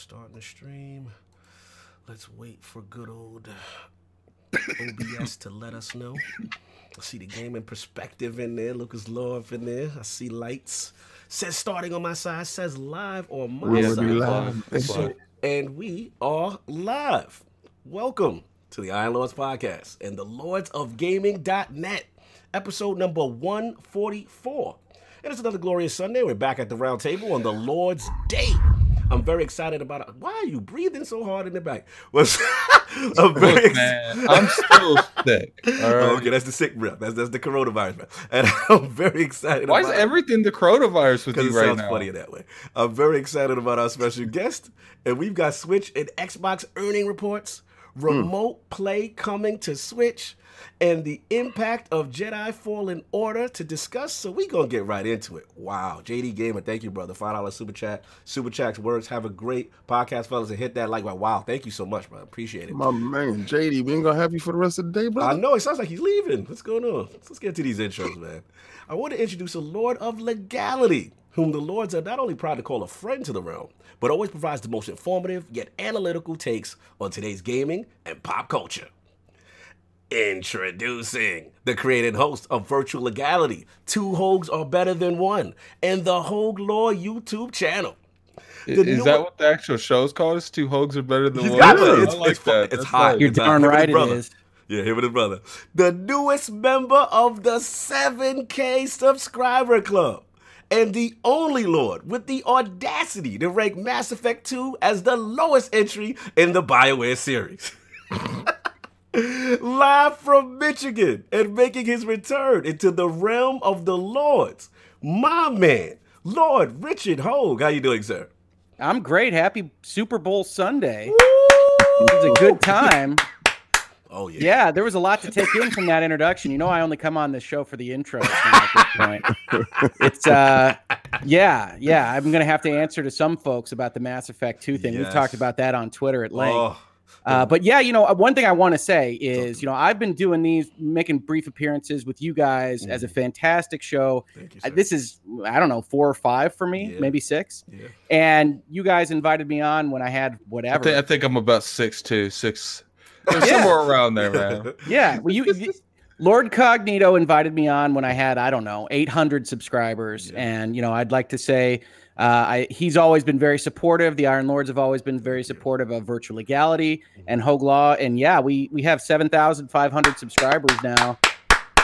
starting the stream. Let's wait for good old OBS to let us know. I see the game in perspective in there. Lucas Love in there. I see lights. Says starting on my side. Says live on my Yeah, side. live. So, and we are live. Welcome to the Iron Lords podcast and the Lords of Gaming.net, episode number 144. And it's another glorious Sunday. We're back at the round table on the Lord's Day. I'm very excited about it. Why are you breathing so hard in the back? Was I'm very Look, man, I'm still sick. All Oh, okay, that's the sick breath. That's that's the coronavirus breath. And I'm very excited Why is everything the coronavirus with you right sounds now? funnier that way. I'm very excited about our special guest, and we've got Switch and Xbox earning reports, Hmm. remote play coming to Switch, and the impact of Jedi Fallen Order to discuss. So we gonna get right into it. Wow, JD Gamer, thank you, brother. Five dollar super chat. Super chats works. Have a great podcast, fellas, and hit that like. button. Wow, thank you so much, brother. Appreciate it. My man, JD, we ain't gonna have you for the rest of the day, bro. I know it sounds like he's leaving. What's going on? Let's get to these intros, man. I want to introduce a Lord of Legality, whom the Lords are not only proud to call a friend to the realm, but always provides the most informative yet analytical takes on today's gaming and pop culture. Introducing the created host of Virtual Legality. Two Hogs are better than one, and the Hoeg Law YouTube channel. The Is new- that what the actual show's called? It's two hogs are better than one. it. It's- like it's fu- that. it's That's hot. nice. You're It's darn him right it brother. is. Yeah, him and his brother. The newest member of the 7K subscriber club. And the only Lord with the audacity to rank Mass Effect 2 as the lowest entry in the BioWare series. Live from Michigan and making his return into the realm of the Lords. My man, Lord Richard Hoeg. How you doing, sir? I'm great. Happy Super Bowl Sunday. It was a good time. Oh, yeah. Yeah, there was a lot to take in from that introduction. You know, I only come on this show for the intro at this point. It's uh yeah, yeah. I'm gonna have to answer to some folks about the Mass Effect 2 thing. We've talked about that on Twitter at length. Oh, Uh, but yeah, you know, uh, one thing I want to say is, you know, I've been doing these, making brief appearances with you guys as a fantastic show. you, Uh. This is, I don't know, four or five for me, Yeah. maybe six. Yeah. And you guys invited me on when I had I whatever. think, I think I'm about six six two, six, there's Yeah. somewhere around there, man. yeah, well, you, you- Lord Cognito invited me on when I had I don't know 800 subscribers, Yeah. and you know I'd like to say uh, I, he's always been very supportive. The Iron Lords have always been very supportive of virtual legality Mm-hmm. and Hoeg Law, and yeah, we we have 7,500 subscribers now,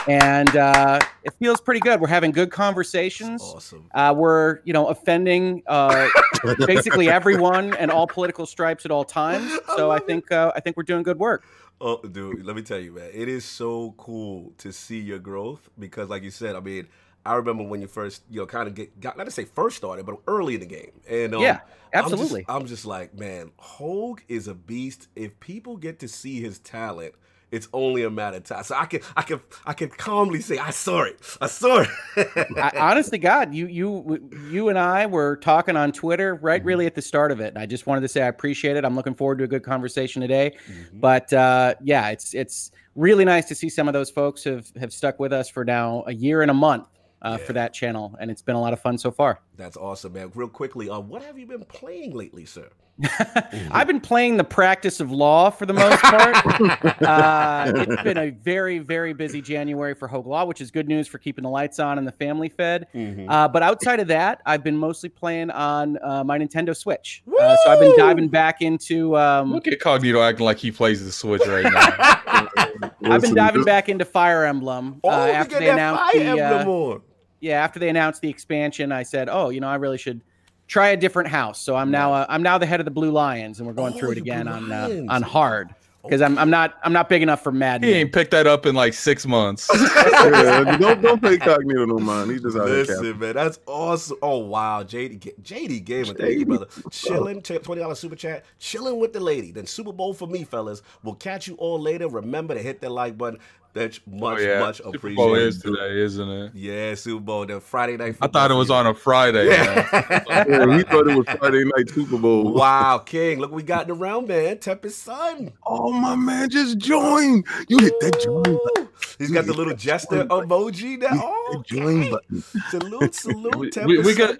and uh, it feels pretty good. We're having good conversations. Awesome. Uh, we're you know offending uh, basically everyone and all political stripes at all times. So I it. think uh, I think we're doing good work. Oh, dude, let me tell you, man, it is so cool to see your growth because, like you said, I mean, I remember when you first, you know, kind of get got not to say first started, but early in the game, and um, Yeah, I'm just- absolutely. I'm just, like, man, Hoeg is a beast. If people get to see his talent, it's only a matter of time. So I can, I can, I can calmly say, I saw it, I saw it. I, honest to God, you you you and I were talking on Twitter right Mm-hmm. really at the start of it, and I just wanted to say I appreciate it. I'm looking forward to a good conversation today. Mhm. But uh, yeah, it's it's really nice to see some of those folks have have stuck with us for now a year and a month uh, for that channel, and it's been a lot of fun so far. That's awesome, man. Real quickly, uh, what have you been playing lately, sir? I've been playing the practice of law for the most part. uh, it's been a very, very busy January for Hoeg Law, which is good news for keeping the lights on and the family fed. Mm-hmm. Uh, but outside of that, I've been mostly playing on uh, my Nintendo Switch. Uh, so I've been diving back into. Um, Look at Cognito acting like he plays the Switch right now. I've been diving back into Fire Emblem oh, uh, after they announced Fire the. Uh, yeah, after they announced the expansion, I said, "Oh, you know, I really should try a different house." So I'm now uh, I'm now the head of the Blue Lions, and we're going Oh, through it again on uh, on hard because I'm I'm not I'm not big enough for Madden. he ain't picked that up in like six months. Yeah, don't don't pay Cognito no mind. He just out here. Listen, man, that's awesome. Oh wow, JD, Ga- JD Gamer, thank you, brother. Chilling, twenty dollars super chat, chilling with the lady. Then Super Bowl for me, fellas. We'll catch you all later. Remember to hit that like button. That's oh, much, oh, yeah. much Super appreciated. Bowl is today, isn't it? Yeah, Super Bowl. Then Friday night. I thought it was on a Friday. Yeah. Yeah, oh, he thought it was Friday night Super Bowl. wow, King, look we got in the round, man. Tempest Sun. Oh my man, just join. You hit that join. He's got the little jester emoji now. Hit Oh, that join button. salute, salute, We, we, we got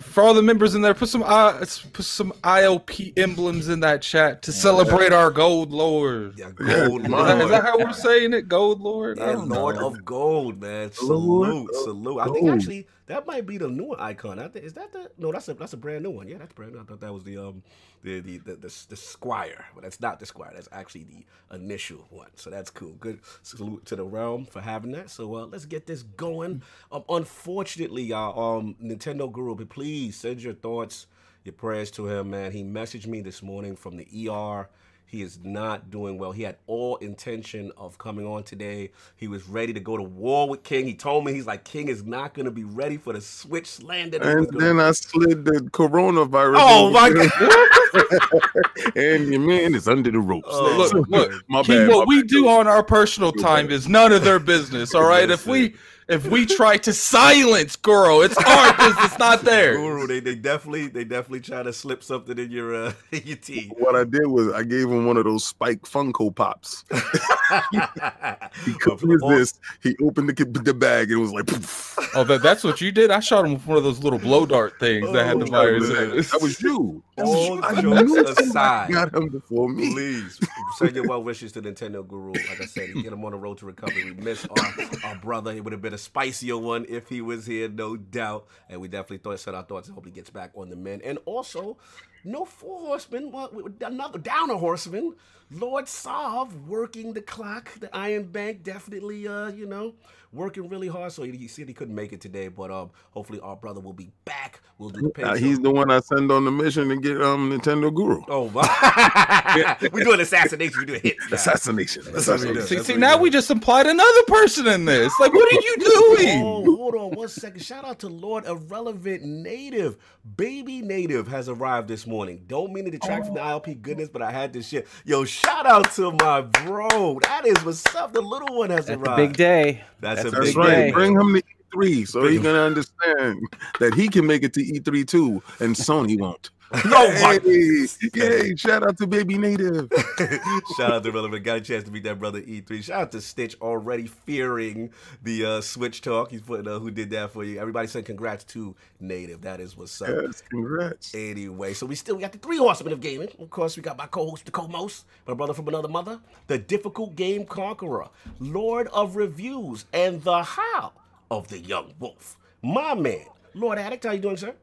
For all the members in there, put some uh, put some ILP emblems in that chat to celebrate our gold lord. Yeah, Yeah, gold come Is that, is that how we're saying it? Gold lord. Yeah, Lord know. of Gold, man. Lord Salute, of salute. I think actually that might be the new icon. I think is that the no? That's a that's a brand new one. Yeah, that's brand new. I thought that was the um the the the, the, the Squire, but that's not the Squire. That's actually the initial one. So that's cool. Good salute to the realm for having that. So uh, let's get this going. Um, unfortunately, y'all, um, Nintendo Guru, but please send your thoughts, your prayers to him, man. He messaged me this morning from the ER. He is not doing well. He had all intention of coming on today. He was ready to go to war with King. He told me he's like King is not going to be ready for the switch slander. that And was gonna- then I slid the coronavirus. Oh, my there. and your man is under the ropes. Oh, Look, look, my King, bad. what my we bad. do on our personal time is none of their business. All right, if we if we try to silence Goro, it's our business, not theirs. Guru, they, they definitely they definitely try to slip something in your uh in your tea. What I did was I gave him one of those spike Funko Pops. He could resist. He opened the, the bag and it was like, poof. Oh, that, that's what you did. I shot him with one of those little blow dart things that had the Oh, virus man, in it. that was you. That was you. I jokes knew somebody aside. got him before me. Please send your well wishes to Nintendo Guru. Like I said, get him on the road to recovery. We miss our, our brother. It would have been a spicier one if he was here, no doubt. And we definitely thought send our thoughts and hope he gets back on the men. And also, no four horsemen, well, another downer horseman. Lord Sav working the clock. The Iron Bank definitely, uh, you know, working really hard. So he, he said he couldn't make it today, but um, hopefully our brother will be back. We'll do the Uh, he's the one I send on the mission to get um Nintendo Guru. Oh my! We're doing assassination. We're doing hits. now. Assassination. That's what we do. Assassination. See, see, what now we we just implied another person in this. Like, what are you doing? Oh, hold on one second. Shout out to Lord Irrelevant Native. Baby Native has arrived this morning. Don't mean to detract from the ILP goodness, but I had this shit. Yo, shout out to my bro. That is what's up. The little one has That's a arrived. big day. That's, That's a a big right. day. Bring him to E3 so he's gonna understand that he can make it to E3 too, and Sony won't. No, hey, yay, shout out to Baby Native. Shout out to Relevant. Got a chance to meet that brother E3. Shout out to Stitch already fearing the uh, Switch talk. He's putting uh, who did that for you. Everybody said congrats to Native. That is what's up. Yes, congrats. Anyway, so we still we got the three horsemen of gaming. Of course, we got my co-host, the co-most, my brother from another mother, the difficult game conqueror, Lord of Reviews, and the how of the young wolf. My man, Lord Addict, how you doing, sir?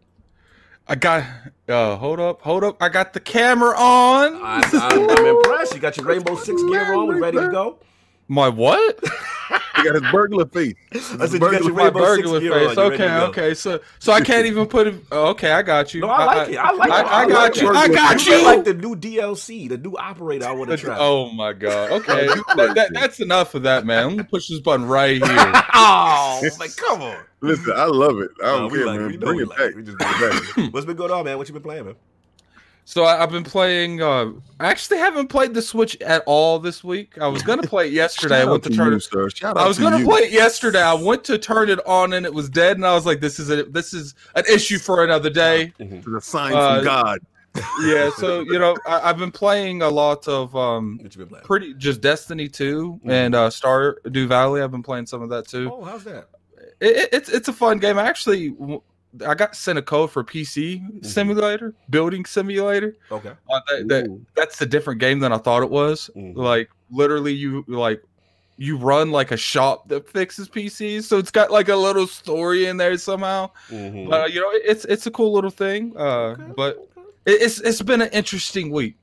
I got. Uh, hold up, hold up. I got the camera on. I'm, I'm, I'm impressed. You got your Rainbow Six gear on. We ready to go? My what? He got his burglar face. I said you got your My burglar face. You Okay, okay. So, so I can't even put it. oh, Okay, I got you. No, I like it. I like I, it. I got like you. it. I got You like the new DLC, the new operator I want to try. Oh my god. Okay, that, that, that's enough of that, man. I'm gonna push this button right here. oh, like come on. Listen, I love it. I don't we care, like man. We Bring it back. it. We just bring it back. What's been going on, man? What you been playing, man? So I, I've been playing. Uh, I actually haven't played the Switch at all this week. I was gonna play it yesterday. I went out to turn you, it. sir. Shout I was to gonna you. play it yesterday. I went to turn it on and it was dead, and I was like, "This is a this is an issue for another day." It's a sign Uh, from God. Yeah. So you know, I, I've been playing a lot of um, What you been playing? pretty just Destiny 2 Mhm. and uh, Stardew Valley. I've been playing some of that too. Oh, how's that? It, it- it's it's a fun game. I actually I got sent a code for PC Mm-hmm. simulator, building simulator. Okay. Uh, that, that- that's a different game than I thought it was. Mhm. Like literally, you like you run like a shop that fixes PCs, so it's got like a little story in there somehow. Mhm. Uh, you know, it's it's a cool little thing. Uh, Okay, but it, it's it's been an interesting week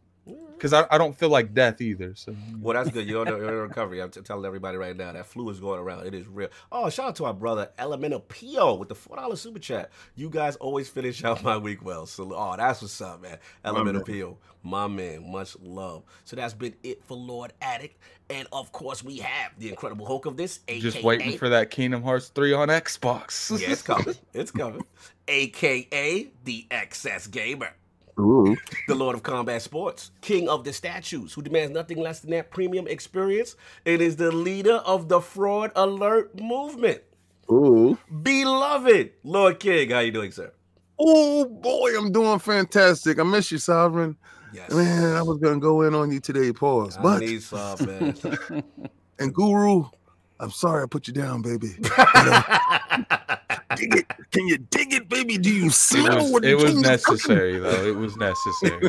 because I, I don't feel like death either. So Well, that's good. You're on, the, you're on recovery. I'm t- telling everybody right now that flu is going around. It is real. Oh, shout out to our brother Elemental Pio with the four dollar super chat. You guys always finish out my week well. So, oh, that's what's up, man. Elemental man. Pio, my man. Much love. So that's been it for Lord Addict, and of course we have the Incredible Hulk of this, aka just waiting for that Kingdom Hearts three on Xbox. Yeah, it's coming. It's coming. AKA the XS Gamer. Ooh. the Lord of Combat Sports, King of the Statues, who demands nothing less than that premium experience. It is the leader of the Fraud Alert movement. Ooh. Beloved Lord King, how you doing, sir? Oh boy, I'm doing fantastic. I miss you, Sovereign. Yes. Man, I was gonna go in on you today, pause. I But need some, man. and Guru, I'm sorry I put you down, baby. Uh, dig it? Can you dig it, baby? Do you It was, what it was king cooking? necessary though. It was necessary.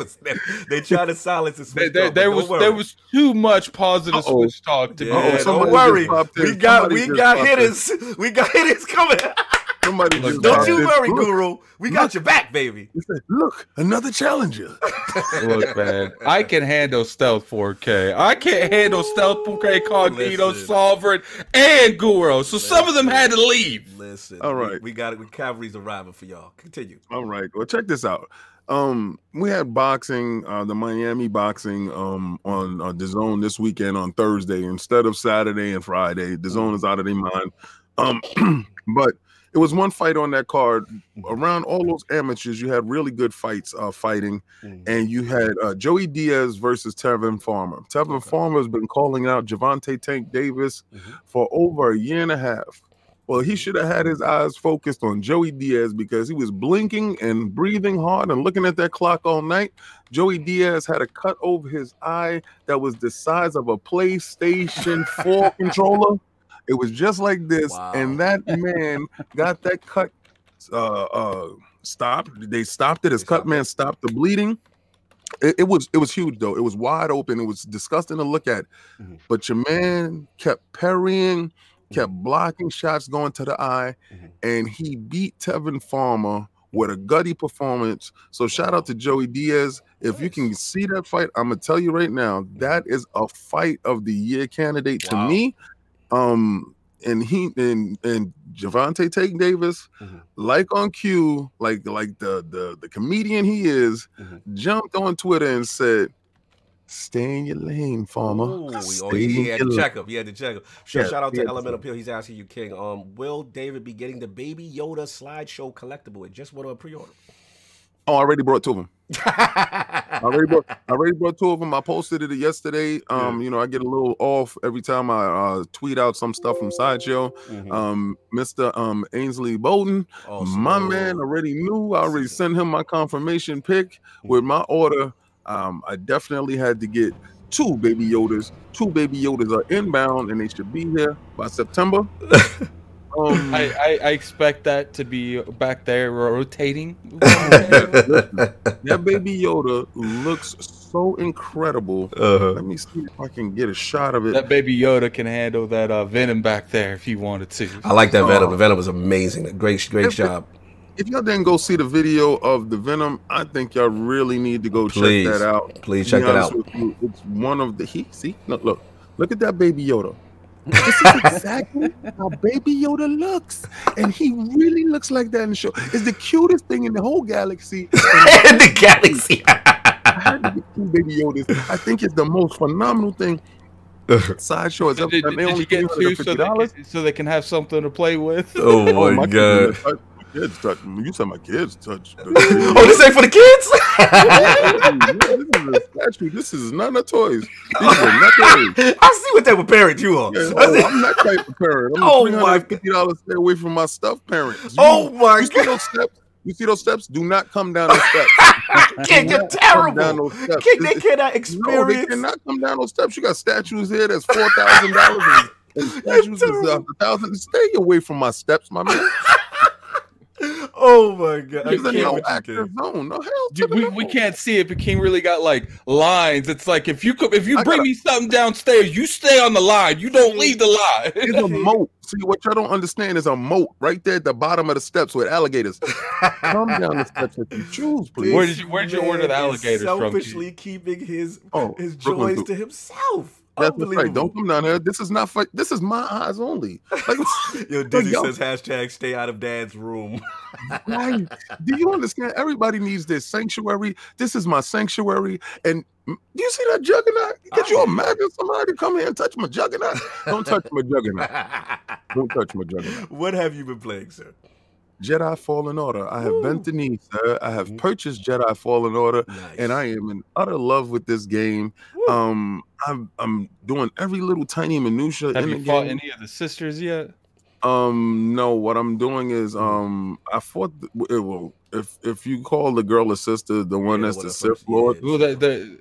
they tried to silence us. There, there, there was worry. there was too much positive Uh-oh. switch talk to Yeah, be Uh-oh, had. somebody don't worry. just popped in. We got Somebody we got popped hitters. We got hitters coming. Somebody Look, just Don't you worry, Look, Guru. We got your back, baby. he said, Look, another challenger. Look, man, I can handle stealth 4K. I can't handle stealth 4K, Cognito, Listen. Sovereign, and Guru. So some of them had to leave. Listen. all right, we- We, got it. We cavalry's arriving for y'all. Continue. All right. Well, check this out. Um, we had boxing, uh, the Miami boxing, um, on uh, the zone this weekend on Thursday instead of Saturday and Friday. The zone is out of their mind. Um, but it was one fight on that card. Around all those amateurs, you had really good fights uh, fighting, and you had uh, Joey Diaz versus Tevin Farmer. Tevin Okay. Farmer has been calling out Gervonta Tank Davis Mhm. for over a year and a half. Well, he should have had his eyes focused on Joey Diaz because he was blinking and breathing hard and looking at that clock all night. Joey Diaz had a cut over his eye that was the size of a PlayStation 4 controller. It was just like this, Wow. and that man got that cut uh, uh, stopped. They stopped it. His cut man stopped the bleeding. It, it was it was huge though. It was wide open. It was disgusting to look at. Mhm. But your man kept parrying, kept Mm-hmm. blocking shots going to the eye, Mhm. and he beat Tevin Farmer with a gutty performance. So shout out to Joey Diaz. If you can see that fight, I'm gonna tell you right now, that is a fight of the year candidate to Wow. me. Um, and he and and Gervonta Take Davis, Mhm. like on cue, like like the the the comedian he is, Mhm. jumped on Twitter and said, "Stay in your lane, Farmer. Ooh, oh, he, he had to check him. He had to check him. Sure, Yeah, shout out to Elemental to Element check Appeal. He's asking you, King. Um, will David be getting the Baby Yoda Sideshow collectible? It just went on pre-order. Oh, I already brought two of them. I already brought, I already two of them. I posted it yesterday. Um, you know, I get a little off every time I uh, tweet out some stuff from Sideshow. Mhm. Um, Mr. Um Ainsley Bowden, Oh, my so- man already knew. I already sent him my confirmation pic with my order. Um, I definitely had to get two baby Yodas. Two baby Yodas are inbound and they should be here by September. Um, I, I, I expect that to be back there rotating. that baby Yoda looks so incredible. Uh-huh. Let me see if I can get a shot of it. that baby Yoda can handle that uh, venom back there if he wanted to. I like that Venom. Oh. The Venom was amazing. Great, great If- job. if y'all didn't go see the video of the Venom, I think y'all really need to go Please. check that out. Please check be that out. you, It's one of the he see no look look at that baby Yoda. This is exactly how baby Yoda looks, and he really looks like that in the show. It's the cutest thing in the whole galaxy. In the galaxy. I had to get two baby Yodas. I think it's the most phenomenal thing. Sideshow has Did, ever did, done. They did only you get two so $350. they, can, so they can have something to play with? oh Oh, my kids god. Kids touch. You said my kids touch. Oh, this ain't for the kids. this is a statue. This is not toys. These are not toys. I see what they were parent you on. Yeah, oh, I'm that type of parent. I'm Oh my fifty dollars. stay away from my stuff, parents. You, Oh my you see god, those steps? You see those steps? Do not come down those steps. King, you're not come down terrible. those steps. King, they cannot no, they experience. cannot come down those steps. You got statues here that's four thousand dollars and, statues that's a thousand. Stay away from my steps, my man. Oh my god, I He's in can't no with you, active King. zone. No hell. Dude, we, we can't see it, but King really got like lines. It's like if you come, if you I bring gotta- me something downstairs, you stay on the line. You don't leave the line. It's a moat. See what y'all don't understand is a moat right there at the bottom of the steps with alligators. Come down the steps if you choose, please. Where did you- where'd you order the Man is alligators from, King? Selfishly keeping his Oh, his Brooklyn joys Zoo. to himself. That's right. Don't come down here. This is not for. This is my eyes only. Like, Yo, Dizzy yo. says hashtag stay out of dad's room. right? Do you understand? Everybody needs this sanctuary. This is my sanctuary. And do you see that juggernaut? Could you Oh. imagine somebody to come here and touch my juggernaut? Don't touch my juggernaut. Don't touch my juggernaut. what have you been playing, sir? Jedi Fallen Order. I have bent Woo. the knee, sir. I have Mhm. purchased Jedi Fallen Order, Nice. and I am in utter love with this game. Woo. Um, I'm I'm doing every little tiny minutia Have in you the fought game. any of the sisters yet? Um, no, what I'm doing is um, I thought th- it will. If if you call the girl a sister, the one Yeah, that's the the Sith Lord. Well, they they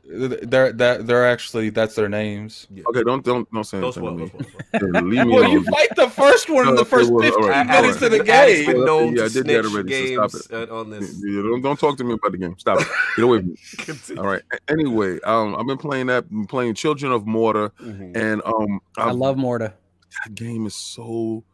they're they're, they're actually that's their names. Okay, don't don't don't say Don't anything spoil. to Don't me. spoil. Leave me Well, you fight the first one in the first it was- 15 all right, minutes all of the game. been known Yeah, I did that already, so stop games uh, on this. Yeah, don't, don't talk to me about the game. Stop it. Get away from me. Continue. All right. Anyway, um, I've been playing that, been playing Children of Morta, Mhm. and um, I I've- love Morta. that game is so,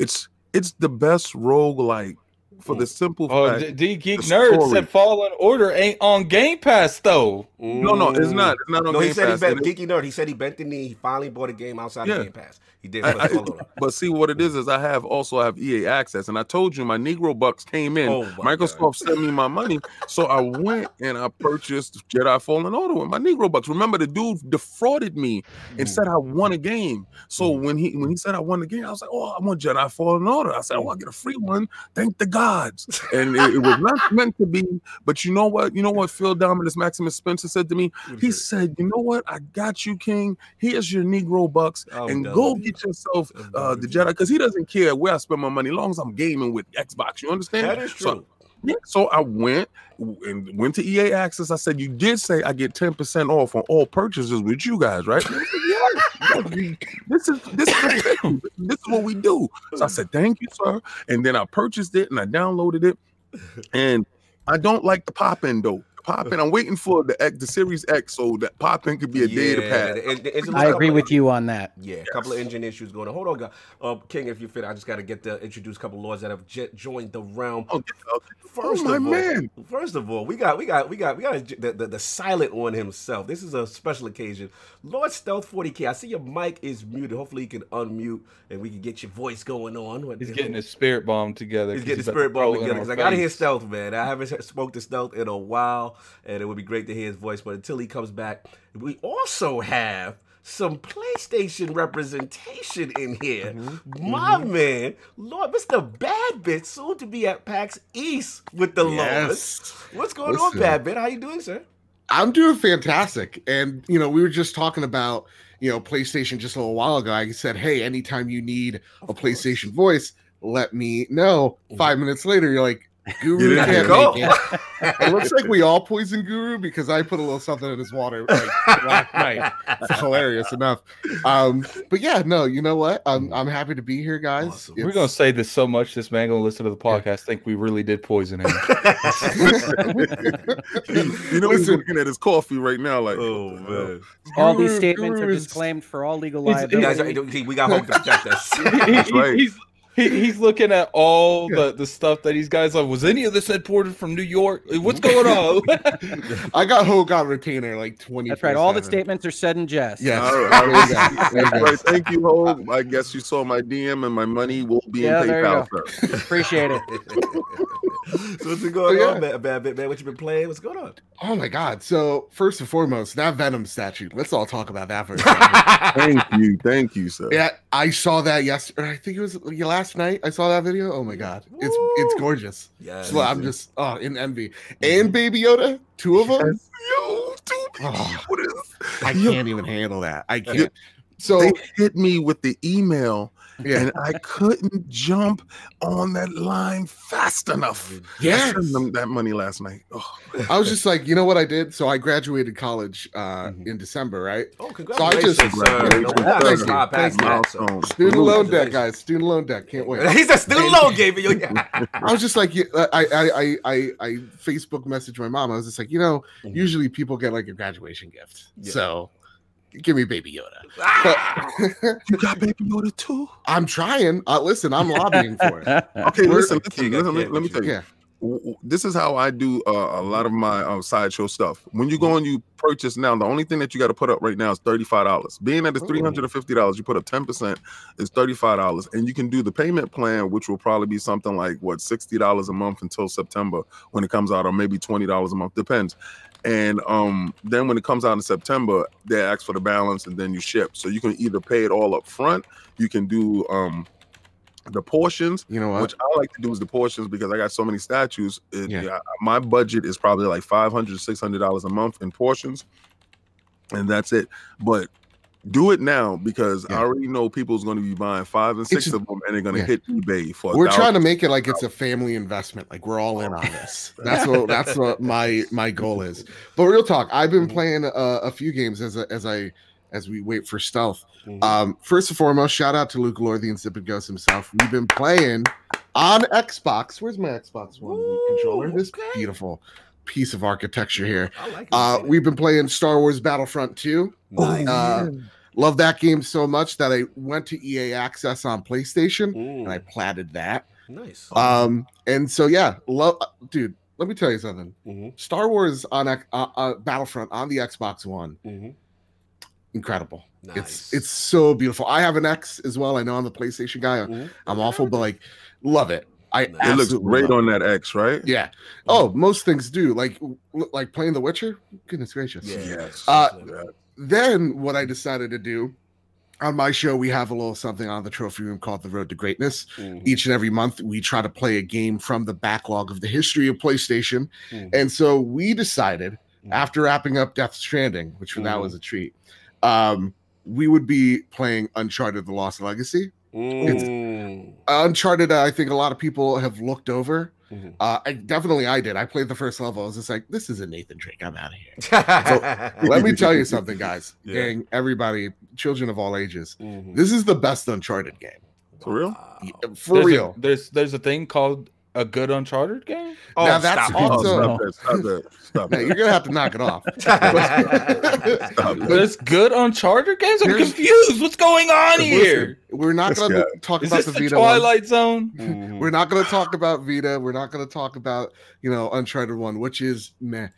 it's it's the best roguelike for mm. the simple Oh, fact. D, Geek Nerd said Fallen Order ain't on Game Pass though. No, no, it's not. It's not on No, he said Pass. he bent geeky nerd. He said he bent the knee. He finally bought a game outside Yeah. of Game Pass. He did. I- I- but see what it is is I have also I have EA access, and I told you my Negro bucks came in. Oh, Microsoft sent me my money, so I went and I purchased Jedi Fallen Order with my Negro bucks. Remember, the dude defrauded me and hmm. said I won a game. So hmm. when he when he said I won the game, I was like, "Oh, I want Jedi Fallen Order." I said, "Oh, I get a free one. Thank the gods." And it, it was not meant to be. But you know what? You know what? Phil Dominus Maximus Spencer said to me. He said, "You know what? I got you, King. Here's your Negro bucks, I'm and done go get yourself uh, the. Jedi because he doesn't care where I spend my money, as long as I'm gaming with Xbox. You understand? That is So- true. yeah, so I went and went to EA Access. I said, "You did say I get ten percent off on all purchases with you guys, right?" This is this is this is what we do." So I said, "Thank you, sir." And then I purchased it and I downloaded it, and I don't like the pop in though. Pop in. I'm waiting for the X, the Series X, so that popping could be a data pad. the- it- it's a I couple agree of- with you on that. Yeah, a couple of engine issues going on. Hold on, guys. Uh, King, if you fit, I just got to get to introduce a couple of lords that have j- joined the realm. Oh, First my of all, man. first of all, we got we got we got we got the, the, the silent one himself. This is a special occasion. Lord Stealth 40K. I see your mic is muted. Hopefully you can unmute and we can get your voice going on. What- He's getting his spirit bomb together. He's 'cause getting the spirit to bomb throw it in together because I gotta hear. Stealth, man. I haven't spoke to Stealth in a while, and it would be great to hear his voice. But until he comes back, we also have some PlayStation representation in here. Mm-hmm. My man, Lord, Mr. Bad Bit, soon to be at PAX East with the. Yes. What's going on, Listen. Bad Bit? How you doing, sir? I'm doing fantastic. And you know, we were just talking about, you know, PlayStation just a little while ago. I said, hey, anytime you need a course. PlayStation voice, let me know. Five minutes later, you're like, Guru Get in can't Go. make it. It looks like we all poisoned Guru because I put a little something in his water like last night. It's hilarious enough. Um, but yeah, no, you know what? I'm I'm happy to be here, guys. Awesome. We're gonna say this so much. This man gonna listen to the podcast. Think we really did poison him. you know, he's Listen. looking at his coffee right now, like, oh man, All these Guru- statements are Guru is- disclaimed for all legal liability. guys, we got home to protect us. He- right. he's, he, he's looking at all the, the stuff that these guys like. Was any of this imported from New York? What's going on? I got Hogan retainer like 20. That's right. All the statements are said in jest. Yes. All right, all right. There you go. There you All go. right, thank you, Hope. I guess you saw my DM and my money will be Yeah, in there PayPal. Appreciate it. So what's been going Oh, yeah. on, man? Bad Bit, man? What you been playing? What's going on? Oh my god. So first and foremost, that Venom statue. Let's all talk about that for a second. Thank you, thank you, sir. yeah, I saw that yesterday. I think it was last night. I saw that video. Oh my god. It's it's gorgeous. Yeah, So I'm just oh in envy. And Baby Yoda, two of them. Yo, dude, Oh. what is? I can't even handle that. I can't. So They hit me with the email, yeah, and I couldn't jump on that line fast enough. Yeah. them that money last night. Oh, I was just like, you know what I did? So I graduated college uh Mhm. in December, right? Oh, I congratulations, just- sir. No, Congratulations, we're not sir. gonna slide past Thank you. that, milestone. Student loan debt, guys. Student loan debt. Can't wait. He said student loan gave you. I was just like, I, I, I, I, I Facebook messaged my mom. I was just like, you know, Mhm. usually people get like a graduation gift, Yeah. so give me Baby Yoda. Ah! You got Baby Yoda too? I'm trying. Uh, listen, I'm lobbying for it. Okay, We're- listen, listen, King, I listen, let, let me with tell you. Yeah, w- w- this is how I do uh, a lot of my uh, sideshow stuff. When you go and you purchase now, the only thing that you got to put up right now is thirty five dollars. Being that it's three hundred and fifty dollars, you put up ten percent is thirty five dollars, and you can do the payment plan, which will probably be something like what sixty dollars a month until September when it comes out, or maybe twenty dollars a month, depends. And um, then when it comes out in September, they ask for the balance, and then you ship. So you can either pay it all up front, you can do um, the portions, you know what? which I like to do is the portions because I got so many statues. It, Yeah. my budget is probably like 500 600 dollars a month in portions, and that's it. But do it now because Yeah. I already know people's going to be buying five and six just- of them, and they're going to yeah. hit eBay for. We're trying to make it like it's a family investment. Like we're all in on this. That's what that's what my my goal is. But real talk, I've been playing uh, a few games as a, as I as we wait for stealth. Mhm. Um, first and foremost, shout out to Luke Lord, the Insipid Ghost himself. We've been playing on Xbox. Where's my Xbox One Ooh, controller? This okay. beautiful piece of architecture here. Like it. Uh, we've been playing Star Wars Battlefront 2. nice. uh, Love that game so much that I went to EA Access on PlayStation Mm, and I platted that. nice. Um, and so yeah, love, dude. Let me tell you something. Mhm, Star Wars on X- uh, uh, Battlefront on the Xbox One, mhm. incredible. Nice. It's it's so beautiful. I have an X as well. I know I'm the PlayStation guy. Mhm. I'm awful, but like, love it. I It It looks great on that X, right? Yeah. Oh, most things do. Like like playing The Witcher. Goodness gracious. Yeah. Yes. Uh, Yeah. then what I decided to do on my show, we have a little something on the trophy room called the Road to Greatness. Mhm, Each and every month, we try to play a game from the backlog of the history of PlayStation. mhm, And so we decided Mhm. after wrapping up Death Stranding, which for that was a treat, um, we would be playing Uncharted: The Lost Legacy. Mm, Uncharted, I think a lot of people have looked over. mhm. Uh, I definitely I did. I played the first level. I was just like, this is a Nathan Drake. I'm out of here. Let me tell you something, guys, Yeah. gang, everybody, children of all ages. Mhm. This is the best Uncharted game. For real? Wow. For there's real. A, there's there's a thing called a good Uncharted game. Oh, Now that's stop it. Oh, stop that! Stop that! Stop Now, that! you're gonna have to knock it off. Stop that. There's good Uncharted games. I'm Here's- confused. What's going on Listen, here? we're not gonna guy. talk Is about this the the Vita. one. Twilight Zone? Mhm. We're not gonna talk about Vita. We're not gonna talk about you know Uncharted One, which is meh.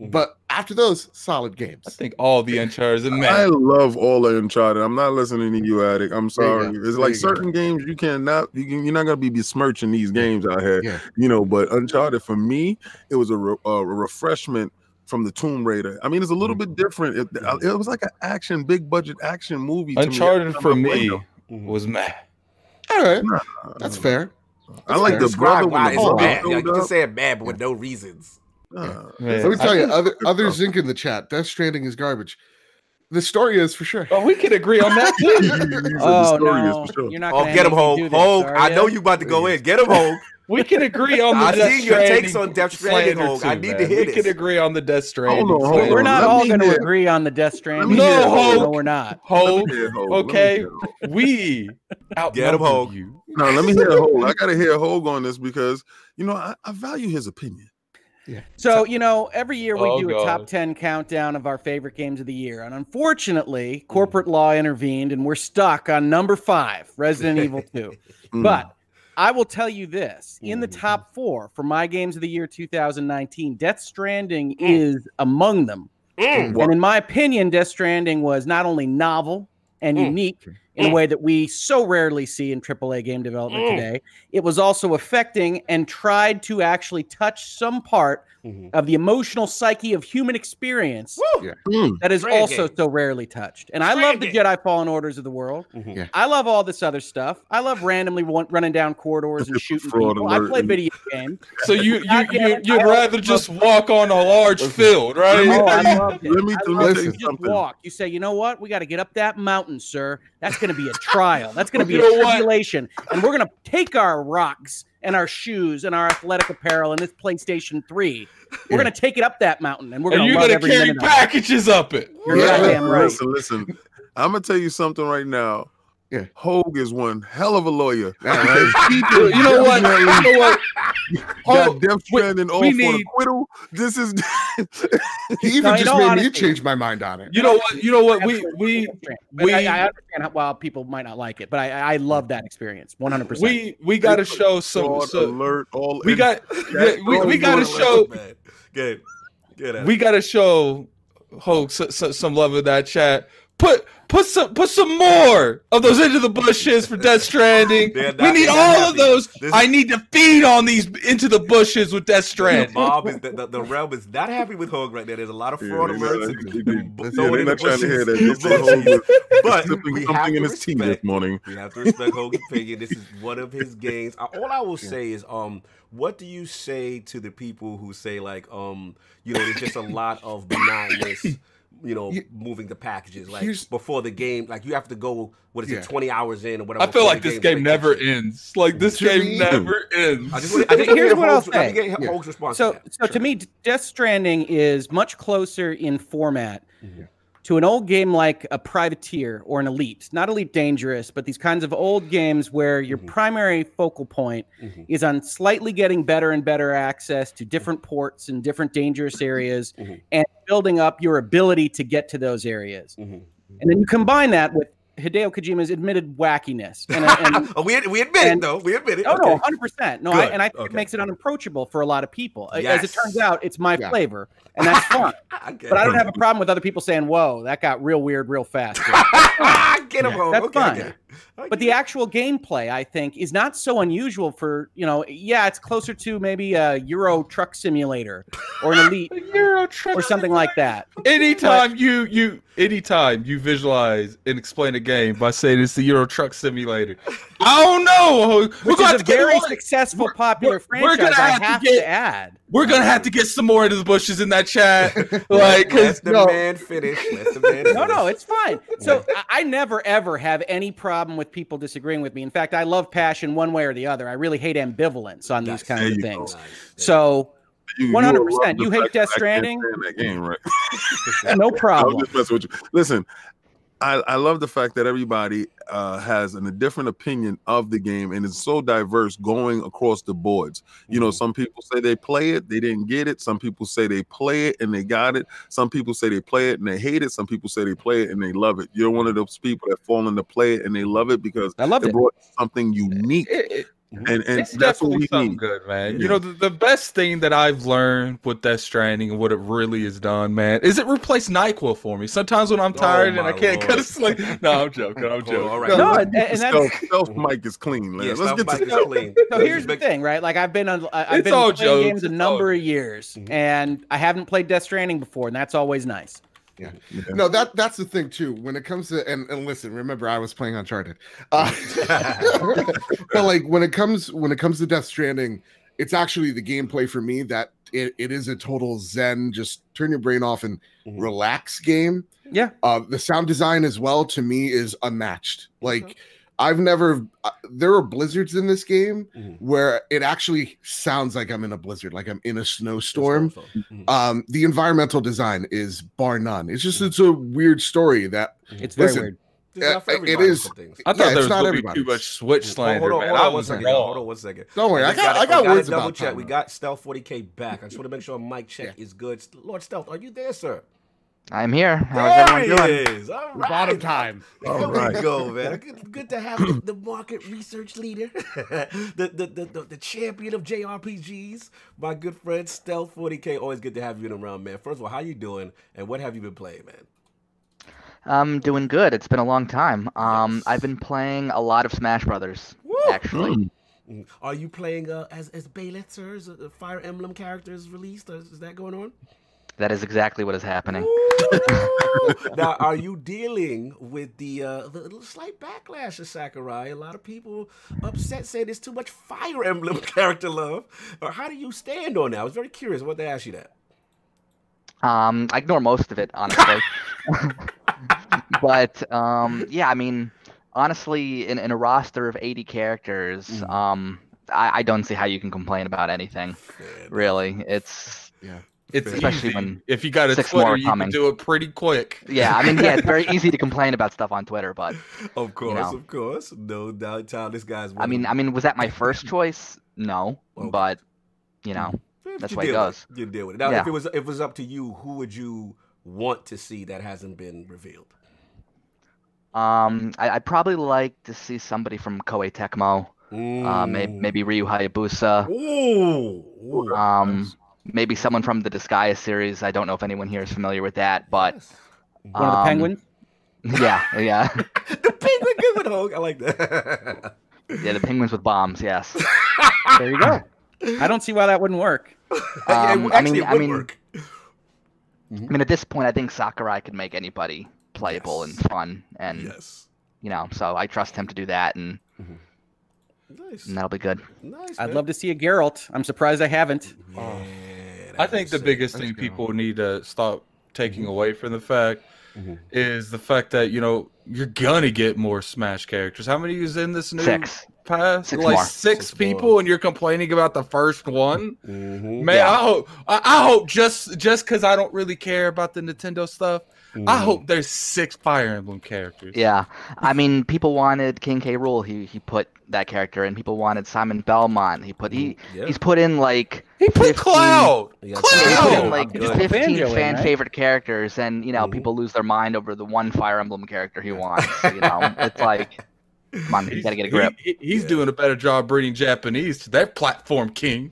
Mhm. But after those, solid games. I think all the Uncharted are I love all the Uncharted. I'm not listening to you, Addict. I'm sorry. go. It's There like you go. certain games you cannot, you can, you're not gonna be besmirching these games out here, Yeah. you know. But Uncharted for me, it was a, re- a refreshment from the Tomb Raider. I mean, it's a little bit different. It, it was like an action, big budget action movie. to me. Uncharted for me Mhm. was mad. All right, Nah, that's fair. I like fair. the brother Describe why the it's bad. showed Yeah, you can say it bad, but with no reasons. Nah. Man, uh, Let me I tell you, other other zinc in the chat. Death Stranding is garbage. The story is for sure. Oh, we could agree on that too. He the Oh story is no, for sure. you're not. Oh, get him, make me Hoeg. this, Hoeg, are I know ya? you about to go in. Get him, Hoeg. We can agree on the I Death seen your takes on Death Stranding, slander Hoeg. too, I need to man. hear We can agree on the Death Stranding. Hold on, hold slander. We're not Let all going to agree on the Death Stranding. hear No, Hoeg. no, we're not. Hoeg, Yeah, Hoeg. Okay, we outnumbered Get him, Hoeg. you. No, let me hear Hoeg. I gotta hear Hoeg on this because you know I, I value his opinion. So, you know, every year we Oh, do a top 10 countdown of our favorite games of the year. And unfortunately, corporate law intervened and we're stuck on number five, Resident Evil 2. Mm. But I will tell you this in the Mhm. top four for my games of the year 2019, Death Stranding is among them. Mm. And in my opinion, Death Stranding was not only novel and Mm. unique in a way that we so rarely see in AAA game development Mm. today, it was also affecting and tried to actually touch some part Mhm. of the emotional psyche of human experience Mm. that is Strand also game. so rarely touched. And I love Strand the game. Jedi Fallen Orders of the world. Mhm. Yeah. I love all this other stuff. I love randomly wa- running down corridors and shooting Fraud people. I play video games. So you you, you you'd rather just walk on a large field, right? Oh, I love it. Let me- let me tell you You just something. walk. You say, you know what? We got to get up that mountain, sir. That's going to be a trial. That's going to be a know what? tribulation. And we're going to take our rocks and our shoes and our athletic apparel and this PlayStation 3. We're Yeah. going to take it up that mountain and we're going to you're gonna carry minute of it. packages up it. You're Yeah, goddamn right. Listen, listen. I'm gonna tell you something right now. Yeah. Hoeg is one hell of a lawyer. All right. People You know what? You know what? Got Oh, Death we- Stranding off we on need- acquittal. This is He even No, just know, made me change my mind on it. You know what? You know what? We we we- I, I understand how, why people might not like it, but I, I love that experience 100%. we we got to show some. So, alert. All we got yeah, we, we got to show Good. Good. at we got to show Hope so, so, some love in that chat. Put put some put some more of those into the bushes for Death Stranding. They're we need they're all of those. This- I need to feed on these into the bushes with Death The Stranding. mob is the, the, the realm is not happy with Hoeg right there. There's a lot of Yeah, fraud they alerts. not- and they- them they- throwing they're not trying to hear that. bushes. They say Hoeg But we have something to in his tea this respect- morning. We have to respect Hogan's opinion. This is one of his games. All I will say is, um, what do you say to the people who say like, um, you know, there's just a lot of monotonous you know, Ye- moving the packages like before the game. Like you have to go. What is Yeah. it? Twenty hours in or whatever. I feel like this game game never ends. Like this game me- never ends. I just I just Here's what I'll Hope's, let me say. Yeah. Hope's response. So, to that. so to me, Death Stranding is much closer in format Mhm. To an old game like a Privateer or an Elite. Not Elite Dangerous, but these kinds of old games where your Mhm. primary focal point Mhm. is on slightly getting better and better access to different ports and different dangerous areas Mhm. and building up your ability to get to those areas. Mhm. And then you combine that with Hideo Kojima's admitted wackiness. And, and oh, we we admit it and- though. We admit it. Oh, no, okay. no, hundred percent. No, I, and I think Okay. it makes it unapproachable for a lot of people. As it turns out, it's my Yeah. flavor, and that's fun. I but I don't have a problem with other people saying, "Whoa, that got real weird real fast." Ah, get him home. That's okay, fine. okay. But the actual gameplay, I think, is not so unusual for you know. Yeah, it's closer to maybe a Euro Truck Simulator or an Elite Euro truck or something like that. Anytime you you anytime you visualize and explain a game by saying it's the Euro Truck Simulator, I don't know. We're is a very successful, we're- popular we're- we're franchise. gonna I have to get- to add. We're gonna have to get some more into the bushes in that chat, it. like let because the no. man finish. Let the man. finish. No, no, it's fine. So I, I never ever have any problem with people disagreeing with me. In fact, I love passion one way or the other. I really hate ambivalence on these Nice. kinds of things. Nice. So You- you 100%. love You hate Death that I can't Stranding? That game, right? no problem. just messing with you. Listen, I, I love the fact that everybody uh, has an, a different opinion of the game and it's so diverse going across the boards. You know, some people say they play it, they didn't get it. Some people say they play it and they got it. Some people say they play it and they hate it. Some people say they play it and they love it. You're one of those people that fall into play it and they love it because I loved they it. brought something unique. it, it- And and it's that's what definitely we something need. good, man. Yeah. You know, the, the best thing that I've learned with Death Stranding and what it really has done, man, is it replaced Nyquil for me. Sometimes when I'm Oh, tired and I can't Lord. go to sleep. No, I'm joking. I'm Oh, joking. all right. No, No, and, and the that's stealth, stealth mic is clean. man. Yeah, Let's get to be the clean. so here's the thing, right? Like I've been on, I- I've It's been all playing jokes, games a number all- of years, Mhm. and I haven't played Death Stranding before, and that's always nice. Yeah. No, that that's the thing too. When it comes to and, and listen, remember I was playing Uncharted. Uh, but like when it comes when it comes to Death Stranding, it's actually the gameplay for me that it, it is a total zen, just turn your brain off and Mhm. relax game. Yeah. Uh, the sound design as well to me is unmatched. Like Okay. I've never uh, there are blizzards in this game Mhm. where it actually sounds like I'm in a blizzard, like I'm in a snowstorm Mhm. um the environmental design is bar none it's just it's a weird story that It's very Listen, weird. It's uh, it everybody, is- some things. I thought it's there was not going too much Switch Hold- slander, Hold on, man. hold on one was Hold on one second. don't worry i just got gotta- i got gotta words double about check. that, We got Stealth 40k back. I just want to make sure mic check is good. Lord Stealth, are you there, sir? I'm here. How's There everyone he doing? is. All We bought him right. time All There right. we go, man. Good, good to have the, the market research leader, the, the, the, the, the champion of JRPGs, my good friend Stealth 40K. Always good to have you in around, man. First of all, how you doing, and what have you been playing, man? I'm doing good. It's been a long time. Um, Yes. I've been playing a lot of Smash Brothers, Woo! actually. Mm. Are you playing uh, as as Byleth, sir? Is a Fire Emblem characters released? Is, is that going on? That is exactly what is happening. Now, are you dealing with the uh, the little slight backlash of Sakurai? A lot of people upset, saying there's too much Fire Emblem character love. Or how do you stand on that? I was very curious. I wanted to ask you that. Um, I ignore most of it, honestly. but um, yeah, I mean, honestly, in, in a roster of 80 characters, Mhm. um, I, I don't see how you can complain about anything. Man, Really, it's It's Especially easy. when if you got a six more Twitter, are you can coming. do it pretty quick. yeah. I mean, yeah, it's very easy to complain about stuff on Twitter, but Of course, know. of course. No doubt, child. This guy's. I mean, I mean, was that my first choice? No, Okay. but you know, If that's you the it with goes. You deal with it. Now, if Yeah. it was if it was up to you, who would you want to see that hasn't been revealed? Um, I, I'd probably like to see somebody from Koei Tecmo. Uh, may, Mm. maybe Ryu Hayabusa. Ooh. Ooh. Um, maybe someone from the Disgaea series. I don't know if anyone here is familiar with that, but Yes. One of the Um, penguins. yeah, yeah, the penguin good with Hulk. I like that. yeah. The penguins with bombs. Yes. There you go. I don't see why that wouldn't work. Yeah, Um, it- I mean- it I mean- work. I mean, at this point, I think Sakurai could make anybody playable Yes. and fun, and Yes. you know, so I trust him to do that, and, Nice. and that'll be good. Nice. I'd love to see a Geralt. I'm surprised I haven't. Yeah, I think the biggest thing people need to stop taking away from the fact Mhm. is the fact that you know you're gonna get more Smash characters. How many is in this new Six. pass? Six like more. six, Six people, more. and you're complaining about the first one. Mhm. Man, Yeah. I hope I, I hope just just because I don't really care about the Nintendo stuff, I Mhm. hope there's six Fire Emblem characters. Yeah, I mean, people wanted King K. Rool. He he put that character in. People wanted Simon Belmont. He put he Yeah. he's put in like He put 15 Cloud. Yeah, he put Cloud. in like I'm good. Banjo fifteen in, fan right? favorite characters, and you know Mhm. people lose their mind over the one Fire Emblem character he wants. You know, it's like, come on, you gotta get a grip. He- he- he's Yeah. doing a better job breeding Japanese to that platform king.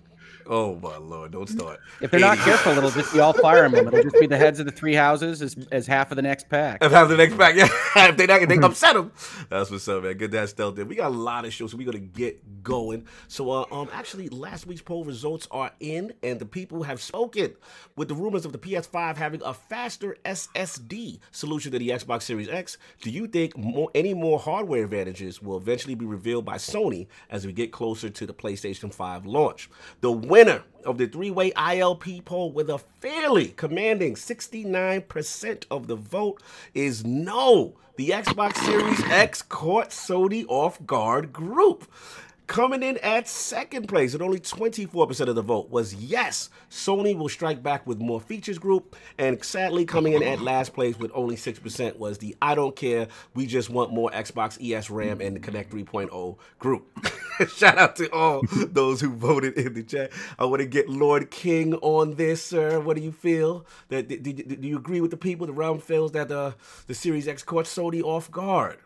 Oh my lord! Don't start. If they're not careful, it'll just be all Fire Emblem. It'll just be the heads of the three houses as, as half of the next pack. If have the next pack, yeah. if they not, if they upset them, that's what's up, man. Good that stealth. There. We got a lot of shows, so we gonna get going. So, uh, um, actually, last week's poll results are in, and the people have spoken with the rumors of the PS5 having a faster SSD solution than the Xbox Series X. Do you think more any more hardware advantages will eventually be revealed by Sony as we get closer to the PlayStation 5 launch? The winner of the three-way ILP poll with a fairly commanding 69% of the vote is no. The Xbox Series X caught Sony off guard group. Coming in at second place at only 24% of the vote was yes, Sony will strike back with more features group. And sadly, coming in at last place with only 6% was the I don't care, we just want more Xbox ESRAM and the Kinect 3.0 group. Shout out to all those who voted in the chat. I want to get Lord King on this, sir. What do you feel? That do, do, you agree with the people? The realm feels that the the Series X caught Sony off guard.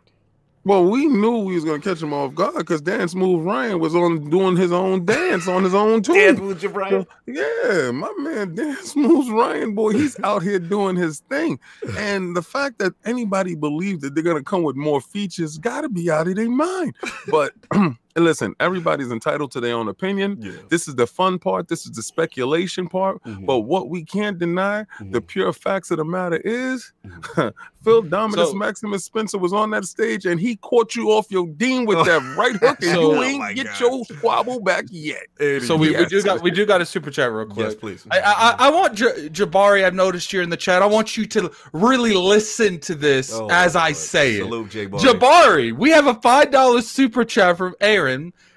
Well, we knew we was gonna catch him off guard because Dan Smooth Ryan was on doing his own dance on his own tune. Dan Booth, Brian. Yeah, my man Dan Smooth Ryan, boy, he's out here doing his thing. And the fact that anybody believes that they're gonna come with more features gotta be out of their mind. But listen, everybody's entitled to their own opinion. Yeah. This is the fun part, this is the speculation part. Mhm. But what we can't deny, the Mhm. pure facts of the matter is Phil Dominus So- Maximus Spencer was on that stage and he caught you off your dean with that right hook, and So- you Oh ain't my get God. your squabble back yet. So we, we do got we do got a super chat real quick. Yes, please. I, I, I want J- Jabari. I've noticed here in the chat. I want you to really listen to this Oh, as I Lord. say it. Salute, Jay Barney. Jabari, we have a five dollar super chat from Aaron.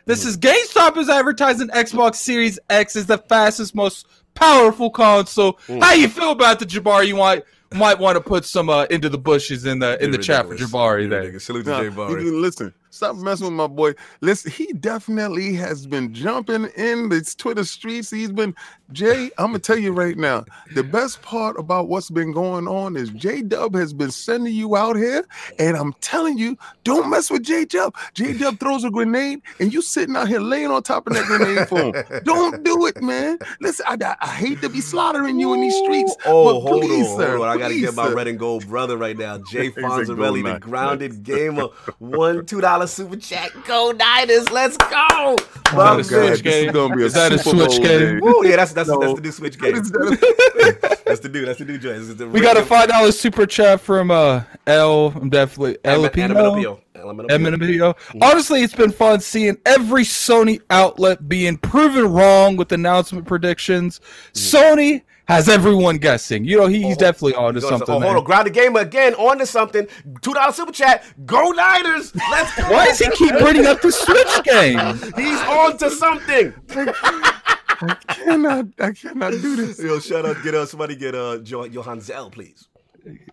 This is GameStop is advertising Xbox Series X is the fastest, most powerful console. How you feel about the Jabari? You might might want to put some uh, into the bushes in the in the You're chat for. Jabari You're there. ridiculous. Salute to Nah, Jay you can- listen, stop messing with my boy. Listen, he definitely has been jumping in the Twitter streets. He's been Jay. I'm gonna tell you right now. The best part about what's been going on is J Dub has been sending you out here, and I'm telling you, don't mess with J Dub. J Dub throws a grenade, and you sitting out here laying on top of that grenade for him. Don't do it, man. Listen, I, I, hate to be slaughtering you in these streets. Oh, but hold please, on, sir, hold on. I gotta please, get my sir. red and gold brother right now. Jay Fonzarelli, the grounded gamer. One two dollar super chat. Go Niners, let's go. Oh, My God, man. this Switch game? is gonna be a Is that a Switch Bowl game? day. Woo, yeah, that's that's No. that's the new Switch game. is that? That's the new. That's the new joint. The We got a five dollar super chat from uh L. I'm definitely L. Emin- Eminapio. Eminapio. Eminapio. Honestly, it's been fun seeing every Sony outlet being proven wrong with announcement predictions. Sony has everyone guessing. You know, he, he's definitely on to something. Oh, hold there. on, grounded gamer again on to something. Two dollar super chat. Go Niners. Let's go. Why does he keep bringing up the Switch game? He's on to something. I cannot. I cannot do this. Yo, shout out. Get uh, somebody get uh jo- Johan Zell, please.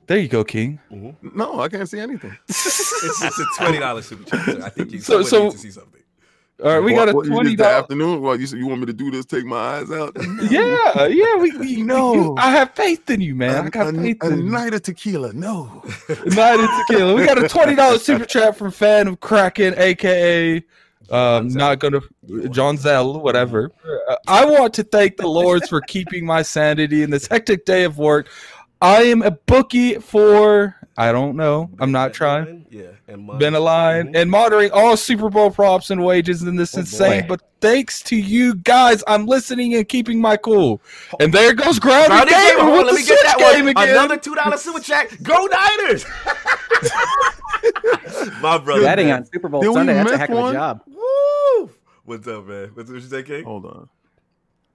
There you go, King. No, I can't see anything. It's, it's a twenty dollar super chat. I think you So- so, so- need to see something. All right, we got a What, what, twenty the dollars. afternoon. What you said? You want me to do this? Take my eyes out? Yeah, yeah, we, we No. I have faith in you, man. I a, got a- faith a in you. night of tequila. No. Night of tequila. We got a twenty dollars super chat from fan of Kraken, aka um, not gonna John Zell, whatever. Uh, I want to thank the Lords for keeping my sanity in this hectic day of work. I am a bookie for I don't know. I'm not trying. Yeah, and mine. Been aligned and monitoring all Super Bowl props and wages in this Oh, insane. boy. But thanks to you guys, I'm listening and keeping my cool. And there goes Grounded Grounded Gamer gamer. Hold on, let the me get Switch that game one. again. Another two dollar super chat. Go Niners. My brother. Betting on Super Bowl Did Sunday, that's a heck of a one? job. Woo! What's up, man? What's what you say, King? Hold on.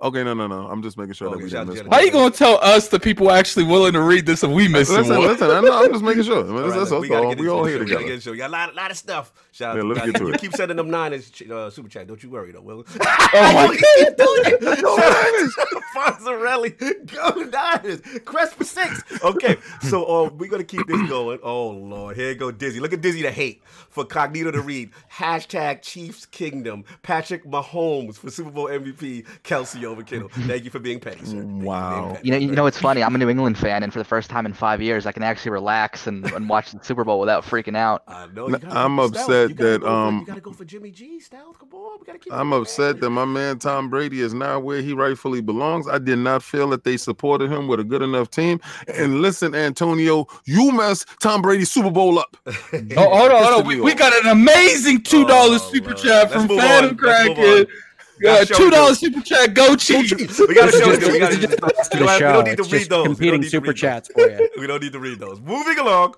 Okay, no, no, no. I'm just making sure Oh, that we shot didn't miss Jenna. one. How are you gonna tell us the people actually willing to read this if we miss Listen, one? listen. I know, I'm just making sure. All right, that's look, that's gotta all. We all the here together. get into it. We got a lot, lot of stuff. Shout Yeah, out let's to get to you. it. keep sending them nine as uh, super chat. Don't you worry though, Will. Oh my He keep doing it. Shout out to Fonzarelli. Go Niners. Crest for six. Okay, so uh, we're gonna keep this going. Oh Lord, here go Dizzy. Look at Dizzy to hate for Cognito to read. Hashtag Chiefs Kingdom. Patrick Mahomes for Super Bowl MVP. Kelce over Kittle. Thank you for being petty, sir. Thank you being Wow. petty. You know, you know what's funny? I'm a New England fan, and for the first time in five years, I can actually relax and, and watch the Super Bowl without freaking out. I know. You I'm go stealth. Upset gotta that, go for- um, you gotta go for Jimmy G. Stealth. Come on, we gotta keep. I'm it upset that my man Tom Brady is not where he rightfully belongs. I did not feel that they supported him with a good enough team. And listen, Antonio, you messed Tom Brady's Super Bowl up. Oh, hold on, hold on. We, we got an amazing two dollars Oh, super Lord. chat Let's from move Phantom on. Let's move Crackhead. Gotta Uh, show two it dollars to super chat. Go Chiefs. We gotta This show it just- We gotta. this is just the rest of we the don't- we show. don't need to It's read those. We don't competing need to super read those. chats for you. We don't need to read those. Moving along.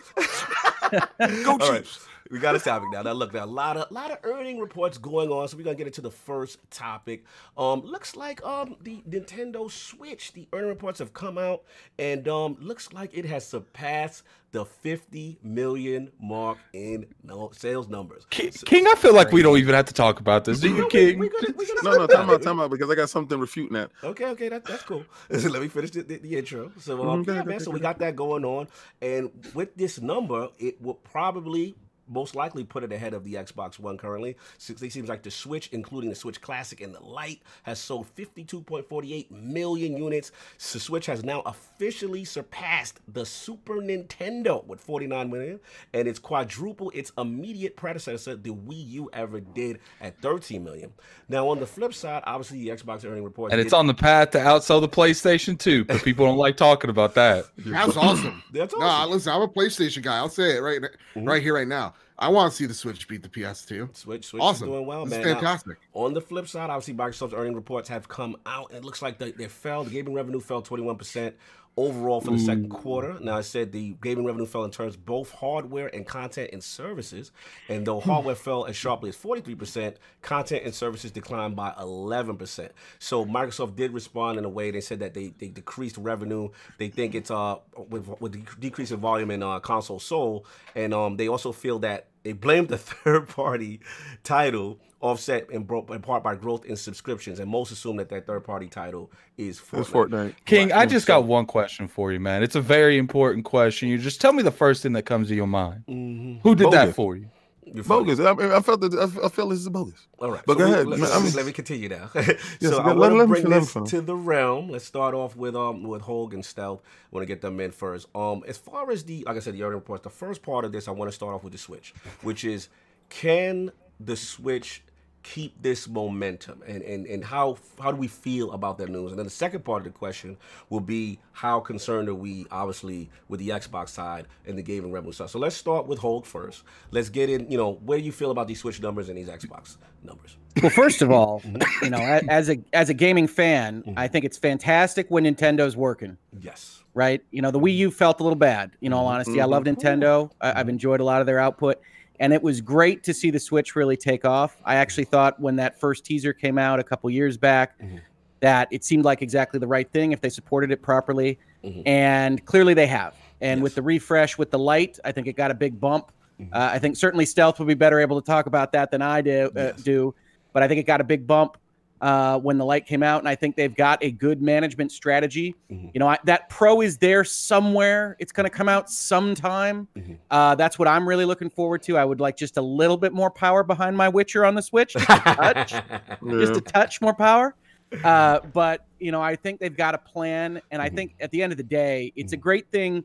Go All right. Chiefs. We got a topic now. Now look, now a lot of lot of earning reports going on, so we're gonna get into the first topic. Um, looks like um the Nintendo Switch, the earning reports have come out, and um looks like it has surpassed the 50 million mark in no sales numbers. King, King, I feel like we don't even have to talk about this. Do you, King? we gonna- we gonna No, no, time out, time out, because I got something refuting that. Okay, okay, that, that's cool. Let me finish the, the, the intro. So, um, yeah, ahead, man. go So ahead, we got that going on, and with this number, it will probably. Most likely put it ahead of the Xbox One currently. Since it seems like the Switch, including the Switch Classic and the Lite, has sold 52.48 million units. The Switch has now officially surpassed the Super Nintendo with 49 million, and it's quadruple its immediate predecessor, the Wii U, ever did at 13 million. Now, on the flip side, obviously the Xbox earning reports, And it's on the path to outsell the PlayStation 2, but people don't like talking about that. That's awesome. That's No, awesome. listen, I'm a PlayStation guy. I'll say it right, mm-hmm. right here, right now. I want to see the Switch beat the PS2. Switch, Switch Awesome. is doing well, It's man. Now, fantastic. on the flip side, obviously Microsoft's earning reports have come out, and it looks like they, they fell. The gaming revenue fell 21% overall for the second quarter. Now, I said the gaming revenue fell in terms of both hardware and content and services. And though hardware fell as sharply as 43%, content and services declined by 11%. So Microsoft did respond in a way. They said that they, they decreased revenue. They think it's uh with, with the decrease in volume in uh, console sold, and um they also feel that they blamed the third party title offset in, bro- in part by growth in subscriptions, and most assume that that third party title is Fortnite. It's Fortnite. King, I Right. just got one question for you, man. It's a very important question. You just tell me the first thing that comes to your mind. Mhm. Who did that for you? You're funny. Bogus. I, I felt that. I, I feel this is bogus. All right, But go we- ahead. Let, me, I'm- let me continue now. Yes, so I want to bring fin- let me this to the realm. Let's start off with um with Hoeg and Stealth. I want to get them in first. Um, as far as the like I said, the earning reports. The first part of this, I want to start off with the Switch, which is can the Switch keep this momentum and, and and how how do we feel about that news and then the second part of the question will be how concerned are we obviously with the xbox side and the gaming revenue side so let's start with Hoeg first let's get in you know where do you feel about these switch numbers and these xbox numbers Well, first of all, mm-hmm. you know, as a as a gaming fan, Mm-hmm. I think it's fantastic when Nintendo's working. yes right? You know, the Wii U felt a little bad. In all mm-hmm. honesty, I mm-hmm. love Nintendo. I, I've enjoyed a lot of their output, and it was great to see the Switch really take off. I actually thought when that first teaser came out a couple years back Mhm. that it seemed like exactly the right thing if they supported it properly, Mhm. and clearly they have. And with the refresh with the Lite, I think it got a big bump. Mhm. Uh, I think certainly Stealth would be better able to talk about that than I do. Uh, Yes. do, but I think it got a big bump uh, when the Lite came out, and I think they've got a good management strategy. Mhm. You know, I, that Pro is there somewhere. It's going to come out sometime. Mhm. Uh, that's what I'm really looking forward to. I would like just a little bit more power behind my Witcher on the Switch, just a touch, just a touch more power. Uh, but you know, I think they've got a plan, and I Mhm. think at the end of the day, it's a Mhm. great thing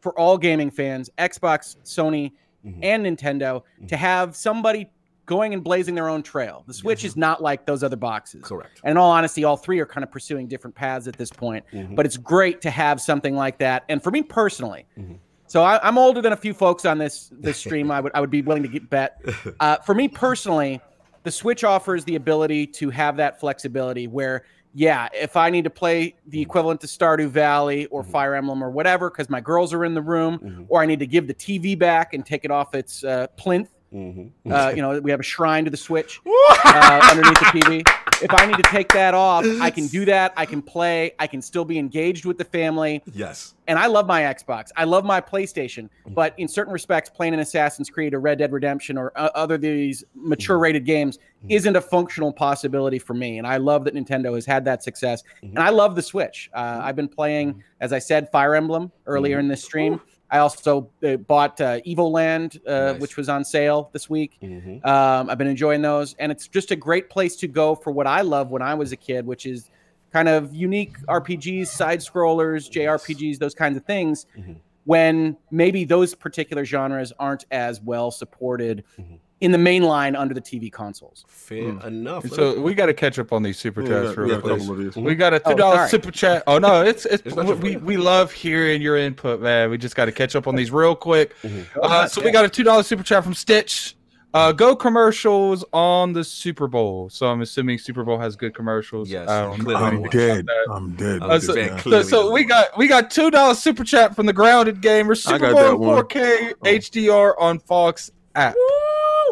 for all gaming fans, Xbox, Sony, Mhm. and Nintendo, to have somebody going and blazing their own trail. The Switch is not like those other boxes. correct And in all honesty, all three are kind of pursuing different paths at this point. Mhm. But it's great to have something like that. And for me personally, Mhm. so I, I'm older than a few folks on this this stream. I would I would be willing to get bet. Uh, for me personally, the Switch offers the ability to have that flexibility where. Yeah, if I need to play the equivalent to Stardew Valley or Fire Emblem or whatever, because my girls are in the room, Mhm. or I need to give the TV back and take it off its uh, plinth. Mhm. Uh, you know, we have a shrine to the Switch uh, underneath the TV. if I need to take that off, I can do that. I can play. I can still be engaged with the family. Yes. And I love my Xbox. I love my PlayStation. But in certain respects, playing an Assassin's Creed or Red Dead Redemption or uh, other of these mature rated games isn't a functional possibility for me. And I love that Nintendo has had that success. And I love the Switch. Uh, I've been playing, as I said, Fire Emblem earlier in this stream. I also uh, bought uh, Evoland, uh, Nice. which was on sale this week. Mhm. Um, I've been enjoying those, and it's just a great place to go for what I love when I was a kid, which is kind of unique RPGs, side scrollers, JRPGs, those kinds of things. Mhm. When maybe those particular genres aren't as well supported Mhm. In the main line under the TV consoles. Fair enough. So me- we got to catch up on these super chats we got- we real a quick. couple of these. We got a Oh, two dollar sorry. super chat. Oh no, it's it's, It's we, we love hearing your input, man. We just got to catch up on these real quick. Mhm. Uh, so we got a two dollar super chat from Stitch. Uh, go commercials on the Super Bowl. So I'm assuming Super Bowl has good commercials. Yes, i don't i'm dead. I'm dead. I'm Uh, just so- So, so we got we got two dollar super chat from the grounded gamer. Super got Bowl 4K HDR on Fox app. Woo!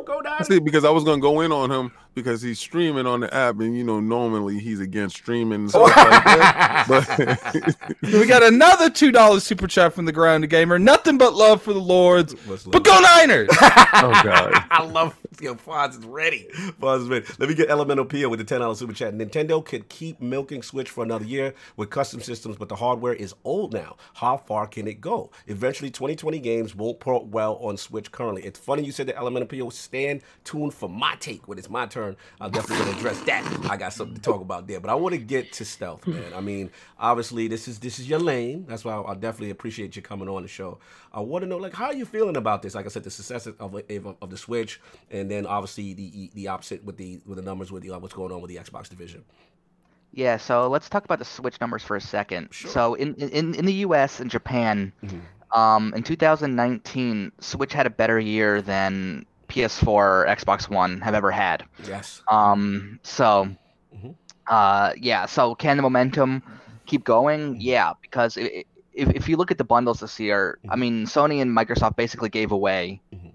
Go down. See, because I was gonna go in on him because he's streaming on the app, and you know, normally he's against streaming and like. But we got another two dollar super chat from the grounded gamer. Nothing but love for the Lords. But go Niners! oh god, I love yo, Fonz is ready. Fonz is ready. Let me get Elemental Pia with the ten dollars super chat. Nintendo could keep milking Switch for another year with custom systems, but the hardware is old now. How far can it go? Eventually, 2020 games won't port well on Switch currently. It's funny you said that Elemental Pia. Stand tuned for my take when it's my turn. I'm definitely gonna address that. I got something to talk about there, but I want to get to stealth, man. I mean, obviously this is this is your lane. That's why I, I definitely appreciate you coming on the show. I want to know like how are you feeling about this? Like I said, the success of of, of the Switch, and then obviously the the opposite with the with the numbers with the, uh, what's going on with the Xbox division. Yeah, so let's talk about the Switch numbers for a second. Sure. So in, in in the US and Japan, Mhm. um, in 2019, Switch had a better year than PS4 or Xbox One have ever had. Yes. Um, so, Mhm. uh, yeah. So can the momentum keep going? Yeah, because i i if if you look at the bundles this year, I Mhm. mean, Sony and Microsoft basically gave away Mhm.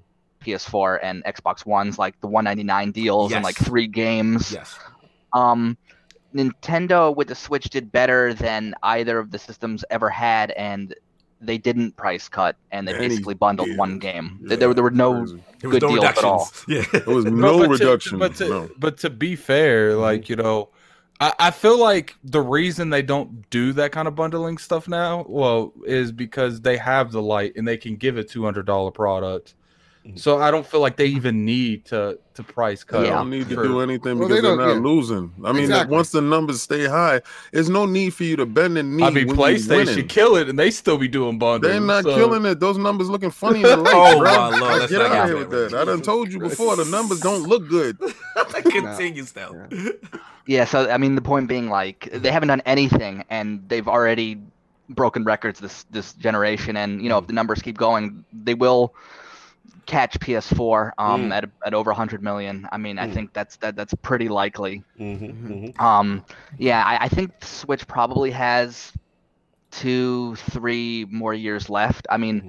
PS4 and Xbox Ones like the 199 deals and like three games. Yes. Um, Nintendo with the Switch did better than either of the systems ever had, and they didn't price cut, and they Any basically bundled game. one game. Yeah, there, there were no. There Good no deals at all. reductions. Yeah. there was But- no but to- reduction. but to, no. but to be fair, like you know, I, I feel like the reason they don't do that kind of bundling stuff now, well, is because they have the Lite and they can give a two hundred dollar product. So I don't feel like they even need to to price cut. They Yeah. don't need to for- do anything Well, because they they are don't- yeah. losing. I mean, Exactly. once the numbers stay high, there's no need for you to bend the knee. I mean, PlayStation winning. kill it and they still be doing bundles. They're not so- killing it. Those numbers looking funny in the lights, Oh, bro. my Lord, get out of here with that. man. I done told you before. The numbers don't look good. Continue still. Yeah, so I mean, the point being, like, they haven't done anything, and they've already broken records this this generation. And you know, if mm. the numbers keep going, they will catch PS4 um Mm. at at over 100 million. I mean, I Mm. think that's that that's pretty likely. Mm-hmm, Um, yeah, I, I think Switch probably has two, three more years left. I mean.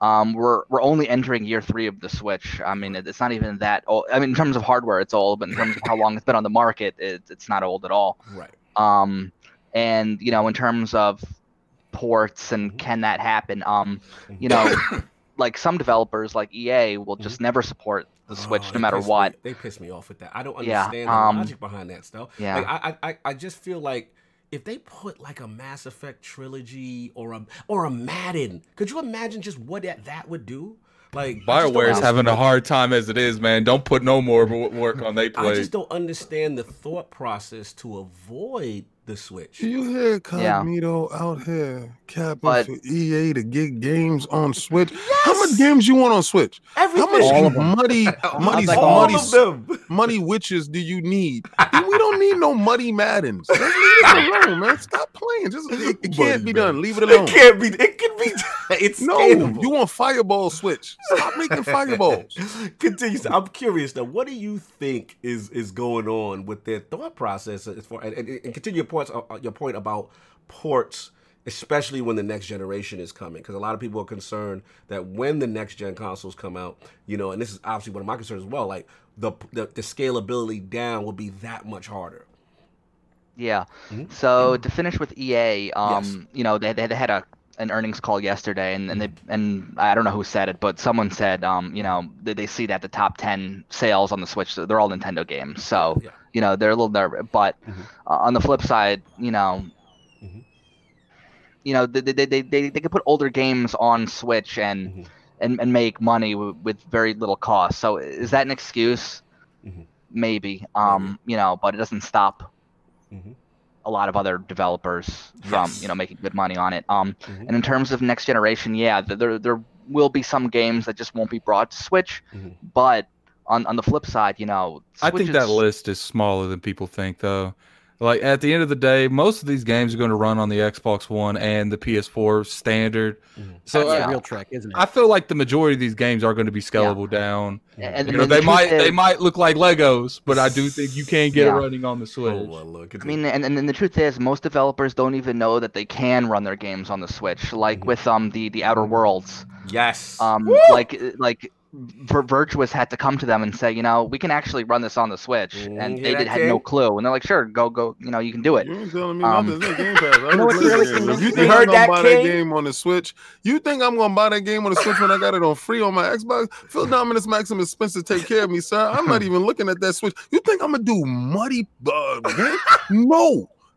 Um, we're we're only entering year three of the Switch. I mean, it, it's not even that old. I mean, in terms of hardware, it's old, but in terms of how long it's been on the market, it, it's not old at all. Right. Um, and you know, in terms of ports and can that happen? Um, you know, like some developers like EA will just never support the Switch Oh, no matter piss me- what. they piss me off with that. I don't Yeah, understand um, the logic behind that stuff. yeah. Like, I, I, I- I just feel like if they put like a Mass Effect trilogy or a or a Madden, could you imagine just what that, that would do? Like Bioware just don't Bioware's understand- having a hard time as it is, man. Don't put no more work on they play. I just don't understand the thought process to avoid the Switch. Do you hear Yeah. Out here capping But- for EA to get games on Switch? How much games you want on Switch? Everything. How much All of them. muddy, muddy, like muddy, muddy witches do you need? we don't need no muddy Maddens. Just leave it alone, man. Stop playing. Just it, it can't be done. Leave it alone. It can't be. It can be. It's No, scalable. you want Fireball Switch? Stop making fireballs. Continue. I'm curious though. What do you think is is going on with their thought process as far and, and, and continue your points uh, your point about ports, especially when the next generation is coming, because a lot of people are concerned that when the next gen consoles come out, you know, and this is obviously one of my concerns as well. Like the the, the scalability down will be that much harder. Yeah. Mhm. So to finish with EA, um, you know, they, they they had a an earnings call yesterday, and, and they and I don't know who said it, but someone said, um, you know, that they see that the top ten sales on the Switch, they're all Nintendo games. So Yeah. you know, they're a little nervous. But Mhm. uh, on the flip side, you know. Mhm. You know, they, they, they, they, they could put older games on Switch and Mhm. And, and make money w- with very little cost. So is that an excuse? Mhm. Maybe. Um, you know, but it doesn't stop Mhm. a lot of other developers from Yes. you know making good money on it. Um, Mhm. and in terms of next generation, yeah, there there will be some games that just won't be brought to Switch. Mhm. But on on the flip side, you know, I Switch think that list is smaller than people think, though. Like at the end of the day, most of these games are going to run on the Xbox One and the PS4 standard. Mhm. So That's uh, the yeah. real trick, isn't it? I feel like the majority of these games are going to be scalable down. And, You know, the they truth might they might look like Legos, but I do think you can get Yeah. it running on the Switch. Oh, well, look. I mean, and, and and the truth is, most developers don't even know that they can run their games on the Switch. Like Mhm. with um the the Outer Worlds, yes. um like like Vir- Virtuos had to come to them and say, you know, we can actually run this on the Switch, Mm, and hear they did, had no clue, and they're like, sure, go go, you know, you can do it. You ain't telling me Um, nothing. Game Pass. I you know what's really. If you think I'm heard gonna that, buy King? that game on the Switch, you think I'm gonna buy that game on the Switch when I got it on free on my Xbox? Phil Dominus Maximus Spencer take care of me, sir. I'm not even looking at that Switch. You think I'm gonna do muddy uh, game?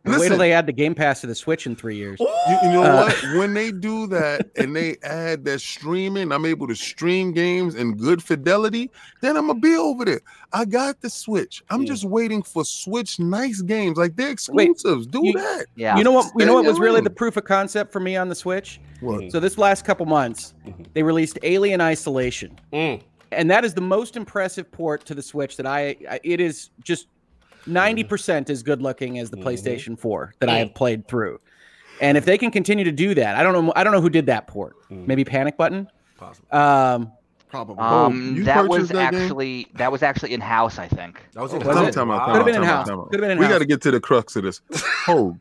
No. Wait till they add the Game Pass to the Switch in three years. you, you know Uh, what? When they do that and they add that streaming, I'm able to stream games in good fidelity. Then I'm gonna be over there. I got the Switch. I'm Mm. just waiting for Switch nice games like they're Wait, exclusives. do you- that. Yeah. You know what? You know what was really the proof of concept for me on the Switch? What? So this last couple months, Mhm. they released Alien Isolation, Mm. and that is the most impressive port to the Switch that I. I it is just ninety percent as good looking as the Mhm. PlayStation Four that I have played through. And if they can continue to do that, I don't know. I don't know who did that port. Mm. Maybe Panic Button. Possible. Um, Probably. Um, you that was purchased that game? actually that was actually in house, I think. That was, in Was Time, it? time out, Wow. time Could've been in-house. out, time out. Could've been We in-house. got to get to the crux of this. Hoeg,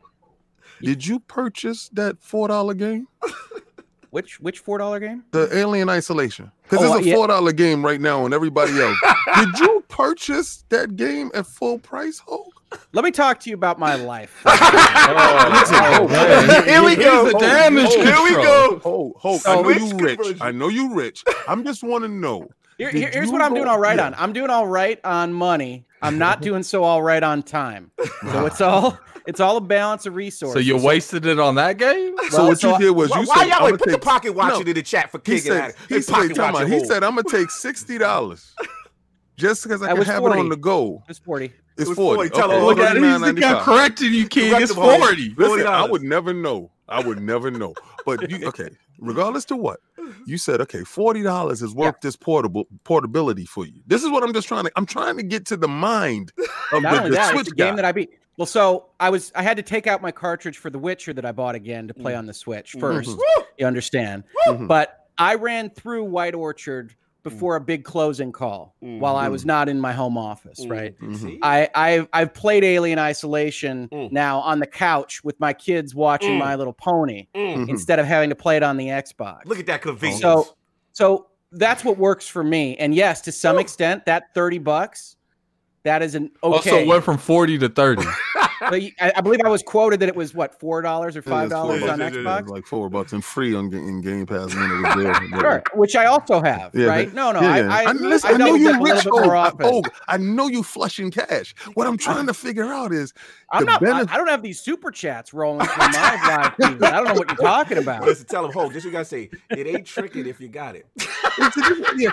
did you purchase that four dollar game, which which four dollar game? the Alien Isolation? Because Oh, it's a four dollar game right now on everybody else. did you purchase that game at full price, Hoeg? Let me talk to you about my life. Oh, oh man. Here we Here's go. the damage Here we go. Hoeg, Hoeg, So I know you rich. conversion? I know you rich. I'm just want to know. Here, here's what I'm doing all right yeah. on. I'm doing all right on money. I'm not doing so all right on time. So it's all it's all a balance of resources. So you wasted it on that game? So what so you I- did was Why, you why said, y'all "I'ma wait, put the take- pocket watching No. in the chat for He King and said, Adam. he said, pocket time watching he said, I'm gonna take sixty dollars just because I That can have 40. it on the go. it's 40. It's was 40. 40. Tell Okay, him, Look at it. He's the guy $39.95. correcting you, King. It's Correct him, Hoeg. 40. Listen, I $40. would never know. I would never know. But you okay, regardless to what, you said okay, forty dollars is worth this portable portability for you. This is what I'm just trying to. I'm trying to get to the mind of Not the, only the that, Switch it's a game guy. that I beat. Well, so I was I had to take out my cartridge for The Witcher that I bought again to play on the Switch 1st Mhm. You understand? Mhm. But I ran through White Orchard before a big closing call while I was not in my home office, right? Mhm. I, I've I've played Alien Isolation Mm. now on the couch with my kids watching Mm. My Little Pony Mm. Mhm. instead of having to play it on the Xbox. Look at that convenience. So so that's what works for me. And yes, to some extent, that 30 bucks, that is an okay. Also Oh, went from 40 to 30. but y- I, I believe I was quoted that it was what four dollars or five dollars on. It Xbox. like four bucks and free on in Game Pass when it was there. Sure, which I also have, Yeah, right? but- No, no, Yeah, I, yeah. I, I, listen, I I know you dip a rich. little bit Oh, oh, I know you flushing cash. What I'm trying to figure out is I'm not. I, benef- I don't have these super chats rolling through my live feed. I don't know what you're talking about. Listen, tell him, hold. This you gotta say. It ain't tricking if you got it. yeah,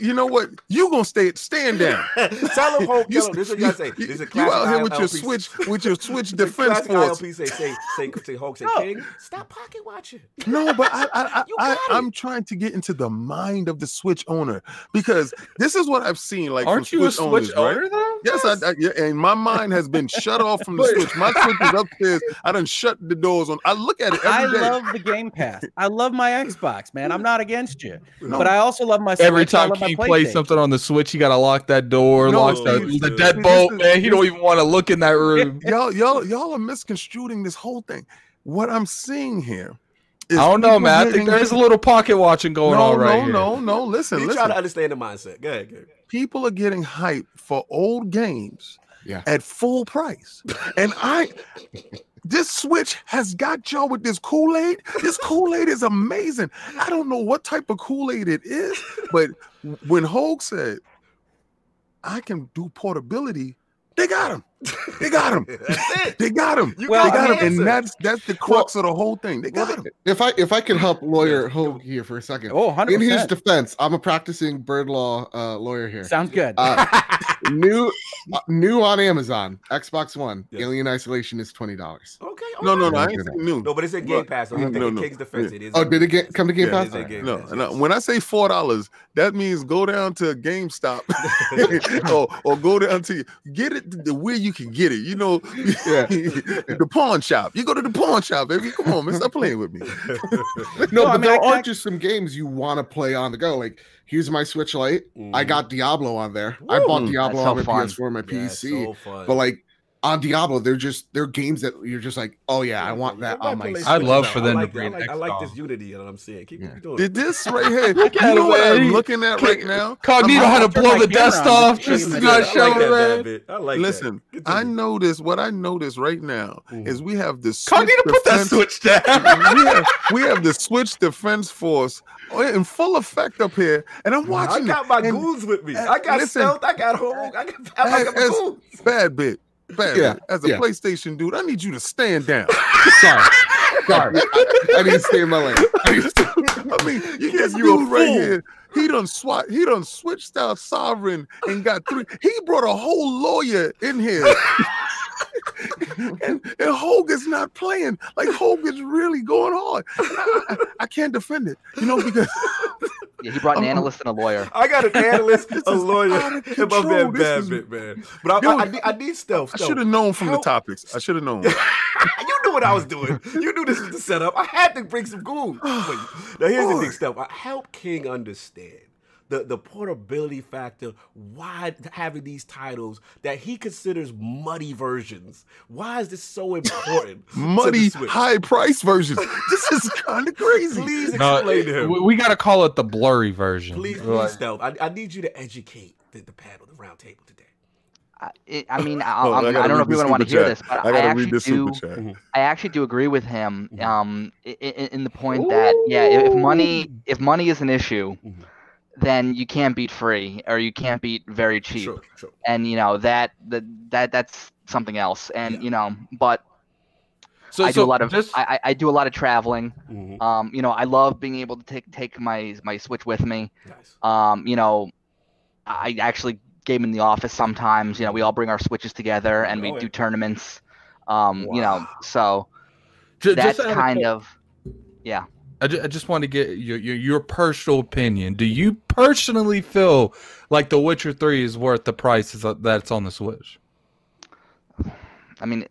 you know what? You gonna stay stand down. tell him, hold. You, Tell him. This is what you gotta say. you- This is a you out here with your ILP. switch with your switch defense classic force. ILP say, say, say, say, Hoeg, say, No. King, stop pocket watching. No, but I I, I, I I'm trying to get into the mind of the Switch owner because this is what I've seen. Like, Aren't from you a Switch Switch owners, right? though? Yes, I, I, yeah, and my mind has been shut off from the Switch. My Switch is upstairs. I done shut the doors on. I look at it I every day. love the Game Pass. I love my Xbox, man. I'm not against you, No. but I also love my. Every Switch. I time love my King plays something on the Switch, you gotta lock that door, No, lock the, dude, the deadbolt, man. He don't even want to look in that room. Y'all, y'all, y'all are misconstruing this whole thing. What I'm seeing here I don't know, man. I think there is a little pocket watching going no, on right no, here. no, no. Listen, listen. trying to understand the mindset. Go ahead, go ahead. people are getting hyped for old games Yeah. at full price. And I this switch has got y'all with this Kool-Aid. This Kool-Aid is amazing. I don't know what type of Kool-Aid it is, but when Hoeg said I can do portability, they got him. They got him. They got him. You Well, they got got him, answer. and that's that's the crux of the whole thing. They got him. If I if I can help lawyer Hoeg here for a second. Oh, 100%. In his defense, I'm a practicing bird law uh, lawyer here. Sounds good. Uh, new uh, new on Amazon, Xbox One, Yes. Alien Isolation is twenty dollars. okay. No, no, no. I ain't new. No, but it's a Game Pass. So no, in no, no. King's defense, it is. Oh, did it get come to Game Yeah, Pass? it's Game No, Pass, no. yes. When I say four dollars, that means go down to GameStop or or go down to get it the way you can get it. You know, Yeah. the pawn shop. You go to the pawn shop, baby. Come on, man, stop playing with me. No, No, I but mean, there I- are I- just some games you want to play on the go. Like here's my Switch Lite. I Mhm. got Diablo on there. I bought Diablo on my fun. PS4 and my Yeah, PC. so but like on Diablo, they're just they're games that you're just like, oh yeah, I want that on my. I'd love out. for I them to bring I like, I like this XCOM. unity that I'm seeing. Keep, Yeah. keep doing Did this right here? You know him, what. I'm He- looking at right now? Cognito I'm- had to I'll blow the dust on. off just yeah, to yeah. not I show like that, it, man. I like Listen, that. I Continue. noticed what I noticed right now is we have the Cognito Switch put that Defense- switch down. we, have, we have the Switch Defense Force in full effect up here, and I'm watching. I got my and goons with me. Eh, I got listen. stealth. I got Hoeg. I got, I got as- eh, goons. Bad bit, bad Yeah. As a yeah. PlayStation dude, I need you to stand down. Sorry, sorry. I, I need to stay in my lane. I need to stay- I mean, you Yes, this you a dude right fool. here. He done swat. He done switched out sovereign and got three. He brought a whole lawyer in here. and, and Hoeg is not playing. Like Hogan's really going hard. I, I- I can't defend it, you know, because Yeah, he brought an analyst and a lawyer. I got an analyst, a lawyer, out and my man This bad bit, man. But I, Yo, I, I, need, I need stealth. I should have known from the topics. I should have known. you knew what I was doing. You knew this was the setup. I had to bring some goons. Now here's the Boy. big stuff. I help King understand the, the portability factor. Why having these titles that he considers muddy versions? Why is this so important? Muddy, high price versions. This is kind of crazy. Please No, explain to him. we, we got to call it the blurry version. please, Like, please, stealth. I, I need you to educate the, the panel, the round table today. I, it, I mean, I, Hold I'm- I don't know read if we the want to hear this, but I I, actually do. I actually do agree with him Mhm. um, in, in the point that yeah, if if money if money is an issue, Mhm. Then you can't beat free or you can't beat very cheap, Sure, sure. and you know that that that that's something else. And Yeah. you know, but so, I do a lot of just, I, I do a lot of traveling. Mhm. Um, you know, I love being able to take take my my Switch with me. Nice. Um, you know, I actually game in the office sometimes. You know, we all bring our Switches together and we Oh, yeah. do tournaments. Um, you know, so ju- that's just out of kind of yeah. I, ju- I just want to get your, your your personal opinion. Do you personally feel like The Witcher Three is worth the price is- uh, that's on the Switch? I mean,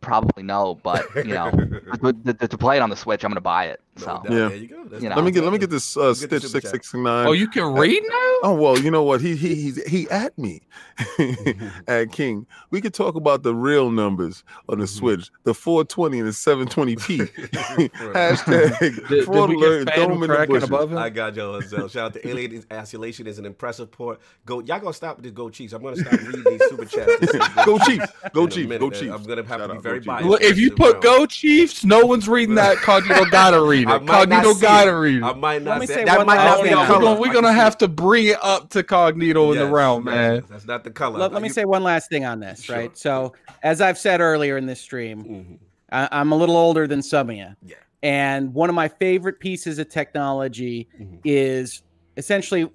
probably no, but you know, to, to, to play it on the Switch, I'm gonna buy it. No So. Yeah. There you go. You know. Let me get let me get this uh, Stitch super six chat. six nine. Oh, you can read now. Oh well, you know what? He he he's, he at me at King. We could talk about the real numbers on the Mhm. Switch, the 420 and the 720p. Hashtag Did, did fraud we alert. get Throw fan 'em in the cracking bushes. above him? I got y'all. Shout out to Alien Isolation is an impressive port. Go, y'all gonna stop with this Go Chiefs. I'm gonna stop reading these super chats. This Go Chiefs! Go Chiefs! minute. Go Chiefs! I'm gonna have Shout to be out, very biased. Well, if you put well. Go Chiefs, no one's reading that. Cognito gotta read I it. might not Cognito see gotta it. I might not me say say that one might last not be thing the on We're color. gonna, we're gonna have to bring it up to Cognito in the Yes, realm, yes, man. That's not the color. let, let me You- say one last thing on this, Sure. right? So, as I've said earlier in this stream, Mhm. I, I'm a little older than some of you. Yeah. And one of my favorite pieces of technology Mhm. is essentially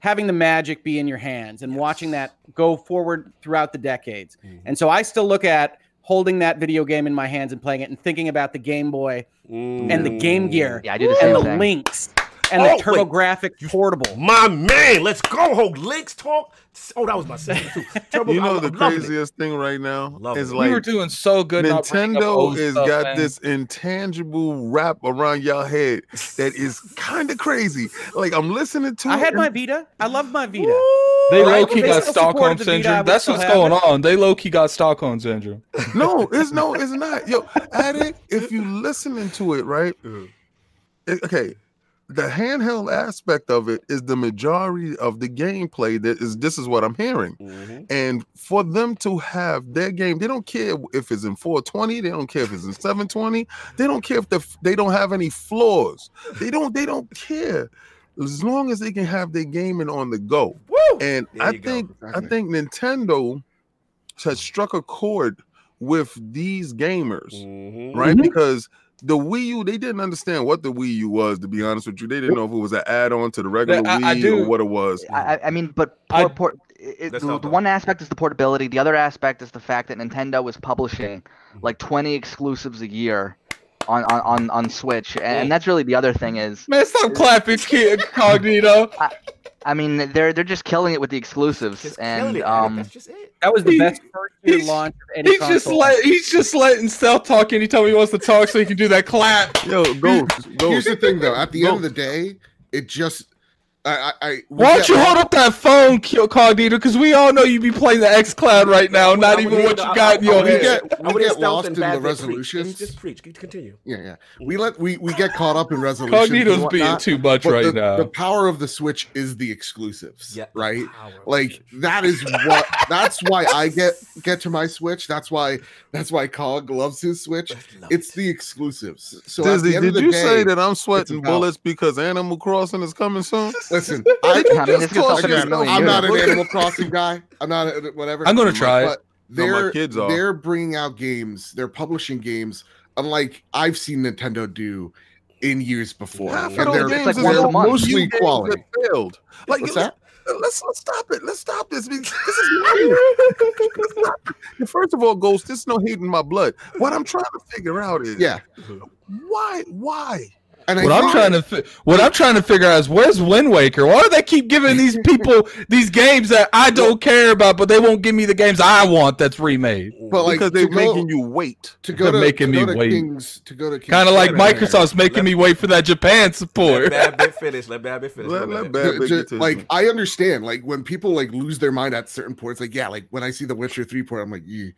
having the magic be in your hands and watching that go forward throughout the decades. Mhm. And so I still look at holding that video game in my hands and playing it and thinking about the Game Boy and the Game Gear Yeah, I do the and the thing. Lynx and Oh, the wait. TurboGrafx portable. My man, let's go, Hope. Lynx talk. Oh, that was my second too. Turbo, You know I'm- the I'm craziest thing right now Love is it. we were doing so good. not bringing up Nintendo has stuff, got man. this intangible wrap around your head that is kind of crazy. Like I'm listening to I it had my Vita. I love my Vita. They Right? low key If they got Stockholm supported Vita, syndrome. That's what's going it. on. They low key got Stockholm syndrome. No, it's no, it's not. Yo, Addict, if you listening to it, right? It- eh, okay, the handheld aspect of it is the majority of the gameplay that is this is what i'm hearing Mhm. and for them to have their game they don't care if it's in 420 they don't care if it's in 720 they don't care if the, they don't have any flaws they don't they don't care as long as they can have their gaming on the go Woo! and There i you go. think i think nintendo has struck a chord with these gamers Mhm. right? Mhm. Because the Wii U, they didn't understand what the Wii U was. To be honest with you, they didn't know if it was an add-on to the regular I- I Wii do- or what it was. I, I- I mean, but I- port, port, it, the, the one aspect is the portability. The other aspect is the fact that Nintendo was publishing mm-hmm. like 20 exclusives a year on on on, on Switch, and, and that's really the other thing is, Man, stop clapping, kid Cognito. I mean, they're they're just killing it with the exclusives, Just and it, um, That's just it. That was the He- best first year he's- launch of any He's just console. let he's just letting Stealth talk anytime he wants to talk so he can do that clap. Yo, go, go. Here's the thing, though. At the Go. end of the day, it just I I, I Why don't get- you hold up that phone, Kill Cognito? Because we all know you be playing the X Cloud right now, not even what you got in I- I your would we need- head. get- we get need lost in the bad bit preach. resolutions. Just, just preach. Continue. Yeah, yeah. We let we we get caught up in resolutions. and Cognito's being too much right the, now. the power of the Switch is the exclusives, Yeah. right? Like that is what that's why I get get to my Switch. That's why that's why Cog loves his Switch. Love It's it. the exclusives. So at the Dizzy, did the you day, say that I'm sweating bullets because Animal Crossing is coming soon? Listen, I, Did you I mean, just it's gonna call sell yourself for a million I'm years. not an Animal Crossing guy. I'm not a, whatever. I'm gonna try it. But No, they're kids are. they're bringing out games. They're publishing games, unlike I've seen Nintendo do in years before, Half of and those they're, games like is once a all month. mostly mostly games quality. that failed. Like, What's let's, that? let's let's stop it. Let's stop this. because This is madness. Let's stop it. First of all, Ghost, there's no hate in my blood. What I'm trying to figure out is Yeah, why why and What I'm think- trying to fi- what I'm trying to figure out is where's Wind Waker? Why do they keep giving these people these games that I don't care about, but they won't give me the games I want that's remade? But like because they're go, making you wait. to go They're to, making to me to wait. Kings to go to Kind of like Corner, Microsoft's making me wait for that Japan support. Let bad bit finish. Let bad bit finish. Let, Go let bad ju- bit ju- like I understand, like when people like lose their mind at certain ports, like yeah, like when I see the Witcher three port, I'm like, yeah.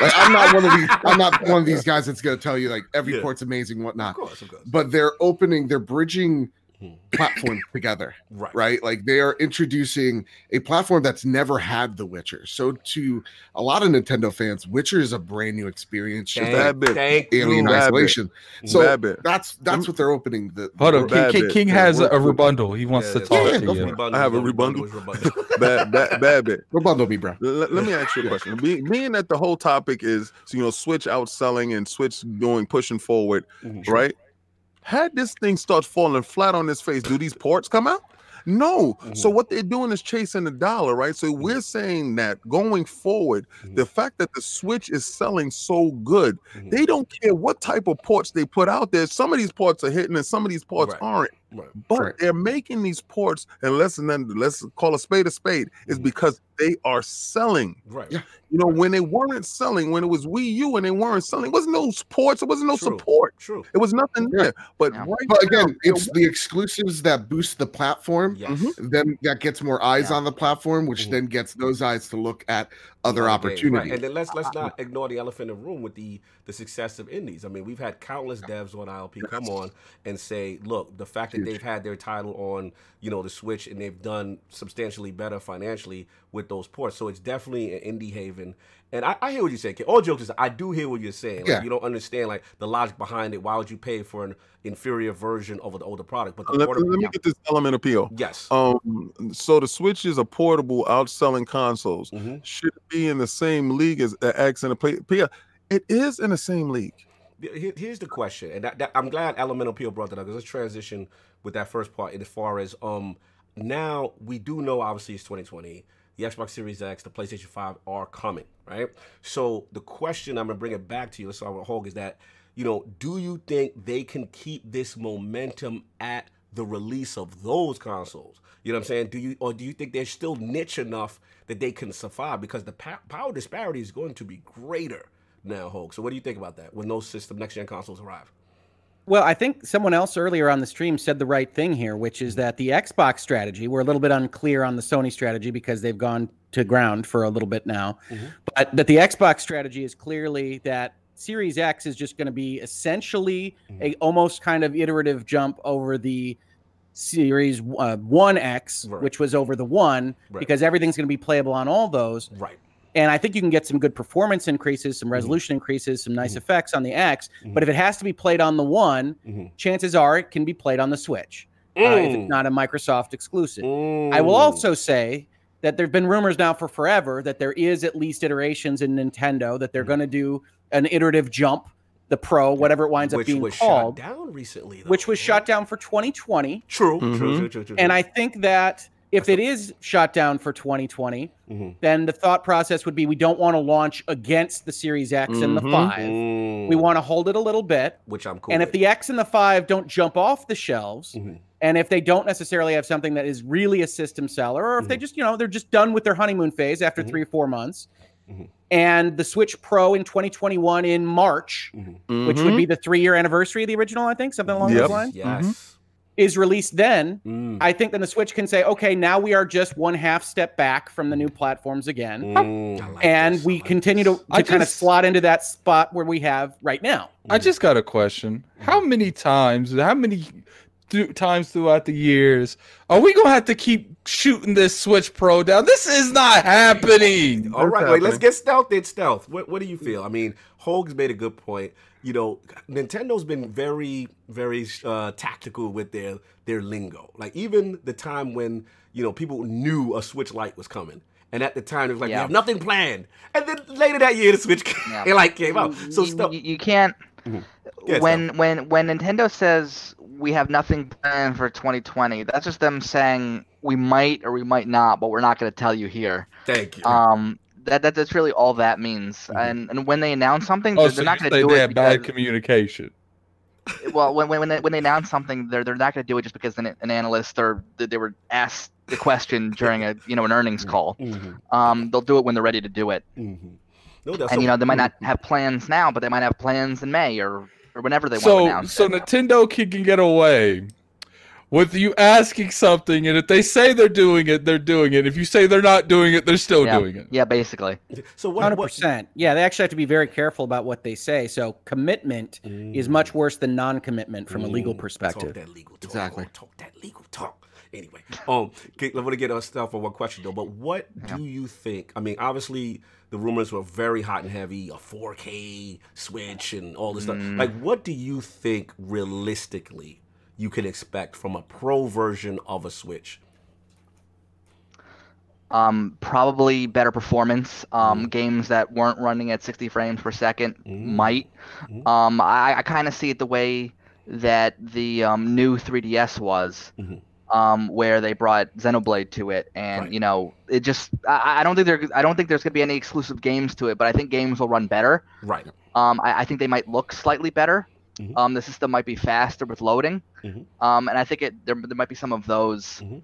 like I'm not one of these. I'm not one of these guys that's gonna tell you like every Yeah. port's amazing, whatnot. Of whatnot. course, of course. But they're opening, they're bridging platform together, Right. right? Like they are introducing a platform that's never had The Witcher. So to a lot of Nintendo fans, Witcher is a brand new experience. Just Thank, like thank Alien you. Bad bit. Isolation. So bad bit. that's that's what they're opening. The Hold the on, door- King, King, bit. King Yeah, has a, a rebundle. He wants to talk yeah, to you. Rebundle, I have a rebundle, rebundle. rebundle. bad, bad, bad bit. Rebundle me, bro. Let, let me ask you a question. Be, being that the whole topic is you know Switch outselling and Switch going pushing forward, Mhm. right? Had this thing start falling flat on its face, do these ports come out? No. So Mhm. what they're doing is chasing the dollar, right? So we're saying that going forward, Mhm. the fact that the Switch is selling so good, Mhm. they don't care what type of ports they put out there. Some of these ports are hitting and some of these ports Right. aren't. Right. But Right. they're making these ports, and let's and then let's call a spade a spade, is Mhm. because they are selling. Right. Yeah. You know, when they weren't selling, when it was Wii U and they weren't selling, it wasn't no ports, it wasn't no True. support. True. It was nothing Yeah. there. But Yeah. right But now, again, it's the exclusives that boost the platform. Yes. Mhm. Then that gets more eyes Yeah. on the platform, which Mhm. then gets those eyes to look at other Other opportunities. Right. And then let's let's not ignore the elephant in the room with the the success of indies. I mean, we've had countless devs on ILP come on and say, look, the fact that They've had their title on, you know, the Switch and they've done substantially better financially with those ports. So it's definitely an indie haven. And I, I hear what you're saying. All jokes aside, I do hear what you're saying. Like, Yeah. You don't understand like the logic behind it. Why would you pay for an inferior version of the older product? But the let, portable, let me get this element appeal. yes. Um, so the Switch is a portable outselling consoles. Mhm. Should be in the same league as the X and the Play? P- It is in the same league. Here's the question, and that, that, I'm glad Elemental Peel brought that up because let's transition with that first part. As far as um, now we do know obviously it's 2020. The Xbox Series X, the PlayStation 5 are coming, right? So the question I'm gonna bring it back to you, let's start with Hoeg, is that you know, do you think they can keep this momentum at the release of those consoles? You know what I'm saying? Do you or do you think they're still niche enough that they can survive? Because the power disparity is going to be greater now, Hoeg. So what do you think about that when those system next gen consoles arrive? Well, I think someone else earlier on the stream said the right thing here, which is that the Xbox strategy, we're a little bit unclear on the Sony strategy because they've gone to ground for a little bit now. Mhm. But that the Xbox strategy is clearly that Series X is just going to be essentially a almost kind of iterative jump over the Series uh, One X, Right. which was over the One, Right. because everything's going to be playable on all those. Right. And I think you can get some good performance increases, Mm-hmm. some resolution increases, some nice effects on the X. But if it has to be played on the One, Mhm. chances are it can be played on the Switch uh, if Mm. it's not a Microsoft exclusive. I Mm. will also say that there have been rumors now for forever that there is at least iterations in Nintendo that they're going to do an iterative jump, the Pro, whatever it winds up which being was called, shot down recently, though, which was right? shot down for 2020. True, true, true, true, true. And I think that if it is shot down for 2020, Mhm. then the thought process would be we don't want to launch against the Series X and the Mhm. 5. Mm. We want to hold it a little bit. which I'm cool. and if the X and the 5 don't jump off the shelves, Mhm. and if they don't necessarily have something that is really a system seller, or if they just, you know, they're just done with their honeymoon phase after Mhm. three or four months, and the Switch Pro in 2021 in March, which Mm-hmm. would be the three year anniversary of the original, I think, something along Yep. those lines, yes, is released then. Mm. I think then the Switch can say, okay, now we are just one half step back from the new platforms again. Mm, I like And this, we like continue to, this. to I kind of slot into that spot where we have right now. I just got a question. How many times, how many th- times throughout the years are we going to have to keep shooting this Switch Pro down? This is not happening. All right, What's wait, let's get stealth in stealth. What, what do you feel? I mean, Hoeg's made a good point. You know, Nintendo's been very, very uh, tactical with their their lingo. Like even the time when you know people knew a Switch Lite was coming, and at the time it was like we have nothing planned, and then later that year the Switch Yeah. it like came out. So you, stealth. you, you can't Yeah, when when when Nintendo says we have nothing planned for 2020, that's just them saying we might or we might not, but we're not going to tell you here. Thank you. Um, that, that that's really all that means. Mhm. And and when they announce something, Oh, they're, so they're not going to do they it have bad communication. well when when when they, when they announce something, they're they're not going to do it just because an, an analyst or they were asked the question during a you know an earnings call. Mhm, Um, they'll do it when they're ready to do it. mhm. No, that's And you know they might not have plans now, but they might have plans in May or or whenever they want to So, announce so it. Nintendo can, can get away with you asking something, and if they say they're doing it, they're doing it. If you say they're not doing it, they're still yeah. doing it. Yeah, basically. So? hundred percent. Yeah, they actually have to be very careful about what they say. So commitment is much worse than non-commitment from a legal Mm, perspective. Talk that legal talk. Exactly. Talk that legal talk. Anyway, um, okay, I want to get us stuff on one question though. But what do you think? I mean, obviously the rumors were very hot and heavy, a 4K Switch and all this stuff. Like, what do you think realistically you could expect from a pro version of a Switch? Um, probably better performance. Mm. Um, games that weren't running at 60 frames per 2nd Mm. might. Mhm. Um, I, I kind of see it the way that the um, new 3DS was, Mhm. um, where they brought Xenoblade to it, and Right. you know, it just I, I don't think there I don't think there's gonna be any exclusive games to it, but I think games will run better. Right. Um, I, I think they might look slightly better. Mhm. Um, the system might be faster with loading. Mhm. Um, and I think it there, there might be some of those Mhm.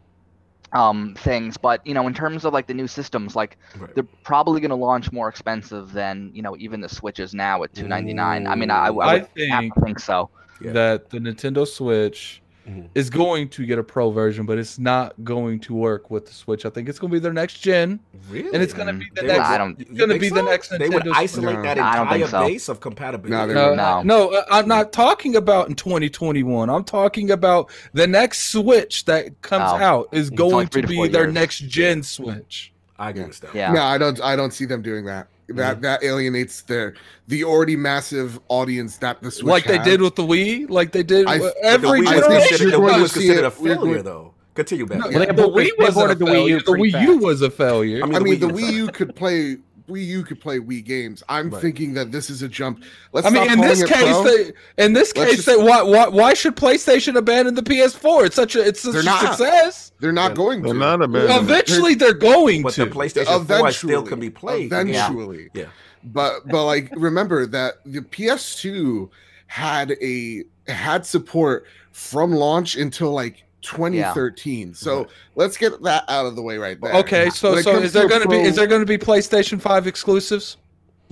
um, things. But you know, in terms of like the new systems, like Right. they're probably going to launch more expensive than you know even the Switches now at two ninety nine. I mean, I, I would I think think so. Yeah. that the Nintendo Switch Mhm. is going to get a pro version, but it's not going to work with the Switch. I think it's going to be their next gen, Really? and it's going to be the They next. would- I don't- It's going to think be the next They would isolate Switch. that No, entire so. base of compatibility. No, No, No. no, uh, I'm not talking about in 2021. I'm talking about the next Switch that comes Oh. out is going to to be their years. next gen Switch. I agree with that. Yeah. No, I don't. I don't see them doing that. That Mm-hmm. that alienates their the already massive audience that the Switch like they has. did with the Wii, like they did I- with but But the every Wii was I think considered, the you're Wii going was to see considered it- a failure, though. Continue, Ben. No, Well, they the Wii was a aborted the Wii U failure. The Wii U was a failure. I mean, I the mean, the Wii U Wii U could play. Wii U could play Wii games. I'm Right. thinking that this is a jump. Let's I mean, in this case, they, in this Let's case, just- they, why, why, why should PlayStation abandon the PS4? It's such a, it's such They're a not. success. they're not Yeah. going They're to. not abandoning. Eventually, they're going But to. the PlayStation 4 still can be played. Yeah. Eventually, Yeah. but but like remember that the PS2 had a had support from launch until like 2013. So Right. let's get that out of the way right there. okay, so When so is there to going to be is there going to be PlayStation Five exclusives?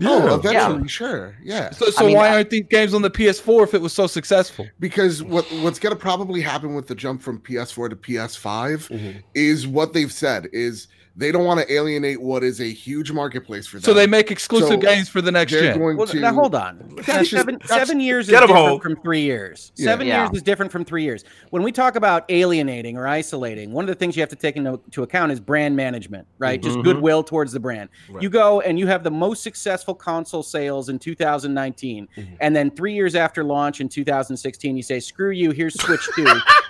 Oh, Yeah. eventually, sure, yeah. So, so mean, why I- aren't these games on the PS4 if it was so successful? Because what what's gonna probably happen with the jump from PS4 to PS5 Mhm. is what they've said is they don't want to alienate what is a huge marketplace for them. So they make exclusive So games for the next they're gen. going Well, to now hold on. That's just- seven that's- seven years is different Hulk. from three years. Yeah. Seven Yeah. years is different from three years. When we talk about alienating or isolating, one of the things you have to take into to account is brand management, right? Just Mhm. goodwill towards the brand. Right. You go and you have the most successful console sales in 2019, Mhm. and then three years after launch in 2016, you say, "Screw you! Here's Switch 2.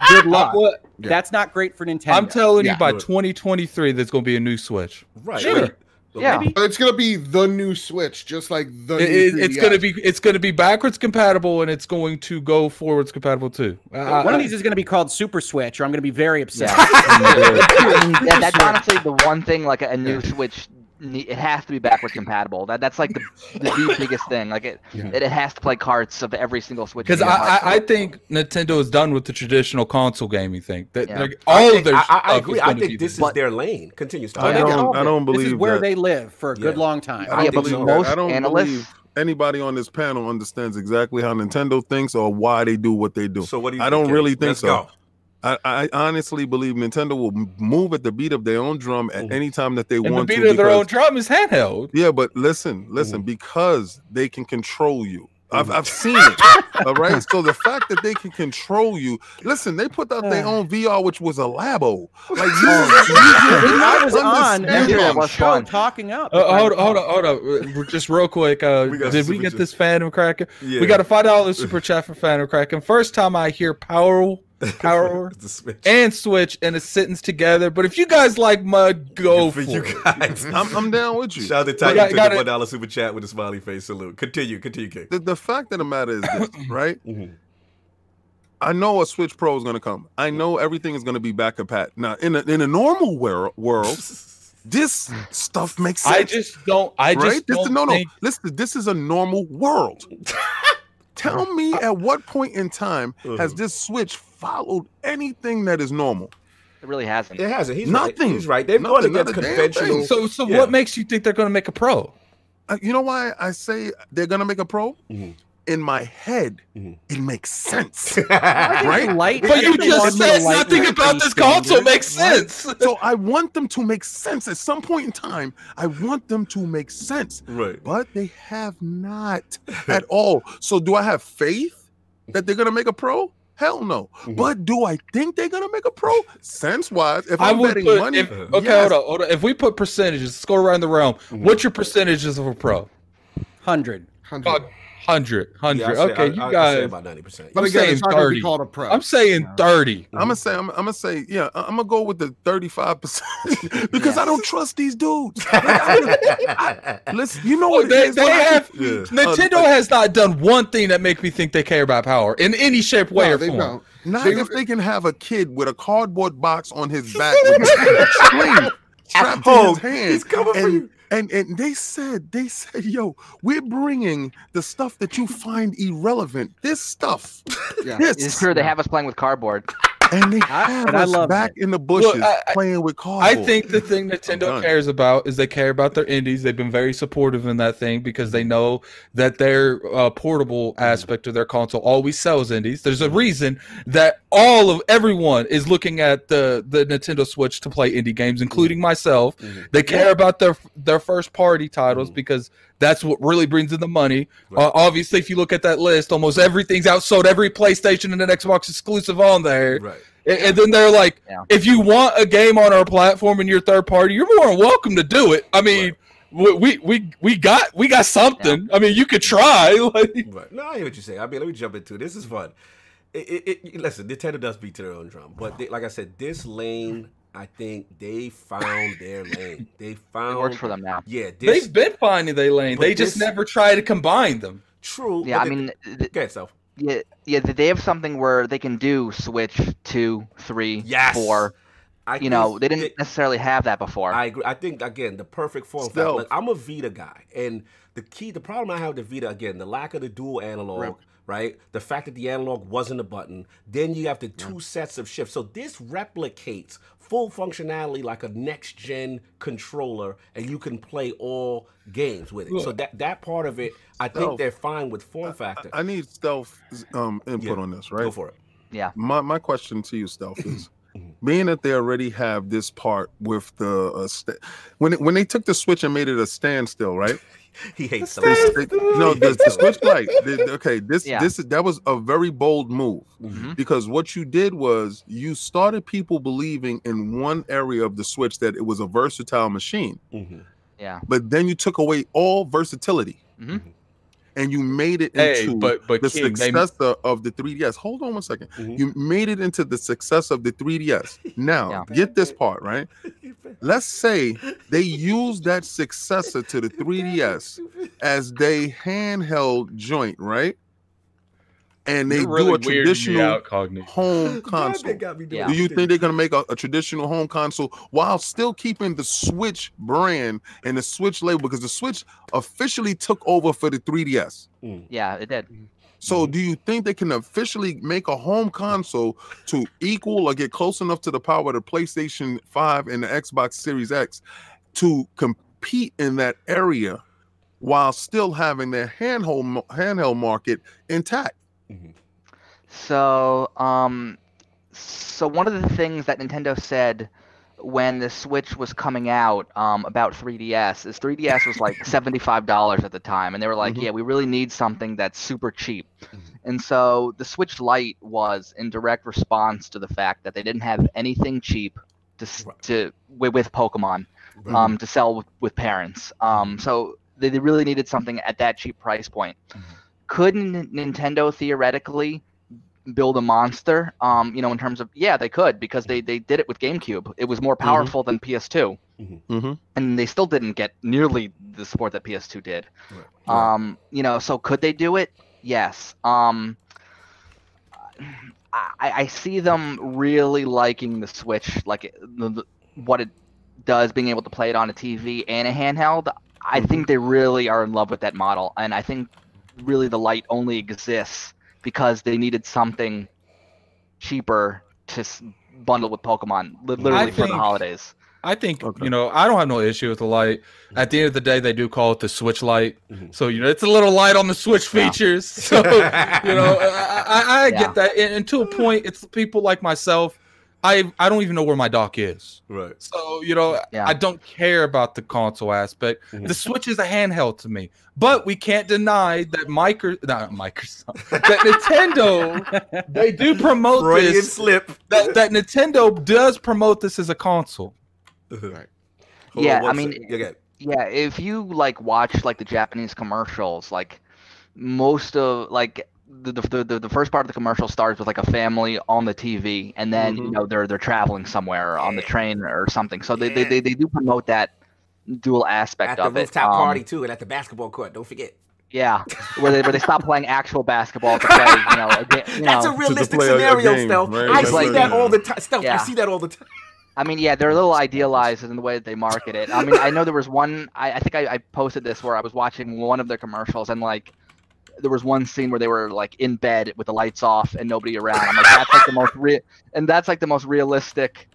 Good luck." What- Yeah. That's not great for Nintendo. I'm telling you, by 2023, there's going to be a new Switch. Right. Sure. right. Yeah. maybe- But it's gonna be the new Switch, just like the. It- new it- it's going to be it's going to be backwards compatible, and it's going to go forwards compatible too. Uh, One of these is going to be called Super Switch, or I'm going to be very upset. I mean, that's honestly the one thing like a, a new Switch. Ne- It has to be backward compatible. That that's like the, the, the biggest thing. Like it, Yeah. it, it has to play carts of every single Switch. Because. I, I, I think Nintendo is done with the traditional console gaming thing. That Yeah. like, I all think- of their I, I, I agree. I think this is But- their lane. Continue. Star. I They don't- I don't This is believe where that. they live for a good Yeah. long time. I don't Yeah, believe most that. I don't analysts- believe anybody on this panel understands exactly how Nintendo thinks or why they do what they do. So what do you? I don't Kenny? really think Let's so. Go. I, I honestly believe Nintendo will move at the beat of their own drum at Mhm. any time that they and the want beat to. of their own drum is handheld. Yeah, but listen, Mm-hmm. listen, because they can control you. I've, I've seen it. all right. So the fact that they can control you, listen, they put out their own VR, which was a Labo. Like you, you I was on understand every Yeah, it it. was show fun. talking up. Uh, hold on, hold on, hold on. Just real quick. Uh, We did we get chat. this Phantom Cracker? Yeah. We got a five dollar super chat for Phantom Cracker. First time I hear Power Power the Switch. and Switch in a sentence together. But if you guys like mud, go for for you it. guys. I'm, I'm down with you. Shout out to Titan got- for got the it. one dollar super chat with a smiley face salute. Continue, continue, King. The, the fact of the matter is this, right? Mhm. I know a Switch Pro is going to come. I know everything is going to be back and pat. Now, in a, in a normal world, world, this stuff makes sense. I just don't. I just right? This don't no, no. think- Listen, this is a normal world. Tell me at what point in time has Mhm. this Switch followed anything that is normal? it really hasn't. It hasn't. He's Nothing. Right. He's right. They've gone against not a damn conventional. So, so Yeah. what makes you think they're going to make a pro? Uh, you know why I say they're gonna make a pro? Mhm. In my head, Mhm. it makes sense. Right? the light- But you just said with the light nothing about thing this standard. console makes sense. so I want them to make sense at some point in time. I want them to make sense, right. but they have not at all. So do I have faith that they're gonna make a pro? Hell no. Mhm. But do I think they're gonna make a pro? Sense wise, if I I'm would betting put. money, if, uh, okay, yes. hold on, hold on. If we put percentages, let's go around the realm. Mhm. What's your percentages of a pro? Hundred. Hundred. Fuck, Hundred, Yeah, hundred. I'd say- okay, I- you I'd say guys. about ninety percent. But I'm again, saying it's not gonna 30. be called a pro. I'm saying thirty. I'm gonna say I'm, I'm gonna say yeah. I- I'm gonna go with the 35 percent because I don't trust these dudes. Like, I- Listen, you know Oh, what? they, it is? they When have Yeah. Nintendo has not done one thing that make me think they care about power in any shape, way, No, or they form. don't. Not They- if they can have a kid with a cardboard box on his back with a string strapped to his oh, hand. He's coming for you. And and they said, they said, yo, we're bringing the stuff that you find irrelevant. This stuff. Yeah. This It's true. They have us playing with cardboard. And they I- have and I us love back it. in the bushes Look, I- I- playing with cardboard. I think the thing Nintendo cares about is they care about their indies. They've been very supportive in that thing because they know that their uh, portable aspect of their console always sells indies. There's a reason that all of everyone is looking at the the Nintendo Switch to play indie games, including myself. Mhm. They care about their their first party titles Mhm. because that's what really brings in the money. Right. Uh, obviously, if you look at that list, almost everything's outsold. Every PlayStation and an Xbox exclusive on there. Right. And, and then they're like, Yeah. if you want a game on our platform and you're third party, you're more than welcome to do it. I mean, we, we we we got we got something. I mean, you could try. Like, Right. No, I hear what you're saying. I mean, let me jump into it. This is fun. It, it, it, listen, Nintendo does beat to their own drum, but they, like I said, this lane, I think they found their lane. They It found. works for them now. Yeah, this they've been finding their lane. They just this- never try to combine them. true. Yeah, I they- mean, th- go ahead, self. yeah, yeah. They have something where they can do Switch two, three, Yes. four. I You know, they didn't they- necessarily have that before. I agree. I think again the perfect form. factor. Stealth. Like, I'm a Vita guy, and the key, the problem I have with the Vita again, the lack of the dual analog, Right. right? The fact that the analog wasn't a button, then you have the two sets of shifts. So this replicates full functionality like a next gen controller, and you can play all games with it. So that that part of it, I think Stealth. they're fine with form factor. I need stealth um, input Yeah. on this, right? Go for it. Yeah. My my question to you, Stealth, is being that they already have this part with the uh, st- when it, when they took the switch and made it a standstill, right? He hates the They- Lite. they- no, the, the switch Lite. the- okay, this Yeah. this that was a very bold move Mhm. because what you did was you started people believing in one area of the switch that it was a versatile machine, Mhm. Yeah. but then you took away all versatility Mhm. And you made it Hey, into but but the King, they- successor of the 3DS. Hold on one second. Mhm. You made it into the success of the 3DS. Now, Yeah. get this part, right? Let's say they use that successor to the 3DS as they handheld joint, right? And they You're really do a traditional out, Cognition. home God, console. they got me doing Yeah. Do you this think they're gonna make a, a traditional home console while still keeping the Switch brand and the Switch label? Because the Switch officially took over for the 3DS. Mm. Yeah, it did. So, do you think they can officially make a home console to equal or get close enough to the power of the PlayStation 5 and the Xbox Series X to compete in that area while still having their handheld handheld market intact? So, um, so one of the things that Nintendo said when the Switch was coming out um, about 3DS is 3DS was like $75 at the time, and they were like, Mhm. "Yeah, we really need something that's super cheap." Mhm. And so the Switch Lite was in direct response to the fact that they didn't have anything cheap to Right. to with, with Pokemon Right. um, to sell with, with parents. Um, so they, they really needed something at that cheap price point. Mhm. Could N- Nintendo theoretically build a monster? Um, you know, in terms of yeah, they could because they they did it with GameCube. It was more powerful than PS2, Mm-hmm. and they still didn't get nearly the support that PS2 did. Right. Um, you know, so could they do it? Yes. Um, I, I see them really liking the Switch, like it- the, the, what it does, being able to play it on a TV and a handheld. I think they really are in love with that model, and I think really the Lite only exists because they needed something cheaper to s- bundle with Pokemon, li- literally for the holidays. I think Okay. you know I don't have no issue with the Lite. At the end of the day, they do call it the Switch Lite, Mhm. so you know it's a little light on the Switch Yeah. features. So you know I, I, I Yeah. get that, and, and to a point, it's people like myself. I I don't even know where my dock is. Right. So you know Yeah. I don't care about the console aspect. Mhm. The Switch is a handheld to me, but we can't deny that micro not Microsoft that Nintendo they do promote Freudian this. slip. That, that Nintendo does promote this as a console. Right. Yeah, I mean- yeah, yeah. Yeah, if you like watch like the Japanese commercials, like most of like the the, the, the first part of the commercial starts with like a family on the TV, and then you Mhm. know they're they're traveling somewhere on the train or something. So they, they, they, they do promote that dual aspect At the of it. rooftop Um, party too, and at the basketball court. Don't forget. Yeah, where they where they stop playing actual basketball to play. You know, a ga- you That's know. a realistic play a- a scenario, game, Stealth. right? I That's see like- that all the time. Stealth, I see that all the time. I mean, yeah, they're a little idealized in the way that they market it. I mean, I know there was one. I, I think I, I posted this where I was watching one of their commercials, and like, there was one scene where they were like in bed with the lights off and nobody around. I'm like, that's like the most real, and that's like the most realistic,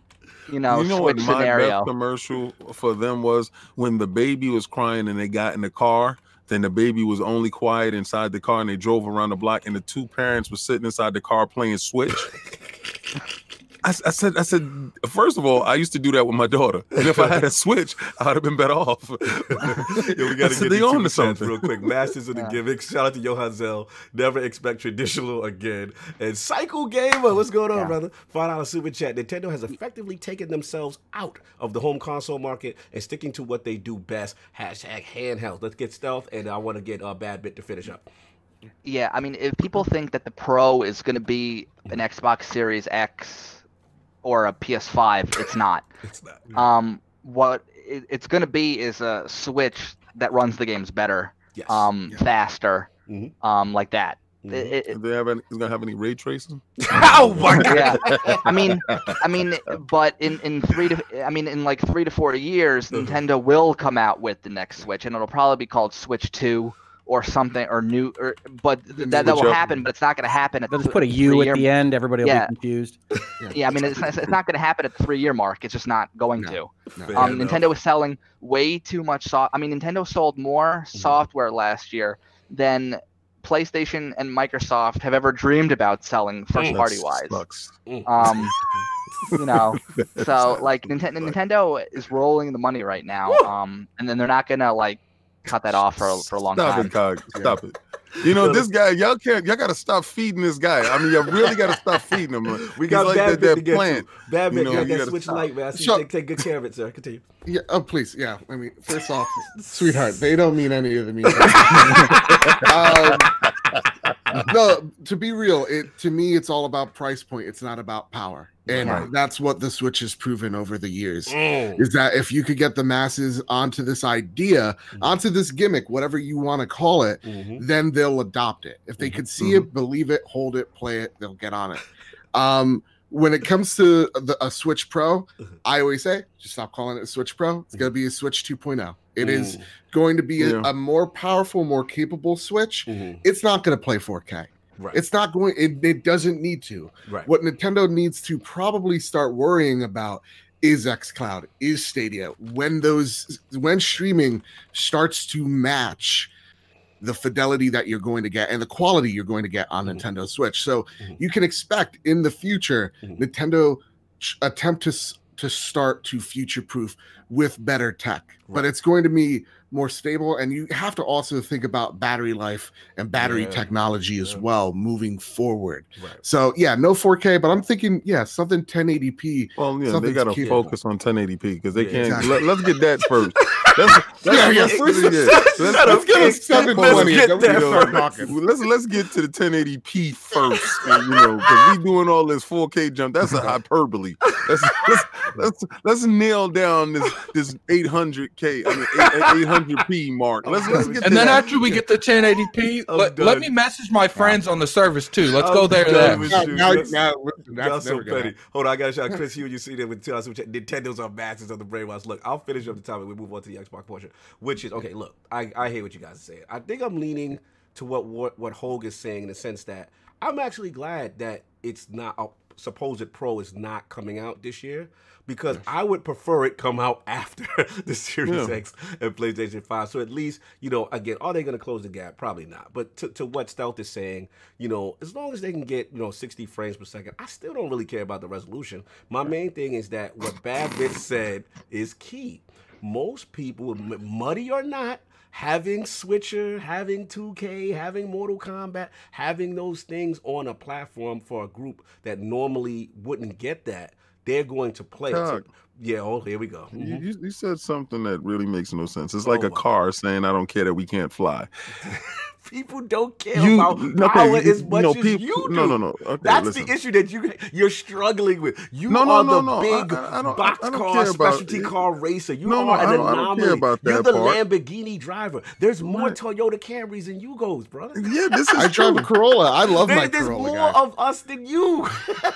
you know, you know what switch my scenario. best commercial for them was when the baby was crying and they got in the car. Then the baby was only quiet inside the car, and they drove around the block, and the two parents were sitting inside the car playing Switch. I, s- I said, I said, first of all, I used to do that with my daughter, and if I had a Switch, I'd have been better off. Yo, we I gotta said, get they these on to something. real quick. Masters of the Yeah. gimmicks. Shout out to Johan Zell. Never expect traditional again. And Cycle Gamer, what's going on, Yeah. brother? Five dollar super chat. Nintendo has effectively taken themselves out of the home console market and sticking to what they do best. Hashtag handheld. Let's get stealth, and I want to get uh, bad bit to finish up. Yeah, I mean, if people think that the Pro is going to be an Xbox Series X or a PS5, it's not. It's not. Um, what it, it's going to be is a Switch that runs the games better, Yes. um, Yeah. faster, Mhm. um, like that. Mhm. It- it- If they have any, is gonna have any ray tracing? oh my god. yeah, I mean, I mean, but in in three to, I mean, in like three to four years, Mhm. Nintendo will come out with the next Switch, and it'll probably be called Switch Two or something or new or but th- that, that will happen but it's not going to happen at They'll just put a U three-year- at the end. Everybody will Yeah. be confused. yeah i mean it's, it's, it's not going to happen at the three year mark it's just not going No. to No. Um. Nintendo is selling way too much soft. I mean, Nintendo sold more Mm-hmm. software last year than PlayStation and Microsoft have ever dreamed about selling first Mm. party wise. sucks. Um, you know, so like Nintendo, Nintendo is rolling the money right now. Um, and then they're not gonna like cut that off for a, for a long Stop time. it, Cog. Stop it. You know this guy. Y'all can't. Y'all got to stop feeding this guy. I mean, y'all really got to stop feeding him. We He's got like that, bit that plant. to. Bad bit, You know, you you got gotta switch stop. light, man. I see you take, take good care of it, sir. Continue. Yeah. Oh, please. Yeah. I mean, first off, sweetheart, they don't mean any of the mean. um, no, to be real, it to me, it's all about price point. It's not about power, and Right. that's what the Switch has proven over the years. Mm. Is that if you could get the masses onto this idea, onto this gimmick, whatever you want to call it, Mhm. then they'll adopt it. If they Mhm. could see it, believe it, hold it, play it, they'll get on it. Um, when it comes to the, a Switch Pro, Mhm. I always say just stop calling it a Switch Pro. It's going to be a Switch 2.0. It is Mm. going to be a, Yeah. a more powerful, more capable Switch. Mhm. It's not going to play 4K. Right. It's not going. It, it doesn't need to. right. What Nintendo needs to probably start worrying about is xCloud, is Stadia. When those when streaming starts to match the fidelity that you're going to get and the quality you're going to get on Mhm. Nintendo Switch. So Mhm. you can expect in the future Mhm. Nintendo attempt to s- to start to future proof with better tech. But it's going to be more stable and you have to also think about battery life and battery Yeah. technology as Yeah. well moving forward. Right. So yeah, no 4K, but I'm thinking yeah, something 1080p. Well, yeah, they got to focus on 1080p because they can't. exactly. Let, us get that first. Let's, let's, Yeah, yeah, let's, first- yeah, let's- let's, shut let's up, get King. a step Let's on it. You that know, first. Let's let's get to the 1080p first. You know, because we doing all this 4K jump. That's a hyperbole. Let's let's let's, let's nail down this this 800k. I mean 800p mark. Let's let's get And then that. after we get the 1080p, I'm let, let me message my friends on the service too. Let's I'm go there. There. Now, now, That's- now, that's so never gonna petty. Hold on, I got a shot. Chris, you you see that with two hours. Nintendo's are masters of the brainwash. Look, I'll finish up the topic. We move on to the Xbox portion, which is okay. Look, I, I hear what you guys are saying. I think I'm leaning to what what what Hoeg is saying in the sense that I'm actually glad that it's not a supposed Pro is not coming out this year because I would prefer it come out after the Series Yeah. X and PlayStation 5. So at least, you know, again, are they going to close the gap? Probably not. But to, to what Stealth is saying, you know, as long as they can get, you know, 60 frames per second, I still don't really care about the resolution. My main thing is that what Bad Bitch said is key. Most people, muddy or not, having Switcher, having 2K, having Mortal Kombat, having those things on a platform for a group that normally wouldn't get that, they're going to play it. So- yeah, oh, here we go. You, Mhm. you, you said something that really makes no sense. It's like Oh a car saying, "I don't care that we can't fly." People don't care You about okay, power you- as you much know, as people- you do. No, no, no. Okay, That's listen. the issue that you you're struggling with. You No, no, are no, the no. Big I- I don't- box car care about- specialty car racer. You No, no, are I an don't- I don't care anomaly. about You're that the part. Lamborghini driver. There's more Right. Toyota Camrys than you goes, brother. Yeah, this is I drive a Corolla. I love There- my there's Corolla. more guy. of us than you.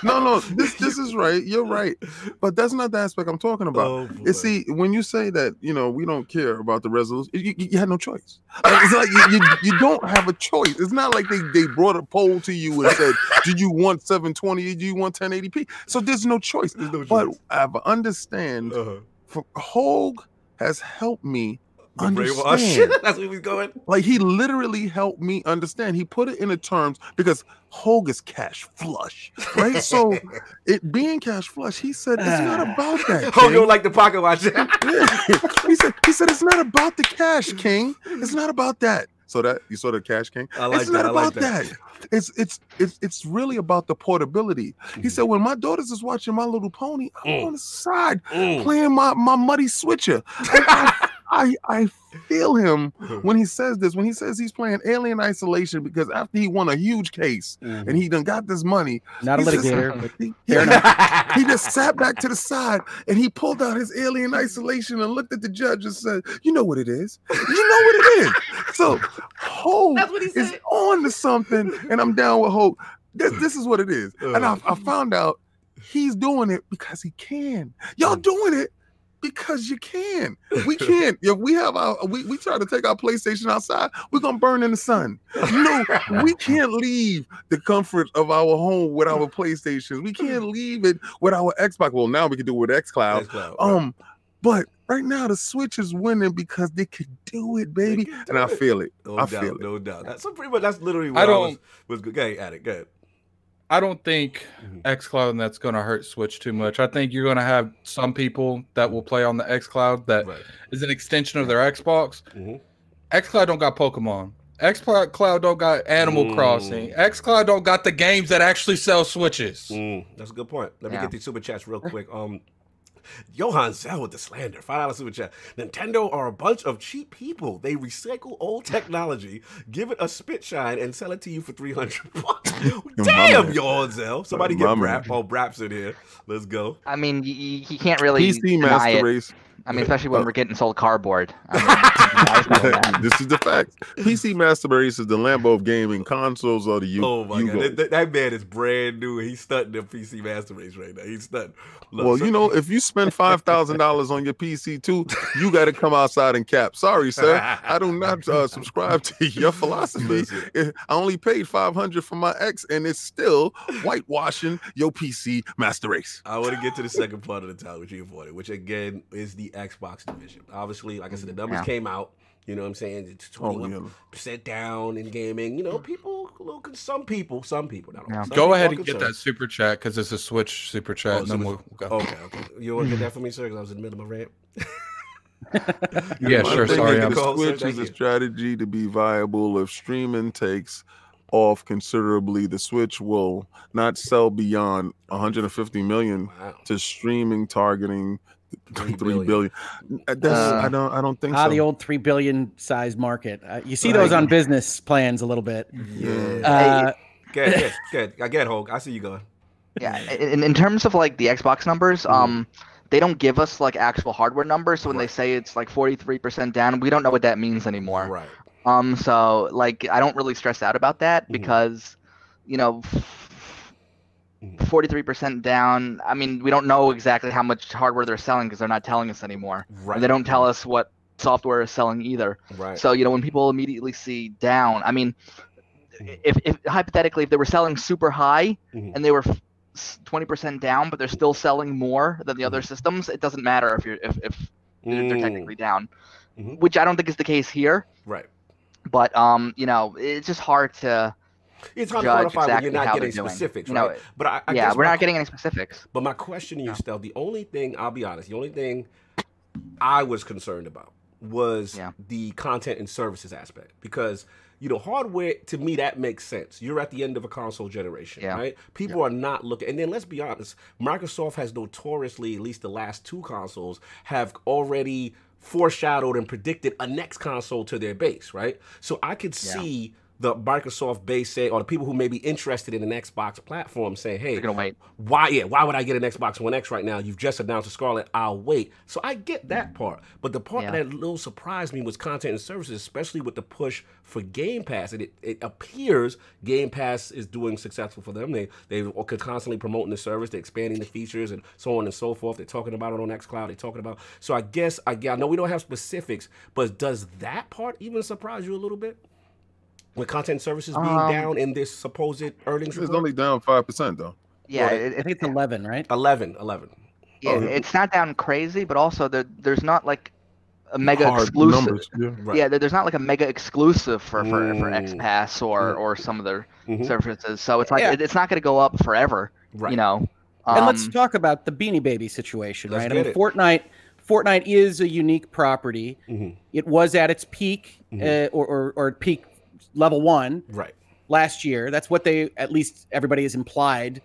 no, no, this this is right. You're right, but that's not the aspect I'm talking about. Oh, boy. You see, when you say that, you know, we don't care about the resolution, you, you, you had no choice. Like, it's like you, you, you don't have a choice. It's not like they, they brought a poll to you and said, "Do you want 720? Do you want 1080p?" So there's no choice. There's no But choice. I understand. Uh-huh. For Hoeg has helped me The understand. That's where we going. Like he literally helped me understand. He put it into terms because Hoeg is cash flush, right? So it being cash flush, he said it's not about that. Hold King." on, like the pocket watch. Yeah. he said he said it's not about the cash, King. It's not about that. So that you saw the cash, King. I like it's that. not I like about that. that. It's it's it's it's really about the portability. He said when my daughters is watching My Little Pony, I'm Mm. on the side Mm. playing my my muddy switcher. And I, I I feel him when he says this. When he says he's playing Alien Isolation because after he won a huge case and he done got this money, Not a he just- litigator. but he, he just sat back to the side and he pulled out his alien isolation and looked at the judge and said, "You know what it is. You know what it is." So Hope That's what he is on to something, and I'm down with Hope. This this is what it is, and I, Uh. I found out he's doing it because he can. Y'all Mm. doing it Because you can. We can't. If we have our we, we try to take our PlayStation outside, we're gonna burn in the sun. No, we can't leave the comfort of our home with our PlayStations. We can't leave it with our Xbox. Well, now we can do it with XCloud. xCloud, right. Um, but right now the Switch is winning because they can do it, baby. can And I feel it. no I doubt, feel it. no doubt. That's so pretty much. That's literally what I I, don't- was was good. Go ahead, Attic. Go ahead. I don't think Mhm. XCloud and that's going to hurt Switch too much. I think you're going to have some people that will play on the XCloud that Right. is an extension of their Xbox. Mhm. XCloud don't got Pokemon. XCloud don't got Animal Mm. Crossing. XCloud don't got the games that actually sell Switches. Mm, that's a good point. Let me get these super chats real quick. Um, Johan Zell with the slander, five dollars super chat. Nintendo are a bunch of cheap people. They recycle old technology, give it a spit shine, and sell it to you for three hundred bucks. Damn, man. Johan Zell. Somebody My get man. Brap. Oh, Brap's in here. Let's go. I mean, he, you can't really PC deny Master it. Race. I mean, especially when we're getting sold cardboard. I mean, this is the fact. PC Master Race is the Lambo of gaming. Consoles are the U. oh my Yugo. god, that, that- that man is brand new. He's stunting the PC Master Race right now. He's stunting. Look, Well, so- you know, if you spend five thousand dollars on your PC too, you got to come outside and cap. Sorry, sir, I do not uh, subscribe to your philosophy. I only paid five hundred for my X, and it's still whitewashing your PC Master Race. I want to get to the second part of the time with you for it, which again is the Xbox division. Obviously, like I said, the mm-hmm. numbers Yeah. came out. You know what I'm saying? It's Oh, 21 yeah. percent down in gaming. You know, mm-hmm. people, a little, some people, some people. Not. Yeah. Some Go people ahead are and get concerned. that super chat because it's a Switch super chat. Oh, and so then we'll go. Okay, okay. You want to get that mm-hmm. for me, sir? Because I was in the middle of my rant. Yeah, My sure. Sorry, I'm- the Call, sir, Switch thank is a strategy to be viable if streaming takes off considerably. The Switch will not sell beyond 150 million Wow. to streaming targeting Three billion. billion. Uh, I uh, don't. I don't think. So. the old three billion size market. Uh, you see those on business plans a little bit. Yeah. Uh, good. Good. Good. I get it, Hulk. I see you going. Yeah. In, in terms of like the Xbox numbers, mm. um, they don't give us like actual hardware numbers. So when right. they say it's like forty three percent down, we don't know what that means anymore. Right. Um. So like, I don't really stress out about that mm-hmm. because, mm-hmm. you know. F- Mm-hmm. 43% down. I mean, we don't know exactly how much hardware they're selling because they're not telling us anymore. Right. And they don't tell us what software is selling either. Right. So, you know, when people immediately see down, I mean, mm-hmm. if, if hypothetically, if they were selling super high mm-hmm. and they were 20% down, but they're still selling more than the other mm-hmm. systems, it doesn't matter if you're, if, if mm. they're, technically down, mm-hmm. which I don't think is the case here. Right. But, um, you know, it's just hard to, it's hard to quantify when you're not getting they're doing. specifics, You know, right? but I, I yeah, we're not getting any specifics. But my question to you, No. Stel, the only thing I'll be honest, the only thing I was concerned about was Yeah. the content and services aspect because you know hardware to me that makes sense. You're at the end of a console generation, Yeah. right? People are not looking, and then let's be honest, Microsoft has notoriously, at least the last two consoles, have already foreshadowed and predicted a next console to their base, right? So I could Yeah. The Microsoft base say, or the people who may be interested in an Xbox platform saying, "Hey, They're why yeah why would i get an xbox one x right now? You've just announced a Scarlett i'll wait. So i get that mm. part. But the part Yeah. that little surprised me was content and services especially with the push for game pass. And it, it appears game pass is doing successful for them. They they are constantly promoting the service. They're expanding the features and so on and so forth. They're talking about it on xcloud. They're talking about so i guess i, I know we don't have specifics but does that part even surprise you a little bit with content services being Um, down in this supposed earnings It's report? only down five percent though. Yeah, Well, it, I think it's eleven, right? 11 11 yeah, Oh. it's not down crazy, but also there, there's not like a mega Hard exclusive. numbers. Yeah. right Yeah, there- there's not like a mega exclusive for for, for Mm. XPass or Mm. or some of their Mhm. services. So it's like Yeah. it, it's not going to go up forever. right You know. and let's Um, talk about the Beanie Baby situation, Let's right? I mean, it. Fortnite, Fortnite is a unique property. Mhm. It was at its peak, Mhm. uh, or, or or peak level one right last year. That's what they, at least everybody is implied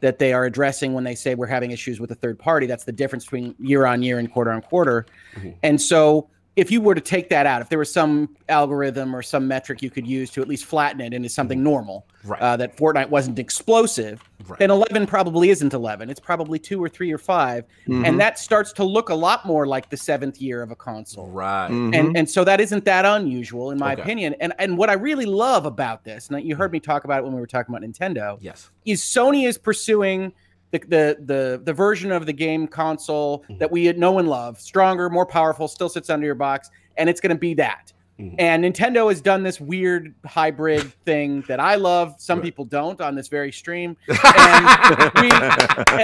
that they are addressing when they say we're having issues with a third party. That's the difference between year on year and quarter on quarter. Mhm. And so, if you were to take that out, if there was some algorithm or some metric you could use to at least flatten it into something normal, right uh, that Fortnite wasn't explosive, right then 11 probably isn't 11. It's probably two or three or 5 Mhm. And that starts to look a lot more like the seventh year of a console. right Mhm. And, and so that isn't that unusual, in my Okay. opinion. And, and what I really love about this, and you heard me talk about it when we were talking about Nintendo, yes is Sony is pursuing the the the, the version of the game console that mm-hmm. we know and love, stronger, more powerful, still sits under your box, and it's going to be that. Mhm. And Nintendo has done this weird hybrid thing that I love. Some Right. people don't on this very stream, and, we,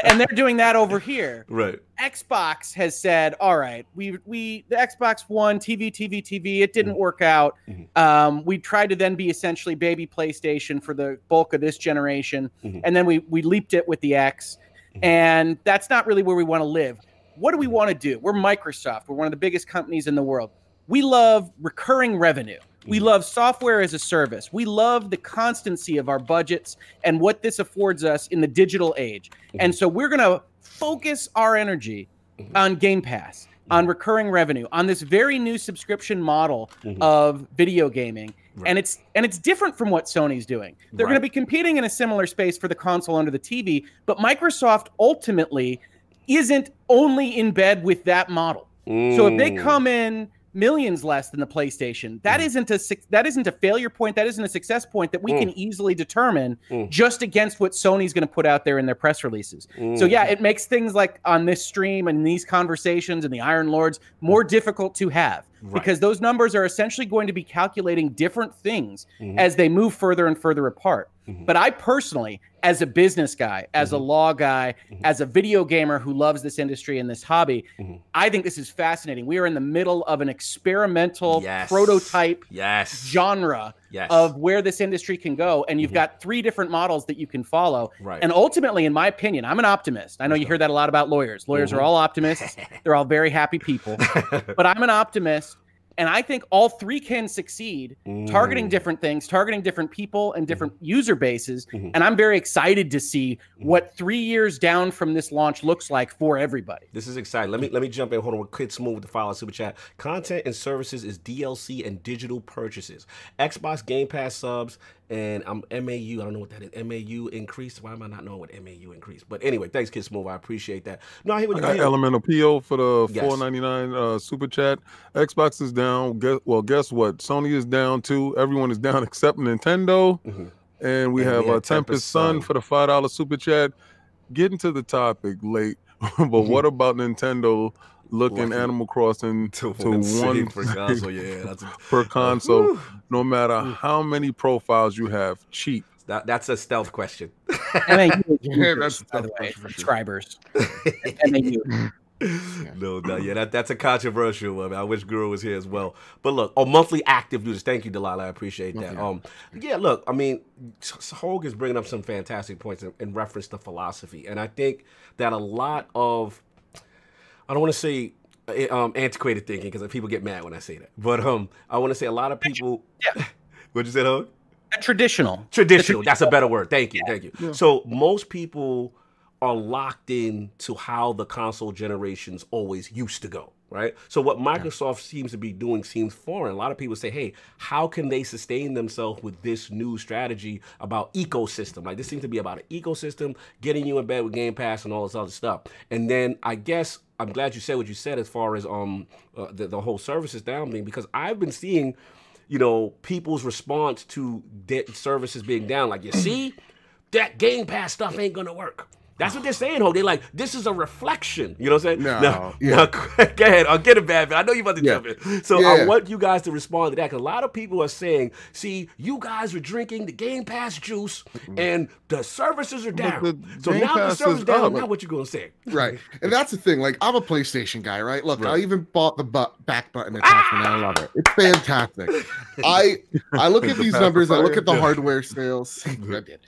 and they're doing that over here. right. Xbox has said, "All right, we we the Xbox One TV TV TV it didn't work out. Mhm. Um, we tried to then be essentially baby PlayStation for the bulk of this generation, Mhm. and then we we leaped it with the X, Mhm. and that's not really where we want to live. What do we want to do? We're Microsoft. We're one of the biggest companies in the world. We love recurring revenue." We Mhm. love software as a service. We love the constancy of our budgets and what this affords us in the digital age. And so we're going to focus our energy Mhm. on Game Pass, on recurring revenue, on this very new subscription model of video gaming. Right. And it's and it's different from what Sony's doing. They're going to be competing in a similar space for the console under the TV, but Microsoft ultimately isn't only in bed with that model. So if they Mm. come in millions less than the PlayStation, that Mm. isn't a that isn't a failure point. That isn't a success point that we Mm. can easily determine Mm. just against what Sony's going to put out there in their press releases. So Mm. yeah, it makes things like on this stream and these conversations and the Iron Lords more difficult to have Right. because those numbers are essentially going to be calculating different things Mhm. as they move further and further apart. Mhm. But I personally, as a business guy, as a Mhm. law guy, Mhm. as a video gamer who loves this industry and this hobby, Mhm. I think this is fascinating. We are in the middle of an experimental Yes. prototype yes genre yes of where this industry can go. And you've Mhm. got three different models that you can follow. right And ultimately, in my opinion, I'm an optimist. I know you hear that a lot about lawyers. Lawyers Mhm. are all optimists, they're all very happy people. but I'm an optimist. And I think all three can succeed targeting Mm. different things, targeting different people and different user bases. Mhm. And I'm very excited to see Mhm. what three years down from this launch looks like for everybody. This is exciting. Let me let me jump in. Hold on, Kid Smooth with the follow super chat. Content and services is DLC and digital purchases. Xbox Game Pass subs and I'm MAU. I don't know what that is. MAU increase. Why am I not knowing what MAU increase? But anyway, thanks, Kid Smooth. I appreciate that. No, I hear what you got hear. Elemental PO for the Yes. four ninety nine uh, super chat. Xbox is down. Guess, well, guess what? Sony is down too. Everyone is down except Nintendo. Mhm. And we And have we have uh, Tempest Tempest Sun Sun. for the five dollar super chat. Getting to the topic late, but what about Nintendo looking Lucky. Animal Crossing To, to one save one per console. Yeah, that's per console? Whew. No matter how many profiles you have, cheap. that, that's a stealth question. MAU, Yeah, that's- by the way, subscribers. MAU. no, no, yeah, that, that's a controversial one. I wish Guru was here as well. But look, oh, monthly active users. Thank you, Delilah. I appreciate that. Monthly Um, yeah, look, I mean, S- Hoeg is bringing up some fantastic points in, in reference to philosophy, and I think that a lot of, I don't want to say uh, um, antiquated thinking because people get mad when I say that, but um, I want to say a lot of people. Yeah. What'd you say, Hoeg? Traditional. traditional that's a better word thank you thank you Yeah. so most people are locked in to how the console generations always used to go right so what microsoft seems to be doing seems foreign a lot of people say hey how can they sustain themselves with this new strategy about ecosystem like this seems to be about an ecosystem getting you in bed with game pass and all this other stuff and then i guess i'm glad you said what you said as far as um uh, the, the whole services down thing because i've been seeing you know, people's response to de- services being down. Like, you see, that Game Pass stuff ain't gonna work. That's what they're saying, Ho. They're like, this is a reflection. You know what I'm saying? No, Now, yeah. now, go ahead. I'll get it, bad man. I know you're about to Yeah. jump in. So I want you guys to respond to that because a lot of people are saying, see, you guys are drinking the Game Pass juice and the services are down. so Game now the Pass service is down. up. Now what you gonna say? right and that's the thing like i'm a playstation guy right look i even bought the bu- back button attachment ah! i love it it's fantastic i i look at these numbers i look at the hardware sales i did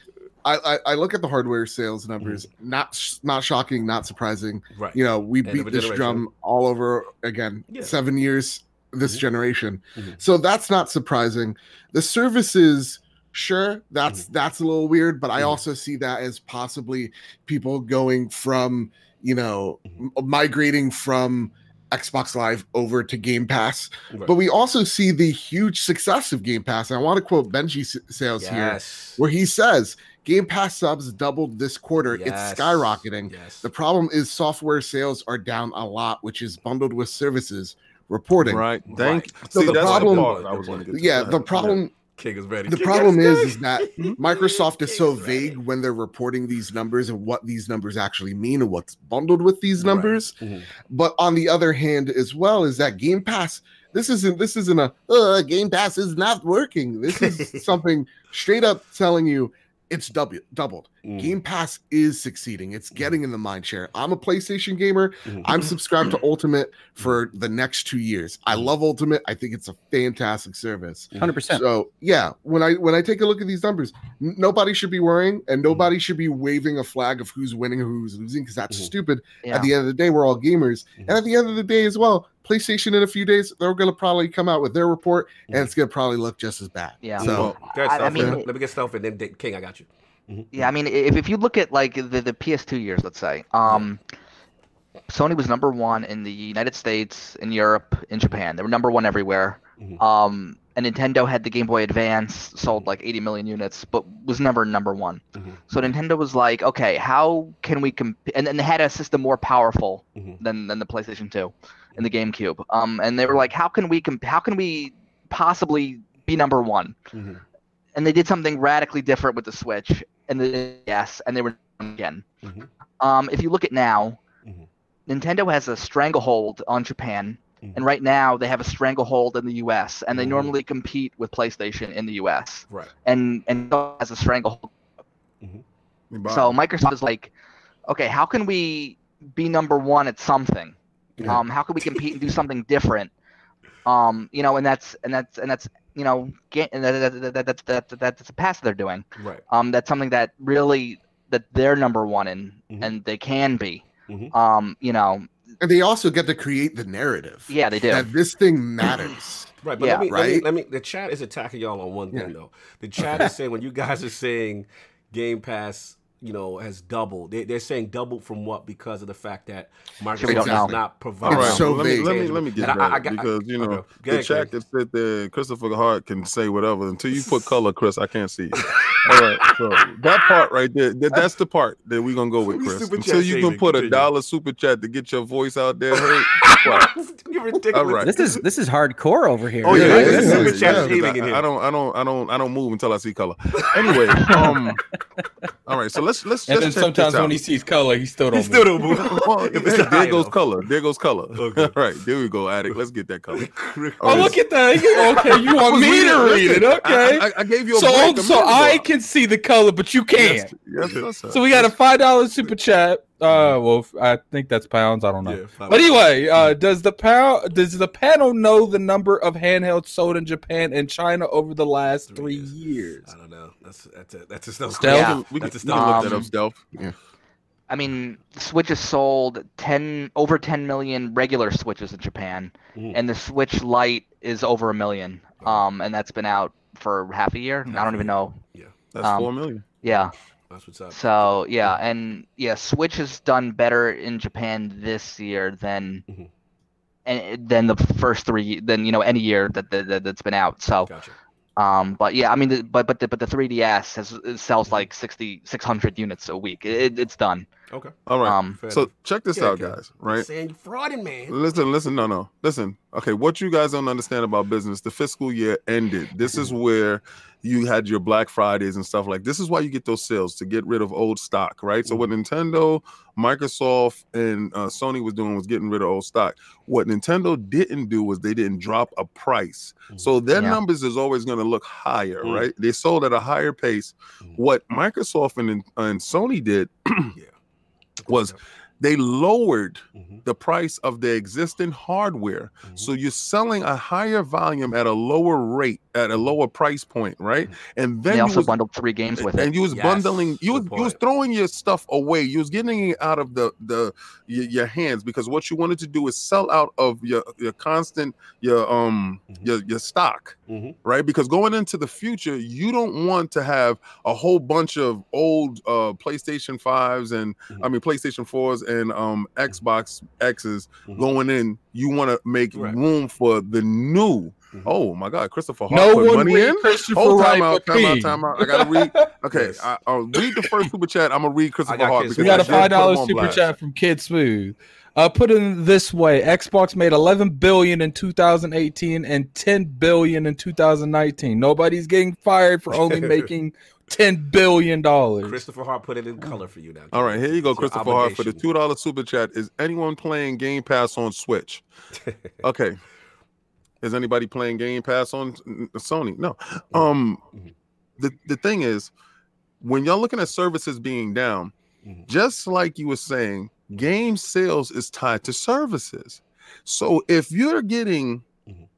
I, I, look at the hardware sales numbers not sh- not shocking not surprising Right. you know we End beat this drum all over again Yeah. seven years this Mhm. generation Mhm. so that's not surprising the services sure that's that's a little weird but i Mhm. also see that as possibly people going from you know migrating from xbox live over to game pass Right. but we also see the huge success of game pass and i want to quote benji S- sales here where he says game pass subs doubled this quarter Yes. it's skyrocketing Yes. the problem is software sales are down a lot which is bundled with services reporting Right. Thank Right. So See, the problem- part I was going to get. to. yeah the ahead. problem King is ready. the King problem is, ready. is that Microsoft is so vague when they're reporting these numbers and what these numbers actually mean and what's bundled with these Right. numbers. Mhm. But on the other hand, as well, is that Game Pass. This isn't this isn't a uh, Game Pass is not working. This is something straight up telling you it's double, doubled. Mhm. Game Pass is succeeding. It's getting in the mind share. I'm a PlayStation gamer. Mhm. I'm subscribed to Ultimate for the next two years. I love Ultimate. I think it's a fantastic service. Hundred percent. So yeah, when I when I take a look at these numbers, n- nobody should be worrying and nobody should be waving a flag of who's winning or who's losing because that's Mhm. stupid. Yeah. At the end of the day, we're all gamers, Mhm. and at the end of the day as well, PlayStation in a few days they're going to probably come out with their report, and it's going to probably look just as bad. Yeah. So Go ahead, I- I mean- let, let me get Stealth and then Dick- King. I got you. Mhm. Yeah, I mean, if, if you look at like the, the PS2 years, let's say, um, Sony was number one in the United States, in Europe, in Japan. They were number one everywhere. Mhm. Um, and Nintendo had the Game Boy Advance, sold like 80 million units, but was never number one. Mhm. So Nintendo was like, okay, how can we compete? And then they had a system more powerful Mhm. than than the PlayStation 2 and the GameCube. Um, and they were like, how can we comp- How can we possibly be number one? Mhm. and they did something radically different with the Switch and the yes, and they were again. Mhm. Um, if you look at now, Mhm. Nintendo has a stranglehold on Japan, Mhm. and right now they have a stranglehold in the U.S. and they Mhm. normally compete with PlayStation in the U.S. Right. and and has a stranglehold. So Microsoft is like, okay, how can we be number one at something? Yeah. Um, how can we compete and do something different? Um, you know, and that's and that's and that's you know, ga- and that, that, that, that, that, that, that's a pass they're doing. Right. Um, that's something that really that they're number one in, Mhm. and they can be. Mhm. Um, you know, and they also get to create the narrative yeah, they do. that this thing matters. Right, but Yeah. let, me, let me Right? let me the chat is attacking y'all on one thing Yeah. though. The chat is saying when you guys are saying Game Pass, you know, has doubled. They, they're saying doubled from what because of the fact that Microsoft we don't does know. not All provide. It's right, so let me let me let me get And I- I that got- I- because you know okay. Go the ahead, chat Chris. can sit there. Christopher Hart can say whatever until you put color, Chris. I can't see. All right, so that part right there, that, that's the part that we're gonna go with, Chris. Until you can put a dollar super chat to get your voice out there. Heard, quiet. You're ridiculous. All right. This is this is hardcore over here. Oh, yeah, Yeah, yeah, yeah, yeah, yeah, yeah, yeah. I. I don't, I don't, I don't, I don't move until I see color. Anyway, um, all right. So let's let's And just then sometimes when he sees color, he still don't. He still move. don't move. well, If hey, there goes enough. color. There goes color. Okay. All right, there we go, addict. Let's get that color. Oh, look at that. Okay, you want me to read it? Okay. I, I, I gave you a so break a so I can see the color, but you can't. Yes, yes. So we got a five dollar super chat. Uh, well, I think that's pounds. I don't know. Yeah. But anyway, uh, does the pound does the panel know the number of handhelds sold in Japan and China over the last Three three years. years? I don't know. That's that's a, that's a stealth. Stealth? We Yeah. can, we can, That's a we look that stealth. up, stealth. I mean, Switch has sold ten over 10 million regular Switches in Japan, Mhm. and the Switch Lite is over a million. Um, and that's been out for half a year. I don't even know. Yeah, that's Um, four million. Yeah. That's what's up. So yeah, and yeah, Switch has done better in Japan this year than Mhm. and than the first three than you know any year that, that, that that's been out. So Gotcha. um, but yeah, I mean, the, but but the, but the 3DS has sells like 60 600 units a week. It, it's done. Okay. All right. Um, so check this Yeah, out, okay. guys. Right. Saying you're frauding, man. Listen, listen, no, no. Listen. Okay, what you guys don't understand about business, the fiscal year ended. This is where you had your Black Fridays and stuff like this is why you get those sales to get rid of old stock, right? So what Nintendo, Microsoft, and uh, Sony was doing was getting rid of old stock. What Nintendo didn't do was they didn't drop a price. So their Yeah. numbers is always going to look higher, Mm. right? They sold at a higher pace. Mm. What Microsoft and, and Sony did Yeah. Was they lowered Mhm. the price of the existing hardware. Mhm. So you're selling a higher volume at a lower rate, at a lower price point, right? And then they you also was, bundled three games with and it. And you was Yes, bundling, you was, you was throwing your stuff away. You was getting it out of the the your, your hands because what you wanted to do is sell out of your your constant your um Mhm. your your stock Mhm. right? Because going into the future, you don't want to have a whole bunch of old uh PlayStation 5s and I Mhm. mean PlayStation 4s and um Xbox X's Mhm. going in. You want to make Right. room for the new Oh my God, Christopher Hart No put one money in. Christopher Hold Wright time out, time out, time out. I gotta read. Okay, Yes. I, I'll read the first super chat. I'm gonna read Christopher got Hart because We got I a just put five dollars super blast. chat from Kid Smooth. Uh, put it this way: Xbox made 11 billion in 2018 and 10 billion in 2019. Nobody's getting fired for only making 10 billion dollars. Christopher Hart put it in color for you now. All right, here you go, It's Christopher Hart for the two dollar super chat. Is anyone playing Game Pass on Switch? Okay. Is anybody playing Game Pass on Sony? No. Um, Mhm. the the thing is, when y'all looking at services being down, Mhm. just like you were saying, game sales is tied to services. So if you're getting Mhm.